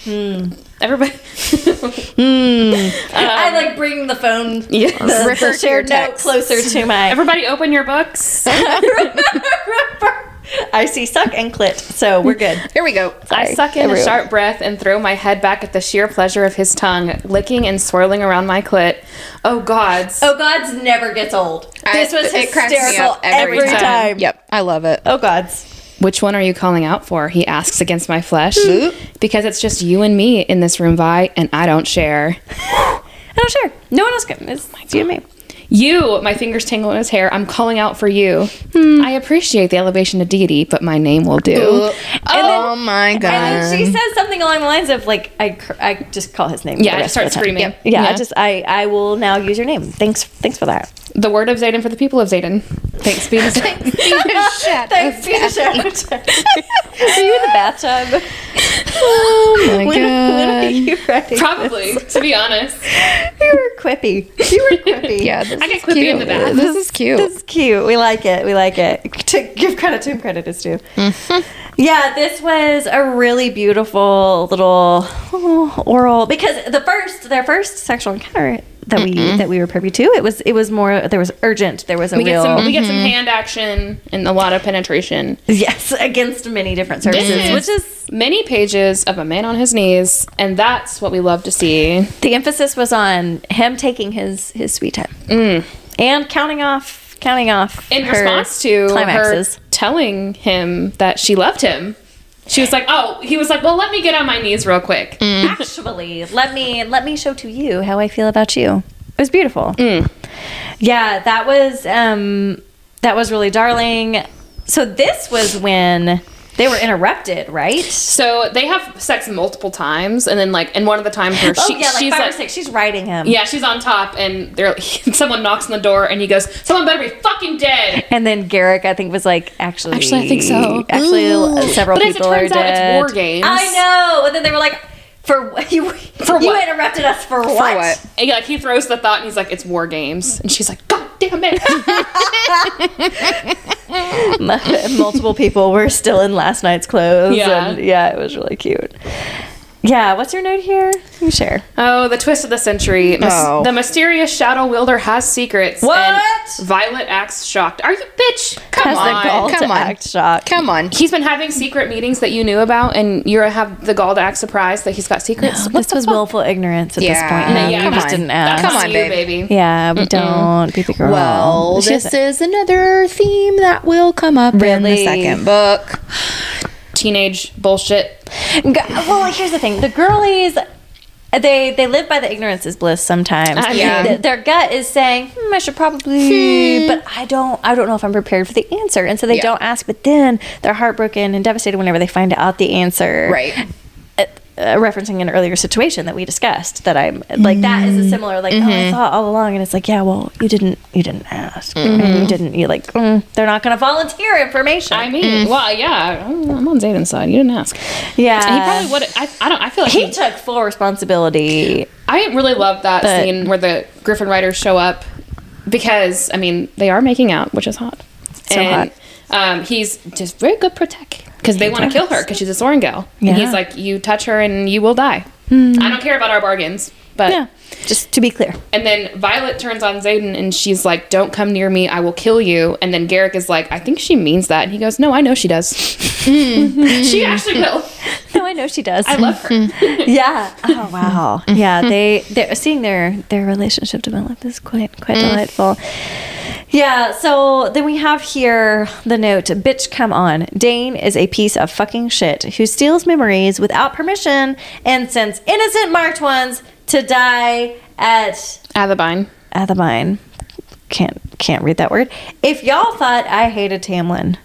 Everybody. I like bring the phone, Yes. the, Refer the shared note closer to my. Everybody, open your books. I see suck and clit, so we're good. Here we go. I Sorry, suck in a sharp breath and throw my head back at the sheer pleasure of his tongue, licking and swirling around my clit. Oh gods. Oh, God's never gets old. This was it cracks me hysterical every every time. time. Yep, I love it. Oh, God's. Which one are you calling out for? He asks against my flesh. Because it's just you and me in this room, Vi, and I don't share. I don't share. No one else can. It's, it's you and me. You, my fingers tingle in his hair. I'm calling out for you. Hmm. I appreciate the elevation to deity, but my name will do. oh my god. And then she says something along the lines of like, I, cr- I just call his name. Yeah, I start of the time. screaming. Yeah, yeah, I just I I will now use your name. Thanks, thanks for that. The word of Xaden for the people of Xaden. Thanks be to Xaden. Thanks, be the shout. Are you in the bathtub? oh my When, when god. you ready? Probably, to be honest. You were quippy. You were quippy. Yeah, this I get is quippy cute. in the bath. This is cute. This is cute. We like it. We like it. To give credit to whom credit is due. Mm-hmm. Yeah, this was a really beautiful little oh, oral because the first their first sexual encounter that we that we were privy to it was it was more there was urgent there was a We get real some we get some mm-hmm. hand action and a lot of penetration. yes against many different services This which is many pages of a man on his knees, and that's what we love to see. the emphasis was on him taking his his sweet time mm. and counting off counting off In her response to climaxes. her telling him that she loved him, she was like, "Oh," he was like, "Well, let me get on my knees real quick." actually let me let me show to you how i feel about you. It was beautiful. Yeah that was um that was really darling. So this was when they were interrupted right So they have sex multiple times, and then like, and one of the times where oh she, yeah like she's five like, or six she's riding him yeah, she's on top, and there, someone knocks on the door, and he goes, "Someone better be fucking dead." and then Garrick, I think, was like, actually, Actually, I think so. Actually, uh, several But as it people turns are out, it's dead. war games. I know. And then they were like, for you, for you what? interrupted us for what? For what? And, like he throws the thought, and he's like, "It's war games," and she's like, "God damn it!" multiple people were still in last night's clothes. Yeah. And yeah, it was really cute. Yeah, what's your note here? You share. Oh, the twist of the century. Mys- Oh. The mysterious shadow wielder has secrets. What? And Violet acts shocked. Are you bitch? Come Has the gall on. come to on. act shocked. Come on. He's been having secret meetings that you knew about, and you have the gall to act surprised that he's got secrets. What This was fuck? willful ignorance at Yeah. this point. No, No, yeah, you come just on. didn't ask. Come on, you, baby. Yeah, we don't be the girl. Well, She this doesn't- is another theme that will come up in the second book. Teenage bullshit. Well, here's the thing: the girlies, they they live by the ignorance is bliss. Sometimes, I Yeah. Th- their gut is saying, hmm, "I should probably," but I don't. I don't know if I'm prepared for the answer, and so they Yeah. don't ask. But then they're heartbroken and devastated whenever they find out the answer. Right. Uh, referencing an earlier situation that we discussed that I'm like that is a similar like oh I thought all along and it's like yeah well you didn't you didn't ask and you didn't you like mm, they're not going to volunteer information I mean, well, yeah, I'm I'm on Xaden's side. You didn't ask. yeah he probably would. I, I don't. I feel like he he, took full responsibility I really love that But- scene where the Griffin riders show up because I mean they are making out, which is hot. So and, Um, he's just very good protect because they want to kill her because she's a Sorrengail. And Yeah. he's like, you touch her and you will die. Hmm. I don't care about our bargains, but yeah just to be clear And then Violet turns on Xaden and she's like, Don't come near me, I will kill you. And then Garrick is like, I think she means that. And he goes, No, I know she does. Mm-hmm. she actually will. no I know she does I love her. Mm-hmm. yeah oh wow mm-hmm. yeah they they're seeing their their relationship develop is quite quite mm. delightful yeah so then we have here the note bitch come on Dain is a piece of fucking shit who steals memories without permission and sends innocent marked ones to die at Athebyne. Athebyne. Can't can't read that word. If y'all thought I hated Tamlin,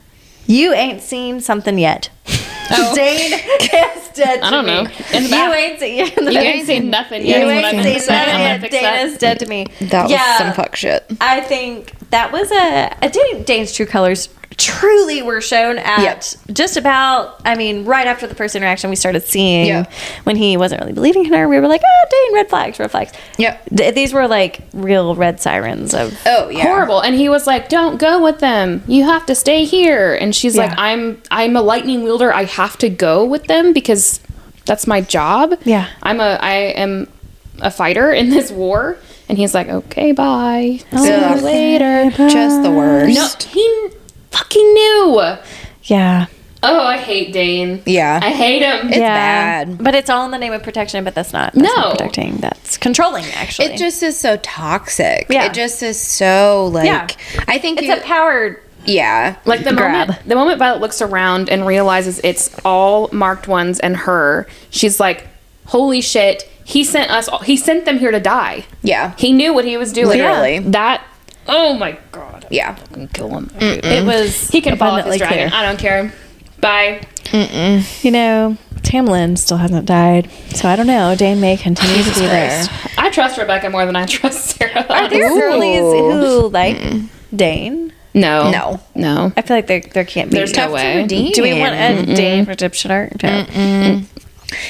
you ain't seen something yet. Oh. Dain is dead. To Oh. I don't know. In the you back. ain't seen. You ain't seen nothing yet. You I ain't seen nothing yet. fix Dain that. is dead to me. That was Yeah. some fuck shit. I think that was a, a Dain, Dain's true colors truly were shown at Yep. just about I mean right after the first interaction we started seeing Yeah. when he wasn't really believing in her we were like oh Dain red flags red flags Yep. Th- these were like real red sirens of Oh yeah. Horrible. And he was like, Don't go with them. You have to stay here. And she's like, I'm I'm a lightning wielder. I have to go with them because that's my job. Yeah. I'm a I am a fighter in this war. And he's like, Okay, bye. See you later. Just the worst. No, he fucking knew. yeah Oh, I hate Dain. Yeah. I hate him. It's bad. But it's all in the name of protection, but that's not, that's No. not protecting. That's controlling, actually. It just is so toxic. Yeah. It just is so like Yeah. I think it's you, a power. yeah. Like the Grab. moment the moment Violet looks around and realizes it's all marked ones and her, she's like, "Holy shit! He sent us. All, he sent them here to die. Yeah. He knew what he was doing. Literally. That. Oh my god! Yeah. I can kill him. It was He can fall off his dragon. clear. I don't care. Bye. You know, Tamlin still hasn't died, so I don't know. Dain may continue to be there. I trust Rebecca more than I trust Sarah. Are there Ooh. girlies who like Dain? no, No. no. I feel like there there can't be. There's no way. Do we want a Dain redemption arc? No.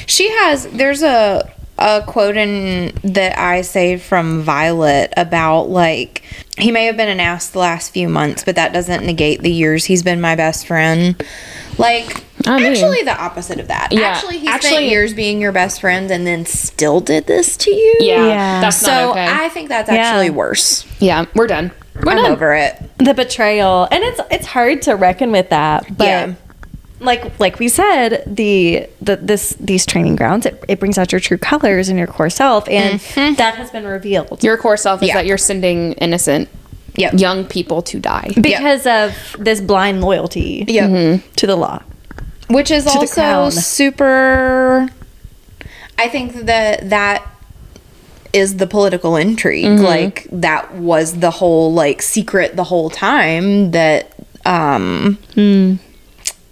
She has there's a a quote in that I saved from Violet about like he may have been an ass the last few months, but that doesn't negate the years he's been my best friend. Like I mean- actually the opposite of that. Yeah, Actually he spent years being your best friend and then still did this to you. Yeah, Yeah. that's So not okay. So i think that's Yeah. actually worse. yeah, we're done. We're I'm done. over it. The betrayal, and it's it's hard to reckon with that. But Yeah. Like like we said, the the this these training grounds it, it brings out your true colors and your core self, and that has been revealed Your core self is Yeah. that you're sending innocent Yep. young people to die. because of this blind loyalty Yep. to the law. which is also super i think that that is the political intrigue Mm-hmm. like that was the whole like secret the whole time that um Hmm.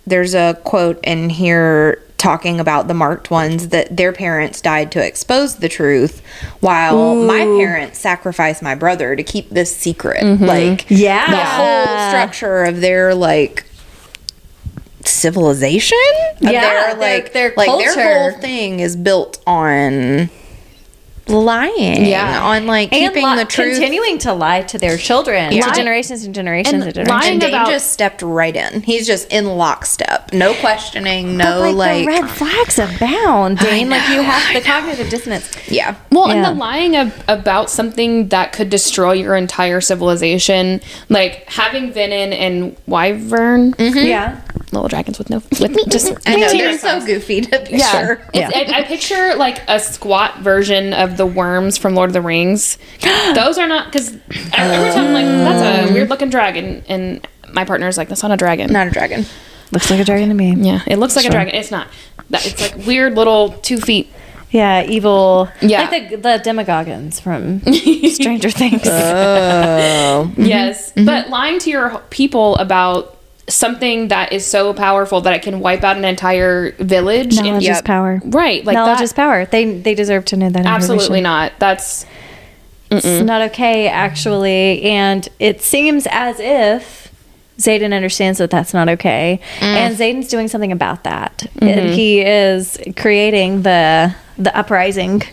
There's a quote in here talking about the marked ones that their parents died to expose the truth while my parents sacrificed my brother to keep this secret like Mm-hmm. Yeah. the whole structure of their like civilization Yeah, their like their like their whole thing is built on lying Yeah. on like And keeping li- the truth continuing to lie to their children, Yeah. to generations and generations And and generations. lying and Dain about- just stepped right in. He's just in lockstep. No questioning, no But, like, the red flags abound, Dain. Like you have the cognitive dissonance. yeah. Well, Yeah. and the lying ab- about something that could destroy your entire civilization, like having Venin and Wyvern, mm-hmm. Yeah. Little dragons with no, with just I know teeny they're so goofy to picture. Yeah, Yeah. It's- I, I picture like a squat version of the worms from Lord of the Rings. Those are not because every time I'm like that's a oh. weird looking dragon, and my partner's like that's not a dragon. Not a dragon. Looks like a dragon to me. Yeah, it looks like Sure. a dragon. It's not. It's like weird little two feet. Yeah, evil. Yeah. Like the, the demogorgons from Stranger Things. Oh. Yes, mm-hmm. but lying to your people about something that is so powerful that it can wipe out an entire village. Knowledge and, is Yep. power. right, like Knowledge that, is power. They they deserve to know that. absolutely not. That's It's not okay, actually. And it seems as if Xaden understands that that's not okay, mm. and Xaden's doing something about that. And he is creating the the uprising.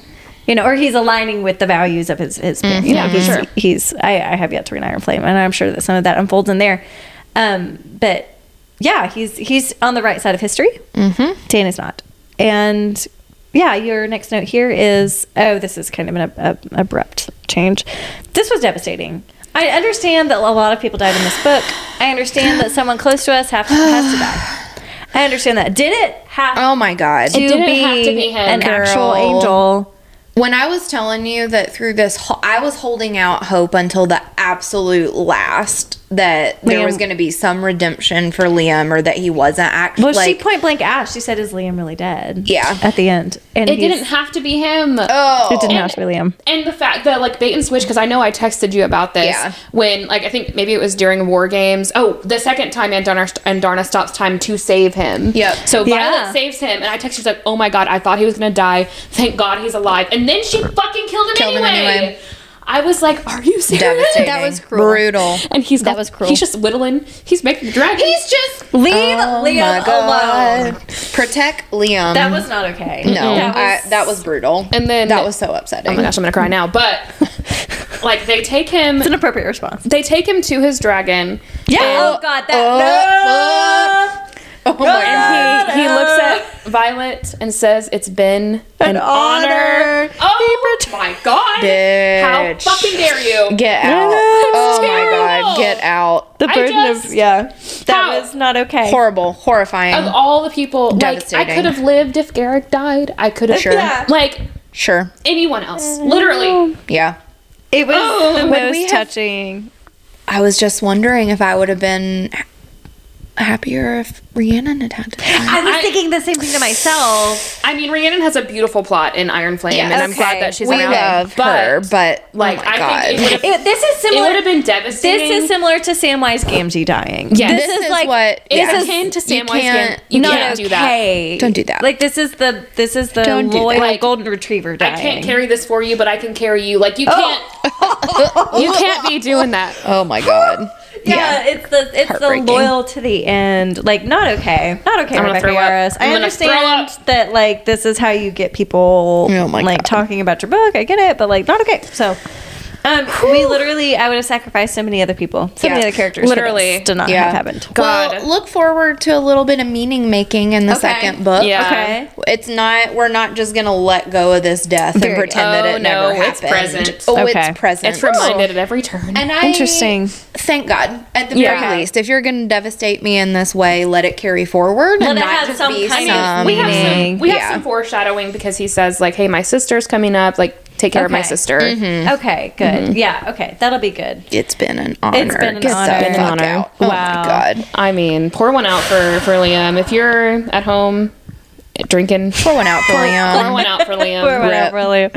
You know, or he's aligning with the values of his his. Mm. parents. You know, Yeah, he's, sure. he's. I, I have yet to read Iron Flame, and I'm sure that some of that unfolds in there. Um, but yeah, he's he's on the right side of history. Mm-hmm. Dan is not, and yeah, your next note here is oh, this is kind of an ab- ab- abrupt change. This was devastating. I understand that a lot of people died in this book. I understand that someone close to us have has to die. I understand that. Did it have Oh my god. to, didn't be have to be him, an actual angel? When I was telling you that through this, ho- I was holding out hope until the absolute last that there was going to be some redemption for Liam or that he wasn't actually. Well, she point blank asked. She said, "Is Liam really dead?" Yeah. At the end, and it didn't have to be him. oh, It didn't And- have to be Liam. And the fact that like bait and switch, because I know I texted you about this Yeah. when like I think maybe it was during War Games. Oh, the second time and Darna stops time to save him. Yep. So Yeah. Violet saves him, and I texted she's like, "Oh my god, I thought he was gonna die. Thank God he's alive." And then she fucking killed him, Killed him anyway. Anyway. I was like, "Are you serious?" devastating. That was cruel. Brutal. And he's That got- was cruel. He's just whittling. He's making the dragon. He's just oh Leave oh Liam alone. Protect Liam. That was not okay. no. that I, was, that was brutal. And then- that was so upsetting. oh my gosh, I'm gonna cry now. But like they take him. it's an appropriate response. They take him to his dragon. Yeah. Oh God, that. Oh, oh. Oh my god. And he, he looks at Violet and says, It's been an, An honor. honor. Oh my god. How fucking dare you? Get out. That's oh my god. Get out. the I burden just- of yeah. That How? was not okay. Horrible. Horrifying. Of all the people, like, I could have lived if Garrick died. I could have, Sure. Yeah. like, Sure. anyone else. Literally. Yeah. It was Oh, the most we have- touching. I was just wondering if I would have been happier if Rhiannon had had to die. I was I- thinking the same thing to myself. I mean, Rhiannon has a beautiful plot in Iron Flame, Yeah. and I'm glad that she's we around. love but, her, but oh like, oh my I god. think it It, this is similar. it similar. would have been devastating. this is similar to Samwise Gamgee dying. Yeah. this, This is, is like what- It's yeah. akin to You Samwise can't- Gamgee. You not can't do that. Don't do that. Like this is the this is the Don't loyal Like, golden retriever dying. I can't carry this for you, but I can carry you. Like you can't. Oh. you can't be doing that. oh my god. Uh, yeah, it's the it's the loyal to the end. Like not okay, not okay, I'm Rebecca I'm I understand that like this is how you get people Oh like God. talking about your book. I get it, but like not okay. So. Um, we literally, I would have sacrificed so many other people, so many other characters, Literally. this to not Yeah. have happened. God. Well, look forward to a little bit of meaning making in the Okay. second book. Yeah. Okay. It's not. We're not just gonna let go of this death Very and good. pretend that Oh, it no, never it's happened. present. Oh, Okay. it's present. It's reminded at every turn. And I Interesting. Thank God. At the Yeah. very least, if you're going to devastate me in this way, let it carry forward Let and it not have just some be kind some. of we have meaning. some we have Yeah. some foreshadowing because he says like, "Hey, my sister's coming up. Like, take care of my Okay. sister." Mm-hmm. Okay, good. Mm-hmm. Yeah, okay, that'll be good. It's been an honor. It's been an Get honor. Been an honor. out. Oh Wow. my god. I mean, pour one out for for Liam. If you're at home drinking, Pour one out for Liam. pour Liam. one out for Or Liam. whatever, really.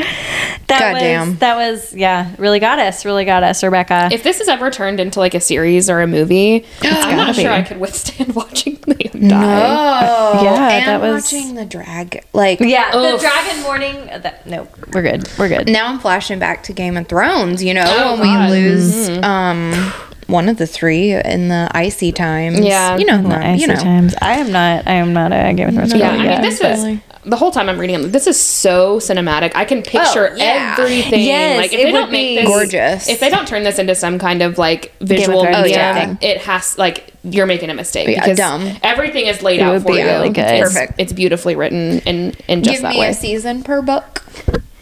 That Goddamn. was that was yeah, really got us, really got us, Rebecca. If this is ever turned into like a series or a movie, I'm not be. sure I could withstand watching Liam die. Oh, Yeah, and that was- watching the drag. Like, yeah, the dragon morning. uh, That, no, we're good. We're good. now I'm flashing back to Game of Thrones. You know, Oh, when God. we lose um one of the three in the icy times. Yeah. you know, who The I'm- you know. times. I am not. I am not a Game of Thrones. Yeah, fan I yet, mean, this but- is the whole time I'm reading. it, This is so cinematic. I can oh, picture Oh, yeah. everything. Yes, like if it they don't would make be this gorgeous. if they don't turn this into some kind of like visual Thrones medium, oh, thing. it has like you're making a mistake Yeah, because dumb. everything is laid It out would for be you. really good. It's, Perfect. it's beautifully written in in just Give that me way. a season per book.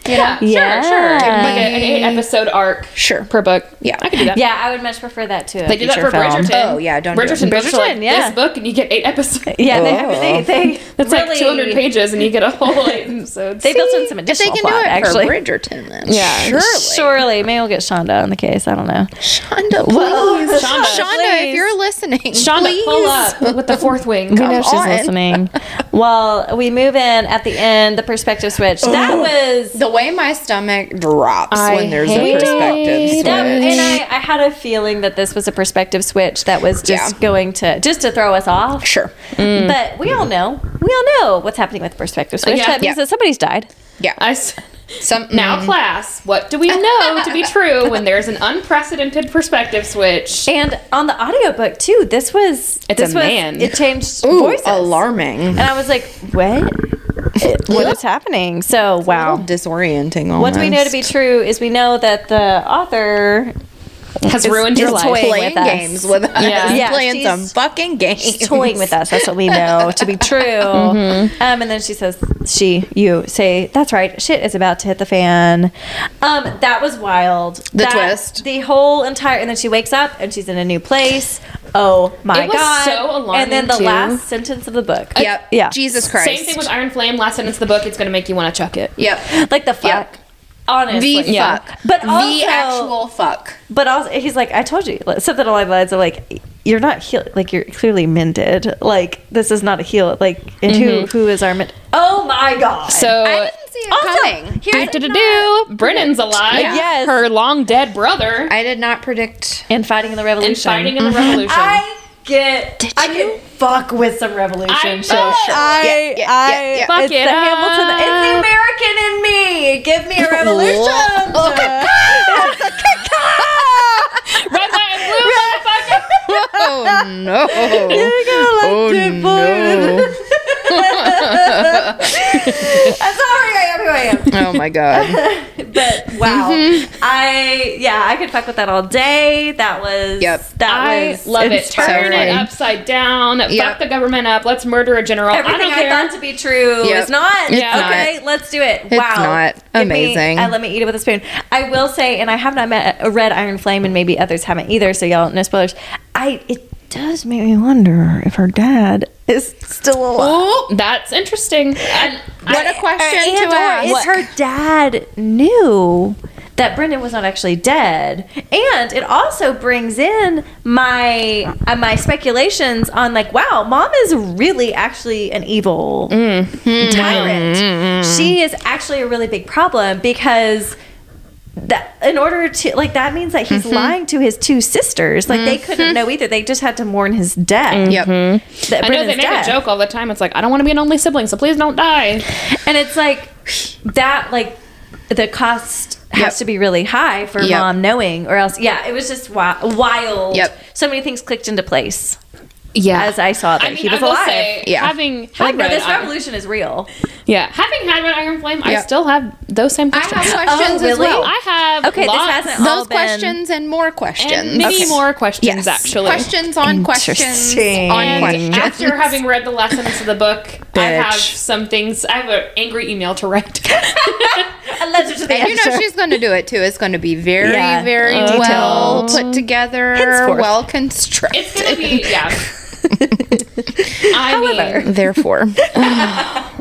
Yeah, Yeah. sure, sure. Like an eight episode arc, Sure. per book. Yeah. I could do that. Yeah, I would much prefer that too. They did that for Bridgerton. Oh, yeah, don't do it. Bridgerton. like Bridgerton, yeah. This book, and you get eight episodes. Yeah, they, Oh. they, they It's like 200 pages, and you get a whole like, episodes. They built in some If they can plot, do it actually. for Bridgerton, then Yeah. surely. Surely, maybe we'll get Shonda on the case. I don't know. Shonda, please. Well, Shonda, Shonda, please. if you're listening, Shonda, please. pull up with the fourth wing. We know she's on. listening. well, we move in at the end. The perspective switch. Oh. That was The way my stomach drops I when there's a hate perspective switch. That, and I, I had a feeling that this was a perspective switch that was just Yeah. going to just to throw us off. Sure. Mm. But we all know, we all know what's happening with the perspective switch. Yeah. That means Yeah. that somebody's died. Yeah. I s- Some now, mm. class, what do we know to be true when there's an unprecedented perspective switch? And on the audiobook too, this was It's this a was, man. It changed Ooh, voices. alarming. And I was like, what? what is happening? So wow. Disorienting. Almost. What do we know to be true is we know that the author Has Is- ruined your life. toying playing with us. games with us? Yeah. Yeah, playing some fucking games. She's toying with us. That's what we know to be true. Mm-hmm. Um, and then she says, "She, you say that's right. Shit is about to hit the fan." Um, that was wild. The That- twist. the whole entire, and then she wakes up and she's in a new place. Oh my It was god! so alarming, And then the too. last sentence of the book. Yep. Yeah. Jesus Christ. Same thing with Iron Flame. Last sentence of the book, it's going to make you want to chuck it. Yep. like the fuck. Yep. Honestly, The Yeah. fuck. But the actual fuck. But also, he's like, I told you something along the lines of like, you're not healed. Like you're clearly mended. Like this is not a heal. Like and who mm-hmm. who is our mend? Oh my god! So, I didn't see it Also, coming. here's do do do. Brennan's alive. Yeah. Yes. Her long dead brother. I did not predict. and fighting in the revolution. and fighting in the mm-hmm. revolution. I get. Did I you? can fuck with some revolution. I so know. I, Yeah, yeah, I, yeah, yeah. Fuck it's it the Hamilton. It's the American in me. Give me a revolution. Oh, Red, white, and blue, motherfucker. Oh no! oh no. I'm sorry. I am who I am. Oh my god! But wow, Mm-hmm. I yeah, I could fuck with that all day. That was Yep. That I was love it. Turn it upside down. Yep. Fuck the government up. Let's murder a general. I Everything don't I, care. thought to be true Yep. is not. Yeah. okay, let's do it. wow, not. Give me- Amazing. uh, let me eat it with a spoon. I will say, and I have not met, uh, read Iron Flame, and maybe others haven't either. So y'all, no spoilers. I it does make me wonder if her dad is still alive. Ooh, that's interesting. And What a question and to ask. is her dad knew that Brennan was not actually dead, and it also brings in my uh, my speculations on like, wow, mom is really actually an evil tyrant. She is actually a really big problem because. That in order to like that means that he's mm-hmm. lying to his two sisters. Like they couldn't mm-hmm. know either. They just had to mourn his death. Yep. Mm-hmm. That I know they make death. a joke all the time. It's like I don't want to be an only sibling, so please don't die. And it's like that, like the cost has to be really high for Yep. mom knowing, or else, yeah, it was just wi- wild. Yep. So many things clicked into place Yeah, as I saw that I mean, he was alive. say, Yeah. having had like, no, this Iron- revolution is real. yeah, having had Red Iron Flame, I still have those same I questions. have questions Oh, as really? well. I have Okay, this hasn't all Those been- questions and more questions. and many Okay. more questions Yes. actually. Questions on questions on questions. after having read the last sentence of the book, I have some things. I have an angry email to write. A letter to the And you know she's going to do it too. It's going to be very, Yeah. very Uh, well detailed. put together, Henceforth. well constructed. It's gonna be yeah. I However. mean, Therefore,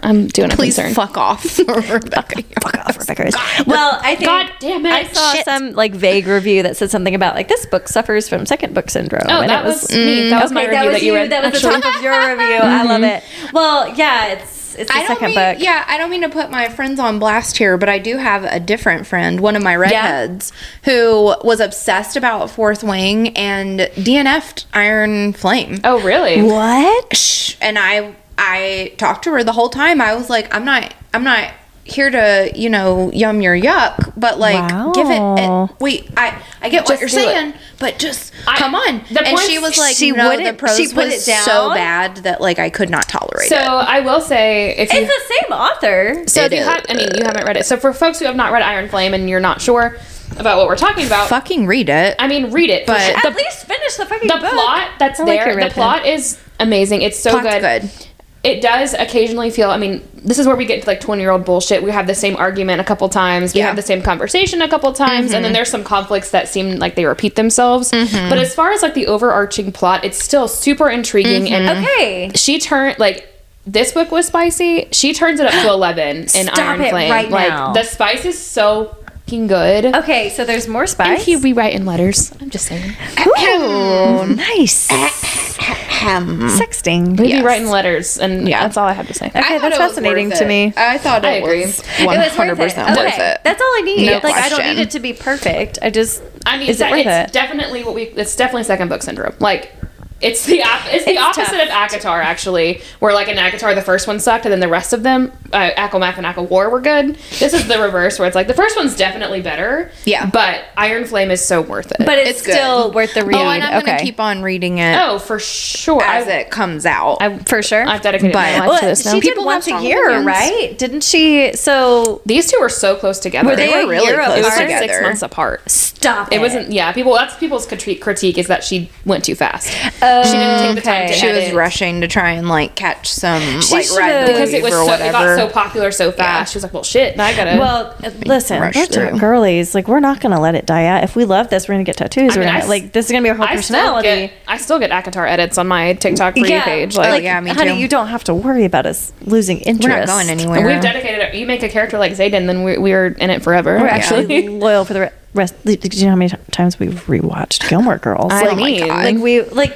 I'm doing a please concern. fuck off, Rebecca. Fuck off, Rebecca. Well, I think God damn it! I saw Shit. some like vague review that said something about like this book suffers from second book syndrome. Oh, and that it was, me. That was mm, my review that was that you read. That was actually. the top of your review. I love mm-hmm. it. Well, yeah, it's it's the I don't second mean, book. yeah, I don't mean to put my friends on blast here, but I do have a different friend, one of my redheads, who was obsessed about Fourth Wing and DNF'd Iron Flame. Oh, really? What? And I I talked to her the whole time. I was like, I'm not I'm not here to, you know, yum your yuck, but like give it, eh, Wow. it wait, I I get what you're do it. saying, but just I- come on. the and she was like, she no, the wouldn't- she put was it down. so bad that like I could not tolerate So it. So i will say, if you It's the same author. so if you is. have, I mean, you haven't read it. So for folks who have not read Iron Flame and you're not sure about what we're talking about, Fucking read it. I mean, read it. But- sure. At the, least finish the fucking the book. plot that's I there, your the plot is amazing. It's so Plot's good. good. It does occasionally feel. I mean, this is where we get to like twenty year old bullshit. We have the same argument a couple times. We Yeah. have the same conversation a couple times, and then mm-hmm. there's some conflicts that seem like they repeat themselves. Mm-hmm. But as far as like the overarching plot, it's still super intriguing and mm-hmm. Okay. she turned like this book was spicy. She turns it up to eleven in Stop Iron Flame. right like now. the spice is so fucking good. Okay, so there's more spice. And spice. he rewriting letters. I'm just saying. Ooh, nice. Sexting. He Yes. be writing letters, and Yeah. that's all I have to say. Okay, I that's fascinating to me. I thought it I it agree. was It one was worth hundred it. percent Okay, worth it. That's all I need. No like I don't need it to be perfect. I just I mean, is it worth it's it? definitely what we. It's definitely second book syndrome. Like. It's the op- it's the It's opposite tough. of ACOTAR actually, where like in ACOTAR the first one sucked and then the rest of them, uh, ACOMAF and ACOWAR were good. This is the reverse where it's like the first one's definitely better, Yeah. but Iron Flame is so worth it. but it's, It's good. still worth the read. Oh, and I'm okay. gonna keep on reading it oh, for sure, as I, it comes out. I for sure. I've dedicated But- my life well, to this now. she did People have once a year, opinions. right? Didn't she? So These two were so close together. Were they They were really year close it was like six months apart. stop. It it wasn't. Yeah, people. That's people's critique. Critique is that she went too fast. Oh, she didn't take the time okay. to she was rushing to try and like catch some She like should've- red because it was or so, it got so popular so fast. Yeah. She was like, "Well, shit, now I gotta." Well, listen, we're through. girlies. Like, we're not gonna let it die out. If we love this, we're gonna get tattoos. I we're gonna I s- like this is gonna be our whole I still personality. get I still get ACOTAR edits on my TikTok for you page. Like, Oh, yeah, me honey, too. you don't have to worry about us losing interest. We're not going anywhere. we've dedicated. it. You make a character like Xaden, then we, we're in it forever. We're actually. actually loyal for the re- rest. Do you know how many times we've rewatched Gilmore Girls? I oh like, mean, like we like.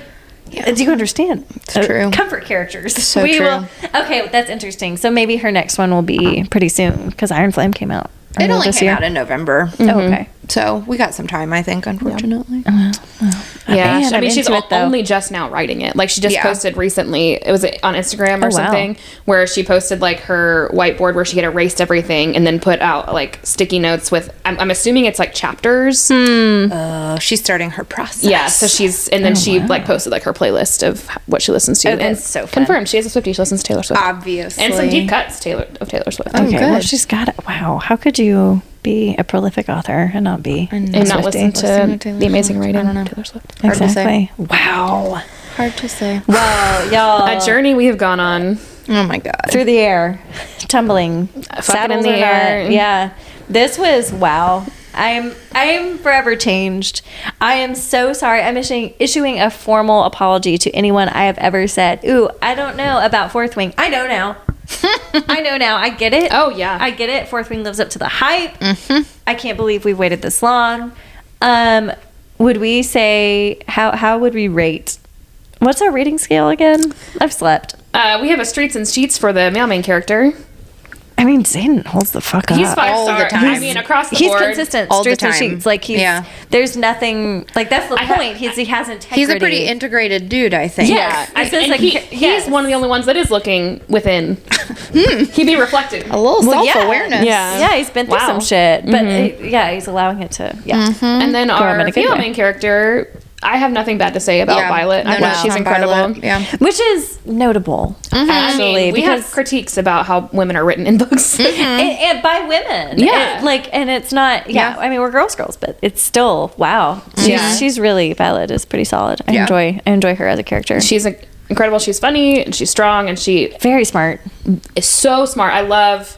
Do you understand? It's uh, true. Comfort characters. So we true. will. Okay, that's interesting. So maybe her next one will be pretty soon because Iron Flame came out. it only came year. out in November, mm-hmm. Oh, okay. So we got some time. I think, unfortunately. Uh-huh. Yeah, uh-huh. Man, I I'm mean, she's it, only just now writing it. Like she just Yeah. posted recently. It was on Instagram oh, or Oh, wow. something where she posted like her whiteboard where she had erased everything and then put out like sticky notes with. I'm, I'm assuming it's like chapters. Hmm. Oh, she's starting her process. Yeah, so she's and then oh, she like posted like her playlist of what she listens to. Oh, and so fun. confirmed she has a Swiftie. She listens to Taylor Swift obviously. and some deep cuts Taylor of Taylor Swift. Oh, okay, well, good. she's got it. Wow, how could you be a prolific author and not be and a not listen to Listen to the amazing writing I don't know. Taylor Swift. Hard to say. Exactly. Wow. Hard to say. Wow, y'all. A journey we have gone on. Oh my god. through the air, tumbling, Fucking saddles in the are not- air. Yeah, this was wow. I'm I'm forever changed. I am so sorry. I'm issuing issuing a formal apology to anyone I have ever said. Ooh, I don't know about Fourth Wing. I know now. I know now. I get it. Oh, yeah. I get it. Fourth Wing lives up to the hype. I can't believe we've waited this long. Um, would we say how how would we rate? What's our rating scale again? I've slept. Uh, we have a streets and sheets for the mailman character. I mean, Xaden holds the fuck He's up. five all the star. time. I mean, across the he's board. consistent, all the time. sheets. Like he's Yeah. there's nothing like that's the I ha- point. He's he has integrity. He's a pretty integrated dude, I think. Yeah, This I, is and a he, he's yes. one of the only ones that is looking within. He'd be reflected. A little Well, self awareness. Yeah. Yeah, he's been through Wow. some shit, but uh, yeah, he's allowing it to. Yeah, And then him our female main character, I have nothing bad to say about Yeah. Violet. I No, think no, she's on incredible. Violet, Yeah. which is notable I actually mean, we have critiques about how women are written in books. Mm-hmm. and, and by women. Yeah. It- like and it's not. Yeah, Yeah. I mean we're girls, girls, but it's still wow. She's, Yeah. she's really Violet is pretty solid. I Yeah. enjoy I enjoy her as a character. she's in- incredible. She's funny and she's strong and she very smart. is so smart. I love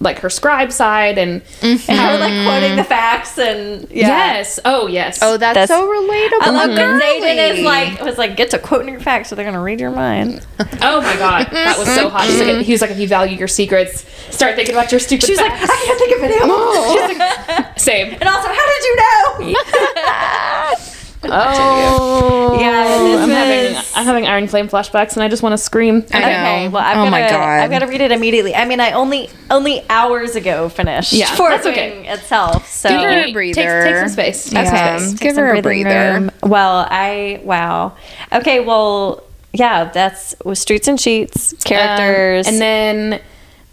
like her scribe side and And her like mm-hmm. quoting the facts and yeah. yes, oh yes, Oh, that's, That's- so relatable. I love that mm-hmm. girly. Xaden is like was like get to quoting your facts so they're gonna read your mind. oh my god, that was so hot. Like, mm-hmm. he was like, if you value your secrets, start thinking about your stupid. She's like. I can't think of it anymore. same. and also, how did you know? Oh Yeah, I'm having I'm having Iron Flame flashbacks and I just want to scream. I know. Okay, well, I've oh gotta, my god. I've got to read it immediately. I mean, I only only hours ago finished. Yeah, for that's the okay. thing itself. So Give her a Take- breather. Take, some space. Take some Yeah. space. Take Give her a breather. room. Well, I wow. Okay, well, yeah, that's with streets and sheets characters. Um, and then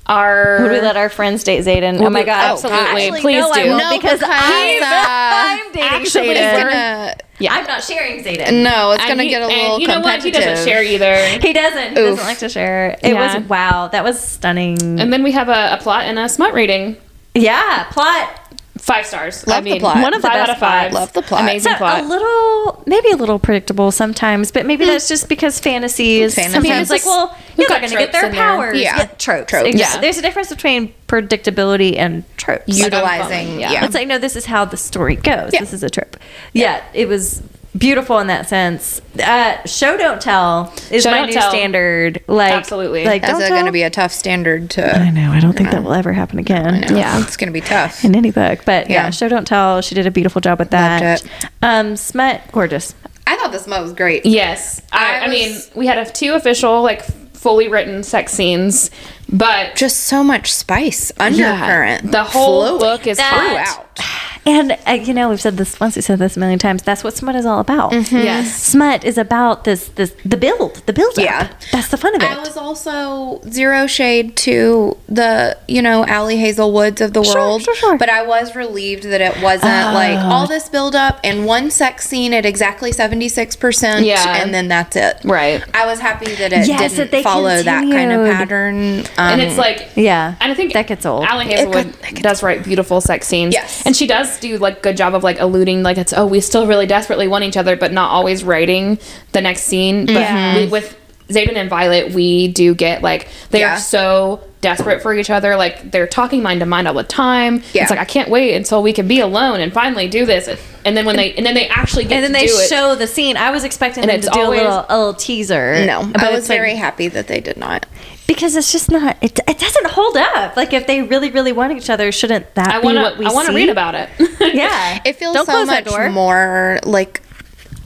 our would we let our friends date Xaden? oh We'll my do- god, absolutely. Actually, Please no, I do. won't No, because, because, I'm, uh, I'm dating actually, Xaden. yeah. I'm not sharing Xaden. no, it's And gonna he- get a and little you know what? He doesn't share either. He doesn't. He Oof. doesn't like to share. It Yeah. was wow. That was stunning. And then we have a, a plot and a smut rating. yeah, plot. Five stars. Love I the plot. One of the five best out of five. plots. Love the plot. Amazing So plot. a little, maybe a little predictable sometimes, but maybe hmm. that's just because fantasy is Fantasy. sometimes it's like, well, we've yeah, they're got going to get their in there. powers. Yeah. tropes. Tropes. Exactly. Yeah. There's a difference between predictability and tropes. Utilizing, yeah. yeah. It's like, no, this is how the story goes. Yeah. This is a trope. Yeah, it was beautiful in that sense. Uh, show don't tell is Show my new tell. standard. Like Absolutely. like That's don't going to be a tough standard to. I know. I don't think that will ever happen again. Yeah, it's going to be tough. In any book, but yeah. Yeah. show don't tell. She did a beautiful job with that. Loved Um, smut, gorgeous. I thought the smut was great. Yes, I, I I mean, we had a, two official, like fully written sex scenes, but Just so much spice, undercurrent. the whole flowing book is hot. throughout. And uh, you know, we've said this once. We said this a million times. That's what smut is all about. Yes. Smut is about this, this, the build, the build. Yeah. that's the fun of it. I was also zero shade to the, you know, Ali Hazelwoods of the world. sure, sure. But I was relieved that it wasn't like all this build up and one sex scene at exactly 76%. Yeah. And then that's it. Right. I was happy that it Yes, didn't that they follow that kind of pattern. Um, and it's like Yeah. and I think That gets old. Ali Hazelwood got- gets does write beautiful sex scenes. Yes. and she does do like good job of like alluding like it's oh we still really desperately want each other, but not always writing the next scene. But Yeah. we, with Xaden and Violet, we do get like they Yeah. are so desperate for each other. Like they're talking mind to mind all the time. Yeah. It's like I can't wait until we can be alone and finally do this. And then when they and then they actually get and then to they do it. show the scene. I was expecting And them it's to do always- a little, a little teaser. no, but I was it's like- very happy that they did not. Because it's just not. It, it doesn't hold up. Like if they really, really want each other, shouldn't that I be what to. we I want to read about it. Yeah, It feels Don't so close much door. more like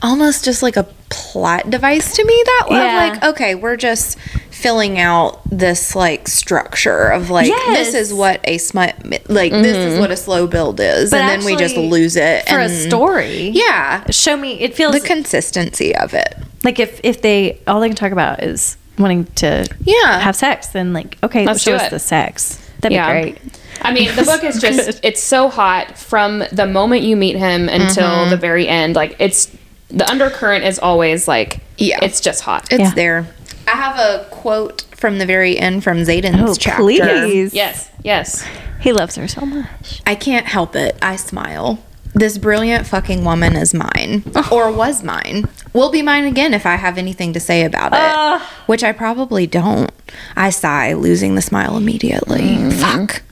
almost just like a plot device to me that way. Yeah. Like, okay, we're just filling out this like structure of like Yes. this is what a smut like this is mm-hmm. what a slow build is, But and then we just lose it and for a story. Yeah, show me. It feels the consistency of it. like if if they all they can talk about is wanting to Yeah. have sex, then like okay, Let's show us it. the sex. That'd be great. I mean, the book is just it's so hot from the moment you meet him until Mm-hmm. the very end. Like it's the undercurrent is always like Yeah. it's just hot. It's Yeah. there. I have a quote from the very end from Xaden's Oh, chapter. please. yes, yes. He loves her so much. I can't help it. I smile. This brilliant fucking woman is mine, or was mine. Will be mine again if I have anything to say about it, Ah. which I probably don't. I sigh, losing the smile immediately. Mm. Fuck.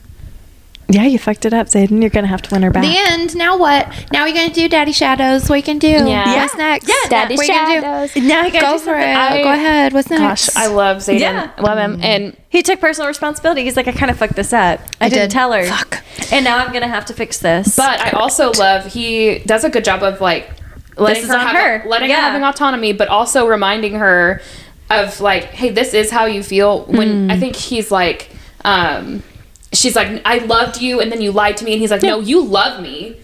Yeah, you fucked it up, Xaden. You're gonna have to win her back. The end. Now what? Now we're gonna do Daddy Shadows. What you can do? Yeah. What's next? Yeah, Daddy what you gonna Shadows. now you gotta Go do for it. I- Go ahead. What's next? Gosh, I love Xaden. Yeah. I love him. And He took personal responsibility. He's like, I kind of fucked this up. I, didn't did. tell her. Fuck. And now I'm gonna have to fix this. but I also love he does a good job of like letting is her on have her. letting Yeah. her having autonomy, but also reminding her of like, hey, this is how you feel. When Mm. I think he's like, um, she's like, I loved you, and then you lied to me, and he's like, no, you love me.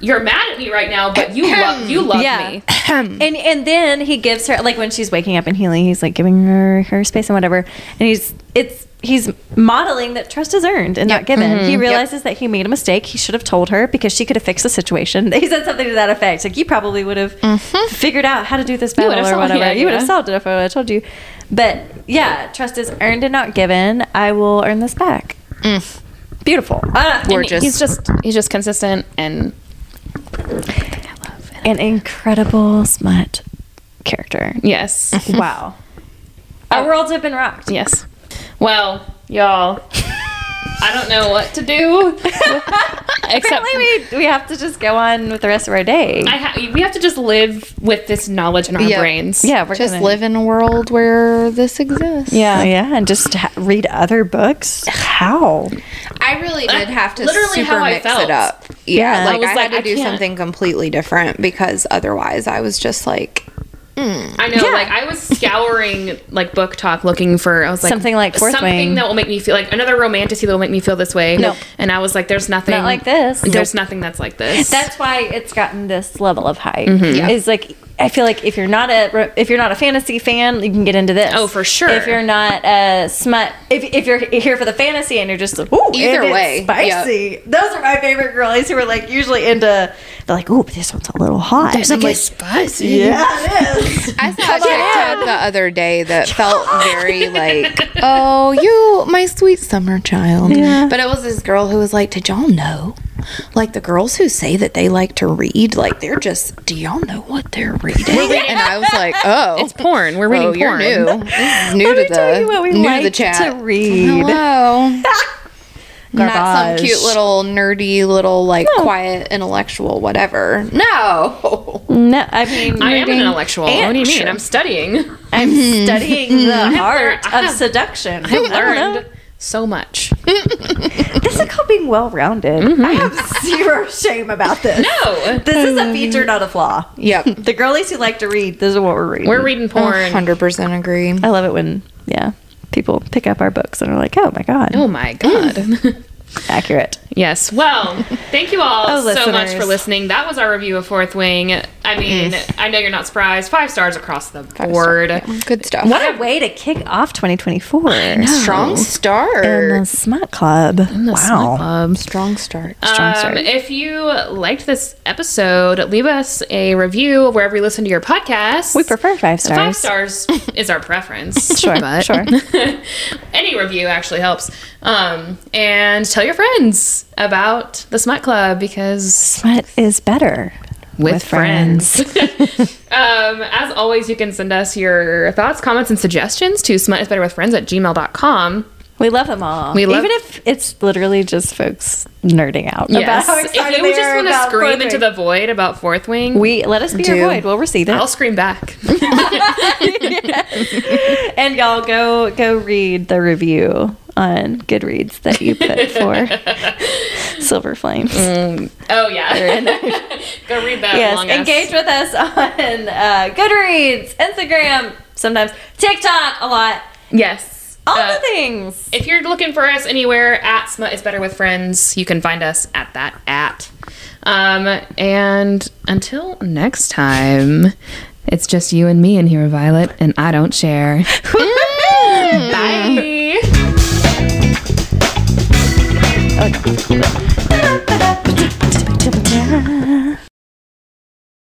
You're mad at me right now, but you love you love Yeah. me. and and then he gives her like when she's waking up and healing, he's like giving her her space and whatever. And he's it's he's modeling that trust is earned and not given. He mm-hmm. realizes that he made a mistake. He should have told her because she could have fixed the situation. He said something to that effect. Like you probably would have mm-hmm. figured out how to do this would battle have or solved- whatever. yeah, you would have solved it if I would have told you. But yeah, trust is earned and not given. I will earn this back. Beautiful. Ah, And Gorgeous. He's just he's just consistent and an incredible smut character. yes, Wow. Our worlds have been rocked. yes. Well, y'all, I don't know what to do. Except Apparently, we, we have to just go on with the rest of our day. I ha- we have to just live with this knowledge in our Yeah. brains. yeah, we're Just gonna, live in a world where this exists. Yeah, yeah, and just ha- read other books. How? I really did have to Literally super how I mix felt. it up. Yeah. Yeah, I like was I, like, had to I do can't. something completely different because otherwise I was just like, I know. Yeah. Like I was scouring like BookTok, looking for I was like Something like Fourth something Wing. that will make me feel like another romantasy that will make me feel this way. Nope. And I was like, there's nothing Not like this. There's nothing that's like this. That's why it's gotten this level of hype. Yeah. Is like I feel like if you're not a if you're not a fantasy fan, you can get into this. Oh, for sure. If you're not a smut, if, if you're here for the fantasy and you're just like, ooh, Either way, spicy. Those are my favorite girlies who are like usually into. They're like, ooh, but this one's a little hot. there's like, spicy. yeah, it is. I saw a TikTok the other day that felt very like, oh, you, my sweet summer child. Yeah. But it was this girl who was like, did y'all know? Like the girls who say that they like to read, like they're just, do y'all know what they're reading? and I was like, oh. it's porn. We're reading Oh, you're porn. new. New Let to me tell you the what we new to the chat. to read. Hello. Not some cute little nerdy little like quiet intellectual whatever. No. No, I mean, I am an intellectual. What do you mean? Sure. I'm studying. I'm studying the art of seduction. I I've don't know. learned so much. This is called being well rounded. I mm-hmm. have zero shame about this. No, This is a feature, not a flaw. Yep. The girlies who like to read, this is what we're reading. we're reading porn. Hundred percent agree. I love it when, yeah, people pick up our books and are like, oh my God, Oh my god. accurate. Yes. Well, thank you all Oh, so much for listening. That was our review of Fourth Wing. I mean, I know you're not surprised. Five stars across the board. Good stuff. What a way to kick off 2024. strong start. In the Smut Club. The Smut wow. Club. strong start. Strong Um, if you liked this episode, leave us a review wherever you listen to your podcast. We prefer five stars. Five stars is our preference. Sure, but sure. any review actually helps. Um, and tell your friends about the Smut Club because Smut is better. with, With friends. um, as always, you can send us your thoughts, comments, and suggestions to smutisbetterwithfriends at gmail.com. We love them all. We love- Even if it's literally just folks nerding out about Yes. how If you they just are want to about scream Fourth into Wing. the void about Fourth Wing, We let us be Do. your void. We'll receive it. I'll scream back. and y'all go go read the review on Goodreads that you put for Silver Flames. oh, yeah. Go read that Yes, long ass- engage with us on uh, Goodreads, Instagram, sometimes TikTok, a lot, Yes. All uh, the things. If you're looking for us anywhere, at Smut is Better with Friends, you can find us at that at. Um, and until next time, it's just you and me in here, Violet, and I don't share. bye.